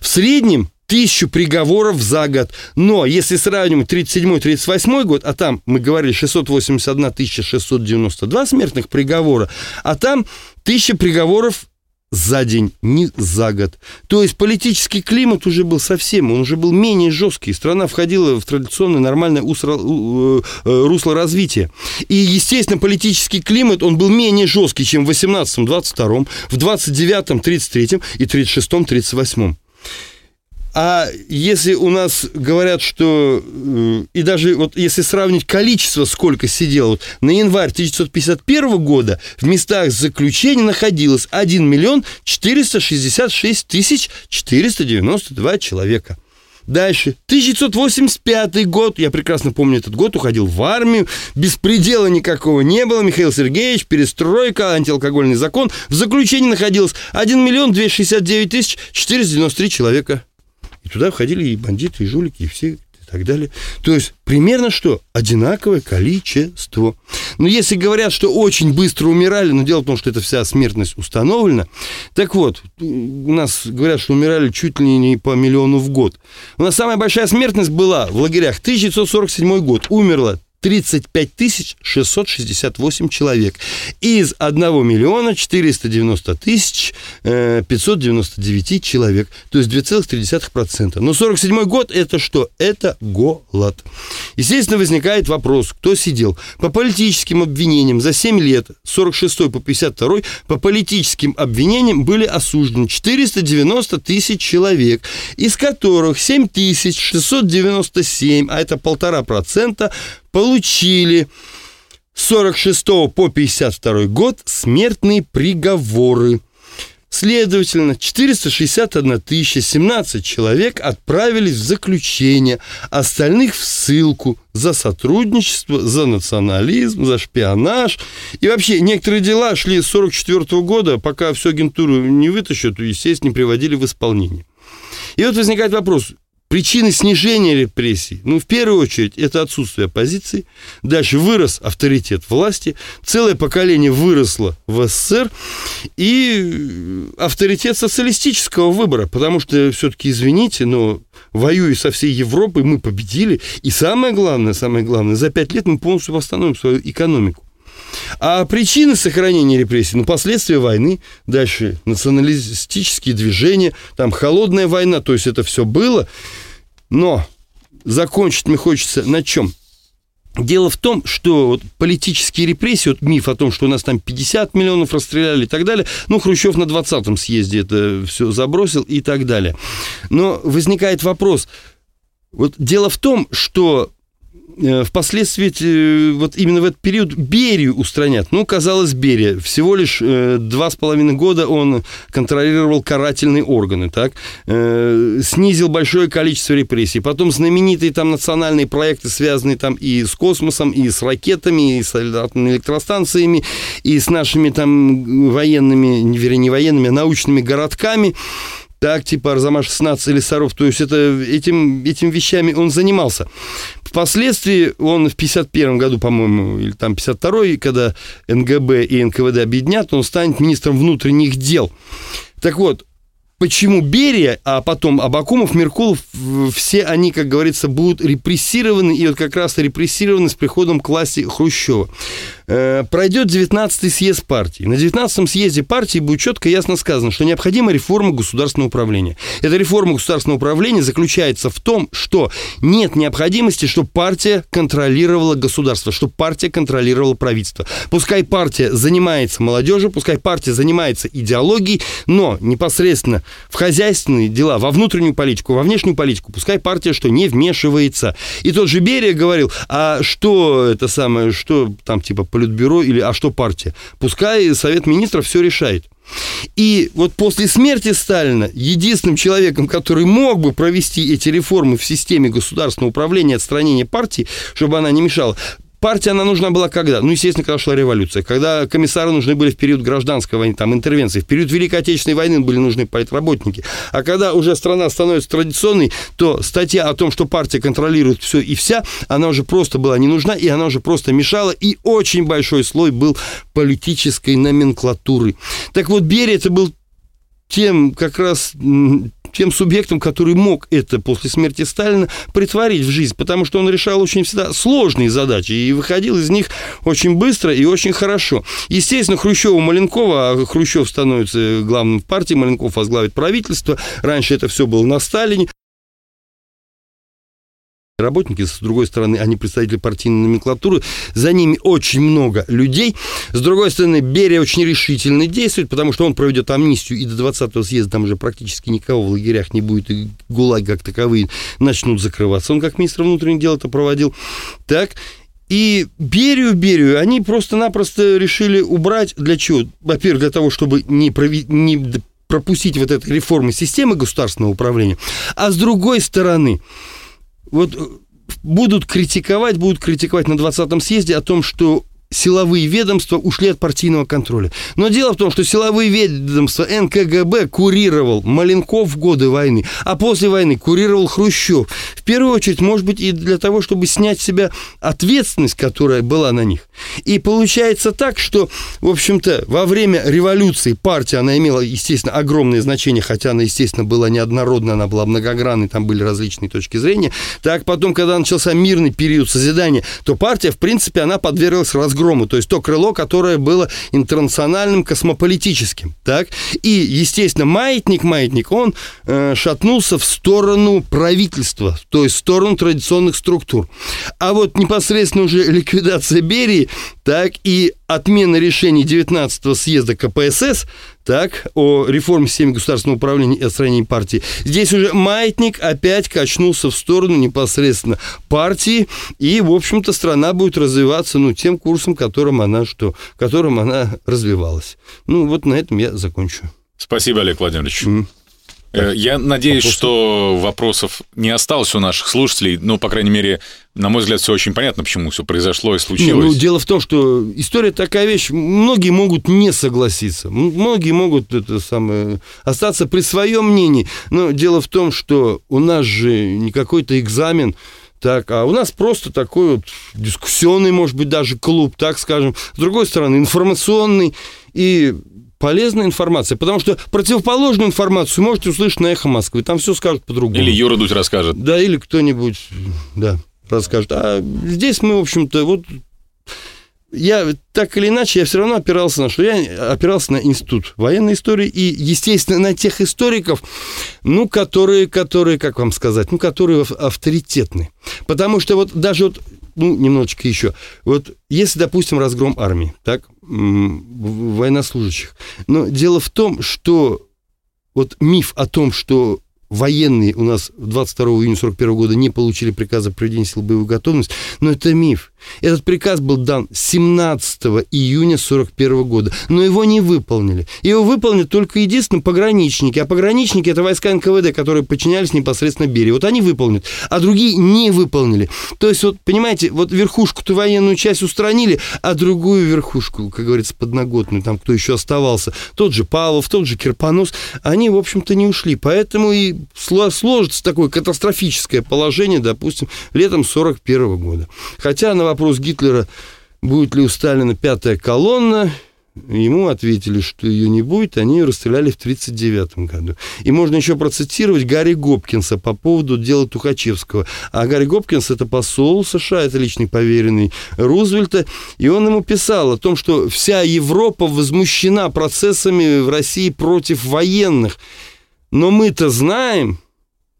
В среднем тысячу приговоров за год. Но если сравнивать 37-38 год, а там мы говорили 681 692 смертных приговора, а там тысяча приговоров за день, не за год. То есть политический климат уже был совсем, он уже был менее жесткий. Страна входила в традиционное нормальное э, э, русло развития. И, естественно, политический климат, он был менее жесткий, чем в 18-м, 22-м, в 29-м, 33-м и 36-м, 38-м. А если у нас говорят, что... Э, и даже вот если сравнить количество, сколько сидело, на январь 1951 года в местах заключения находилось 1 миллион 466 тысяч 492 человека. Дальше. 1985 год. Я прекрасно помню этот год. Уходил в армию. Беспредела никакого не было. Михаил Сергеевич, перестройка, антиалкогольный закон. В заключении находилось 1 миллион 269 тысяч 493 человека. И туда входили и бандиты, и жулики, и все и так далее. То есть примерно что? Одинаковое количество. Но если говорят, что очень быстро умирали, но дело в том, что эта вся смертность установлена. Так вот, у нас говорят, что умирали чуть ли не по миллиону в год. У нас самая большая смертность была в лагерях 1947 год. Умерло 35 668 человек. Из 1 миллиона 490 тысяч 599 э, человек. То есть 2,3%. Но 47 год это что? Это голод. Естественно, возникает вопрос, кто сидел. По политическим обвинениям за 7 лет, 46 по 52 по политическим обвинениям были осуждены 490 тысяч человек, из которых 7 697, а это полтора процента, получили 46 по 52 год смертные приговоры. Следовательно, 461 тысяча 17 человек отправились в заключение, остальных в ссылку за сотрудничество, за национализм, за шпионаж. И вообще, некоторые дела шли с 44 года, пока всю агентуру не вытащат, естественно, не приводили в исполнение. И вот возникает вопрос, Причины снижения репрессий, ну, в первую очередь, это отсутствие оппозиции. Дальше вырос авторитет власти. Целое поколение выросло в СССР. И авторитет социалистического выбора. Потому что, все-таки, извините, но воюя со всей Европой, мы победили. И самое главное, самое главное, за пять лет мы полностью восстановим свою экономику. А причины сохранения репрессий, ну, последствия войны, дальше националистические движения, там холодная война, то есть это все было. Но закончить мне хочется на чем? Дело в том, что вот политические репрессии, вот миф о том, что у нас там 50 миллионов расстреляли и так далее, ну, Хрущев на 20-м съезде это все забросил и так далее. Но возникает вопрос, вот дело в том, что впоследствии э, вот именно в этот период Берию устранят. Ну, казалось, Берия. Всего лишь э, два с половиной года он контролировал карательные органы, так? Снизил большое количество репрессий. Потом знаменитые там национальные проекты, связанные там и с космосом, и с ракетами, и с атомными электростанциями, и с нашими там военными, вернее, не военными, а научными городками так, типа Арзамаш-16 или Саров, то есть это, этим, этим вещами он занимался. Впоследствии он в 51 году, по-моему, или там 52 когда НГБ и НКВД объединят, он станет министром внутренних дел. Так вот, почему Берия, а потом Абакумов, Меркулов, все они, как говорится, будут репрессированы, и вот как раз репрессированы с приходом к власти Хрущева. Э, пройдет 19-й съезд партии. На 19-м съезде партии будет четко и ясно сказано, что необходима реформа государственного управления. Эта реформа государственного управления заключается в том, что нет необходимости, чтобы партия контролировала государство, чтобы партия контролировала правительство. Пускай партия занимается молодежью, пускай партия занимается идеологией, но непосредственно в хозяйственные дела, во внутреннюю политику, во внешнюю политику, пускай партия что не вмешивается. И тот же Берия говорил, а что это самое, что там типа политбюро или а что партия? Пускай Совет Министров все решает. И вот после смерти Сталина единственным человеком, который мог бы провести эти реформы в системе государственного управления, отстранения партии, чтобы она не мешала, партия, она нужна была когда? Ну, естественно, когда шла революция, когда комиссары нужны были в период гражданской войны, там, интервенции, в период Великой Отечественной войны были нужны политработники. А когда уже страна становится традиционной, то статья о том, что партия контролирует все и вся, она уже просто была не нужна, и она уже просто мешала, и очень большой слой был политической номенклатуры. Так вот, Берия это был тем как раз тем субъектом, который мог это после смерти Сталина притворить в жизнь, потому что он решал очень всегда сложные задачи и выходил из них очень быстро и очень хорошо. Естественно, Хрущева Маленкова, а Хрущев становится главным в партии, Маленков возглавит правительство, раньше это все было на Сталине, работники, с другой стороны, они представители партийной номенклатуры, за ними очень много людей. С другой стороны, Берия очень решительно действует, потому что он проведет амнистию, и до 20-го съезда там уже практически никого в лагерях не будет, и ГУЛАГ как таковые начнут закрываться. Он как министр внутренних дел это проводил. Так, и Берию, Берию они просто-напросто решили убрать. Для чего? Во-первых, для того, чтобы не, прови... не пропустить вот эту реформу системы государственного управления. А с другой стороны, вот э, будут критиковать, будут критиковать на 20-м съезде о том, что силовые ведомства ушли от партийного контроля. Но дело в том, что силовые ведомства НКГБ курировал Маленков в годы войны, а после войны курировал Хрущев. В первую очередь, может быть, и для того, чтобы снять с себя ответственность, которая была на них. И получается так, что, в общем-то, во время революции партия, она имела, естественно, огромное значение, хотя она, естественно, была неоднородна, она была многогранной, там были различные точки зрения. Так потом, когда начался мирный период созидания, то партия, в принципе, она подверглась разгрому то есть то крыло, которое было интернациональным, космополитическим, так? И, естественно, маятник, маятник, он э, шатнулся в сторону правительства, то есть в сторону традиционных структур. А вот непосредственно уже ликвидация Берии, так, и отмена решений 19-го съезда КПСС, так, о реформе системы государственного управления и отстранении партии. Здесь уже маятник опять качнулся в сторону непосредственно партии, и, в общем-то, страна будет развиваться, ну, тем курсом, которым она что, которым она развивалась. Ну, вот на этом я закончу. Спасибо, Олег Владимирович. Mm. Э, я надеюсь, Вопрос... что вопросов не осталось у наших слушателей. Ну, по крайней мере, на мой взгляд, все очень понятно, почему все произошло и случилось. Не, ну, дело в том, что история такая вещь. Многие могут не согласиться. Многие могут это самое, остаться при своем мнении. Но дело в том, что у нас же не какой-то экзамен, так, а у нас просто такой вот дискуссионный, может быть, даже клуб, так скажем. С другой стороны, информационный. И полезная информация, потому что противоположную информацию можете услышать на «Эхо Москвы», там все скажут по-другому. Или Юра Дудь расскажет. Да, или кто-нибудь, да, расскажет. А здесь мы, в общем-то, вот я так или иначе, я все равно опирался на что? Я опирался на институт военной истории и, естественно, на тех историков, ну, которые, которые, как вам сказать, ну, которые авторитетны. Потому что вот даже вот ну, немножечко еще. Вот если, допустим, разгром армии, так, военнослужащих, но дело в том, что вот миф о том, что военные у нас 22 июня 41 года не получили приказа о проведении сил боевой готовности, но это миф. Этот приказ был дан 17 июня 41 года, но его не выполнили. Его выполнили только единственно пограничники, а пограничники это войска НКВД, которые подчинялись непосредственно Берии. Вот они выполнят, а другие не выполнили. То есть, вот, понимаете, вот верхушку-то военную часть устранили, а другую верхушку, как говорится, подноготную, там кто еще оставался, тот же Павлов, тот же Кирпонос, они, в общем-то, не ушли. Поэтому и сложится такое катастрофическое положение, допустим, летом 41 года. Хотя на вопрос Гитлера, будет ли у Сталина пятая колонна, Ему ответили, что ее не будет, они ее расстреляли в 1939 году. И можно еще процитировать Гарри Гопкинса по поводу дела Тухачевского. А Гарри Гопкинс – это посол США, это личный поверенный Рузвельта, и он ему писал о том, что вся Европа возмущена процессами в России против военных. Но мы-то знаем,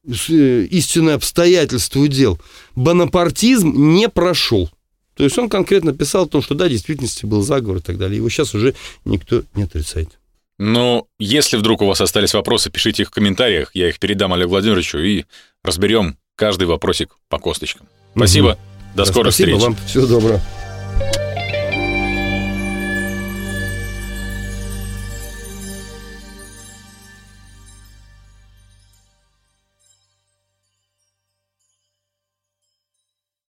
э, истинное обстоятельство дел, бонапартизм не прошел. То есть он конкретно писал о том, что да, в действительности был заговор и так далее. Его сейчас уже никто не отрицает. Но если вдруг у вас остались вопросы, пишите их в комментариях, я их передам Олегу Владимировичу и разберем каждый вопросик по косточкам. Спасибо, угу. до скорых Спасибо встреч. вам, всего доброго.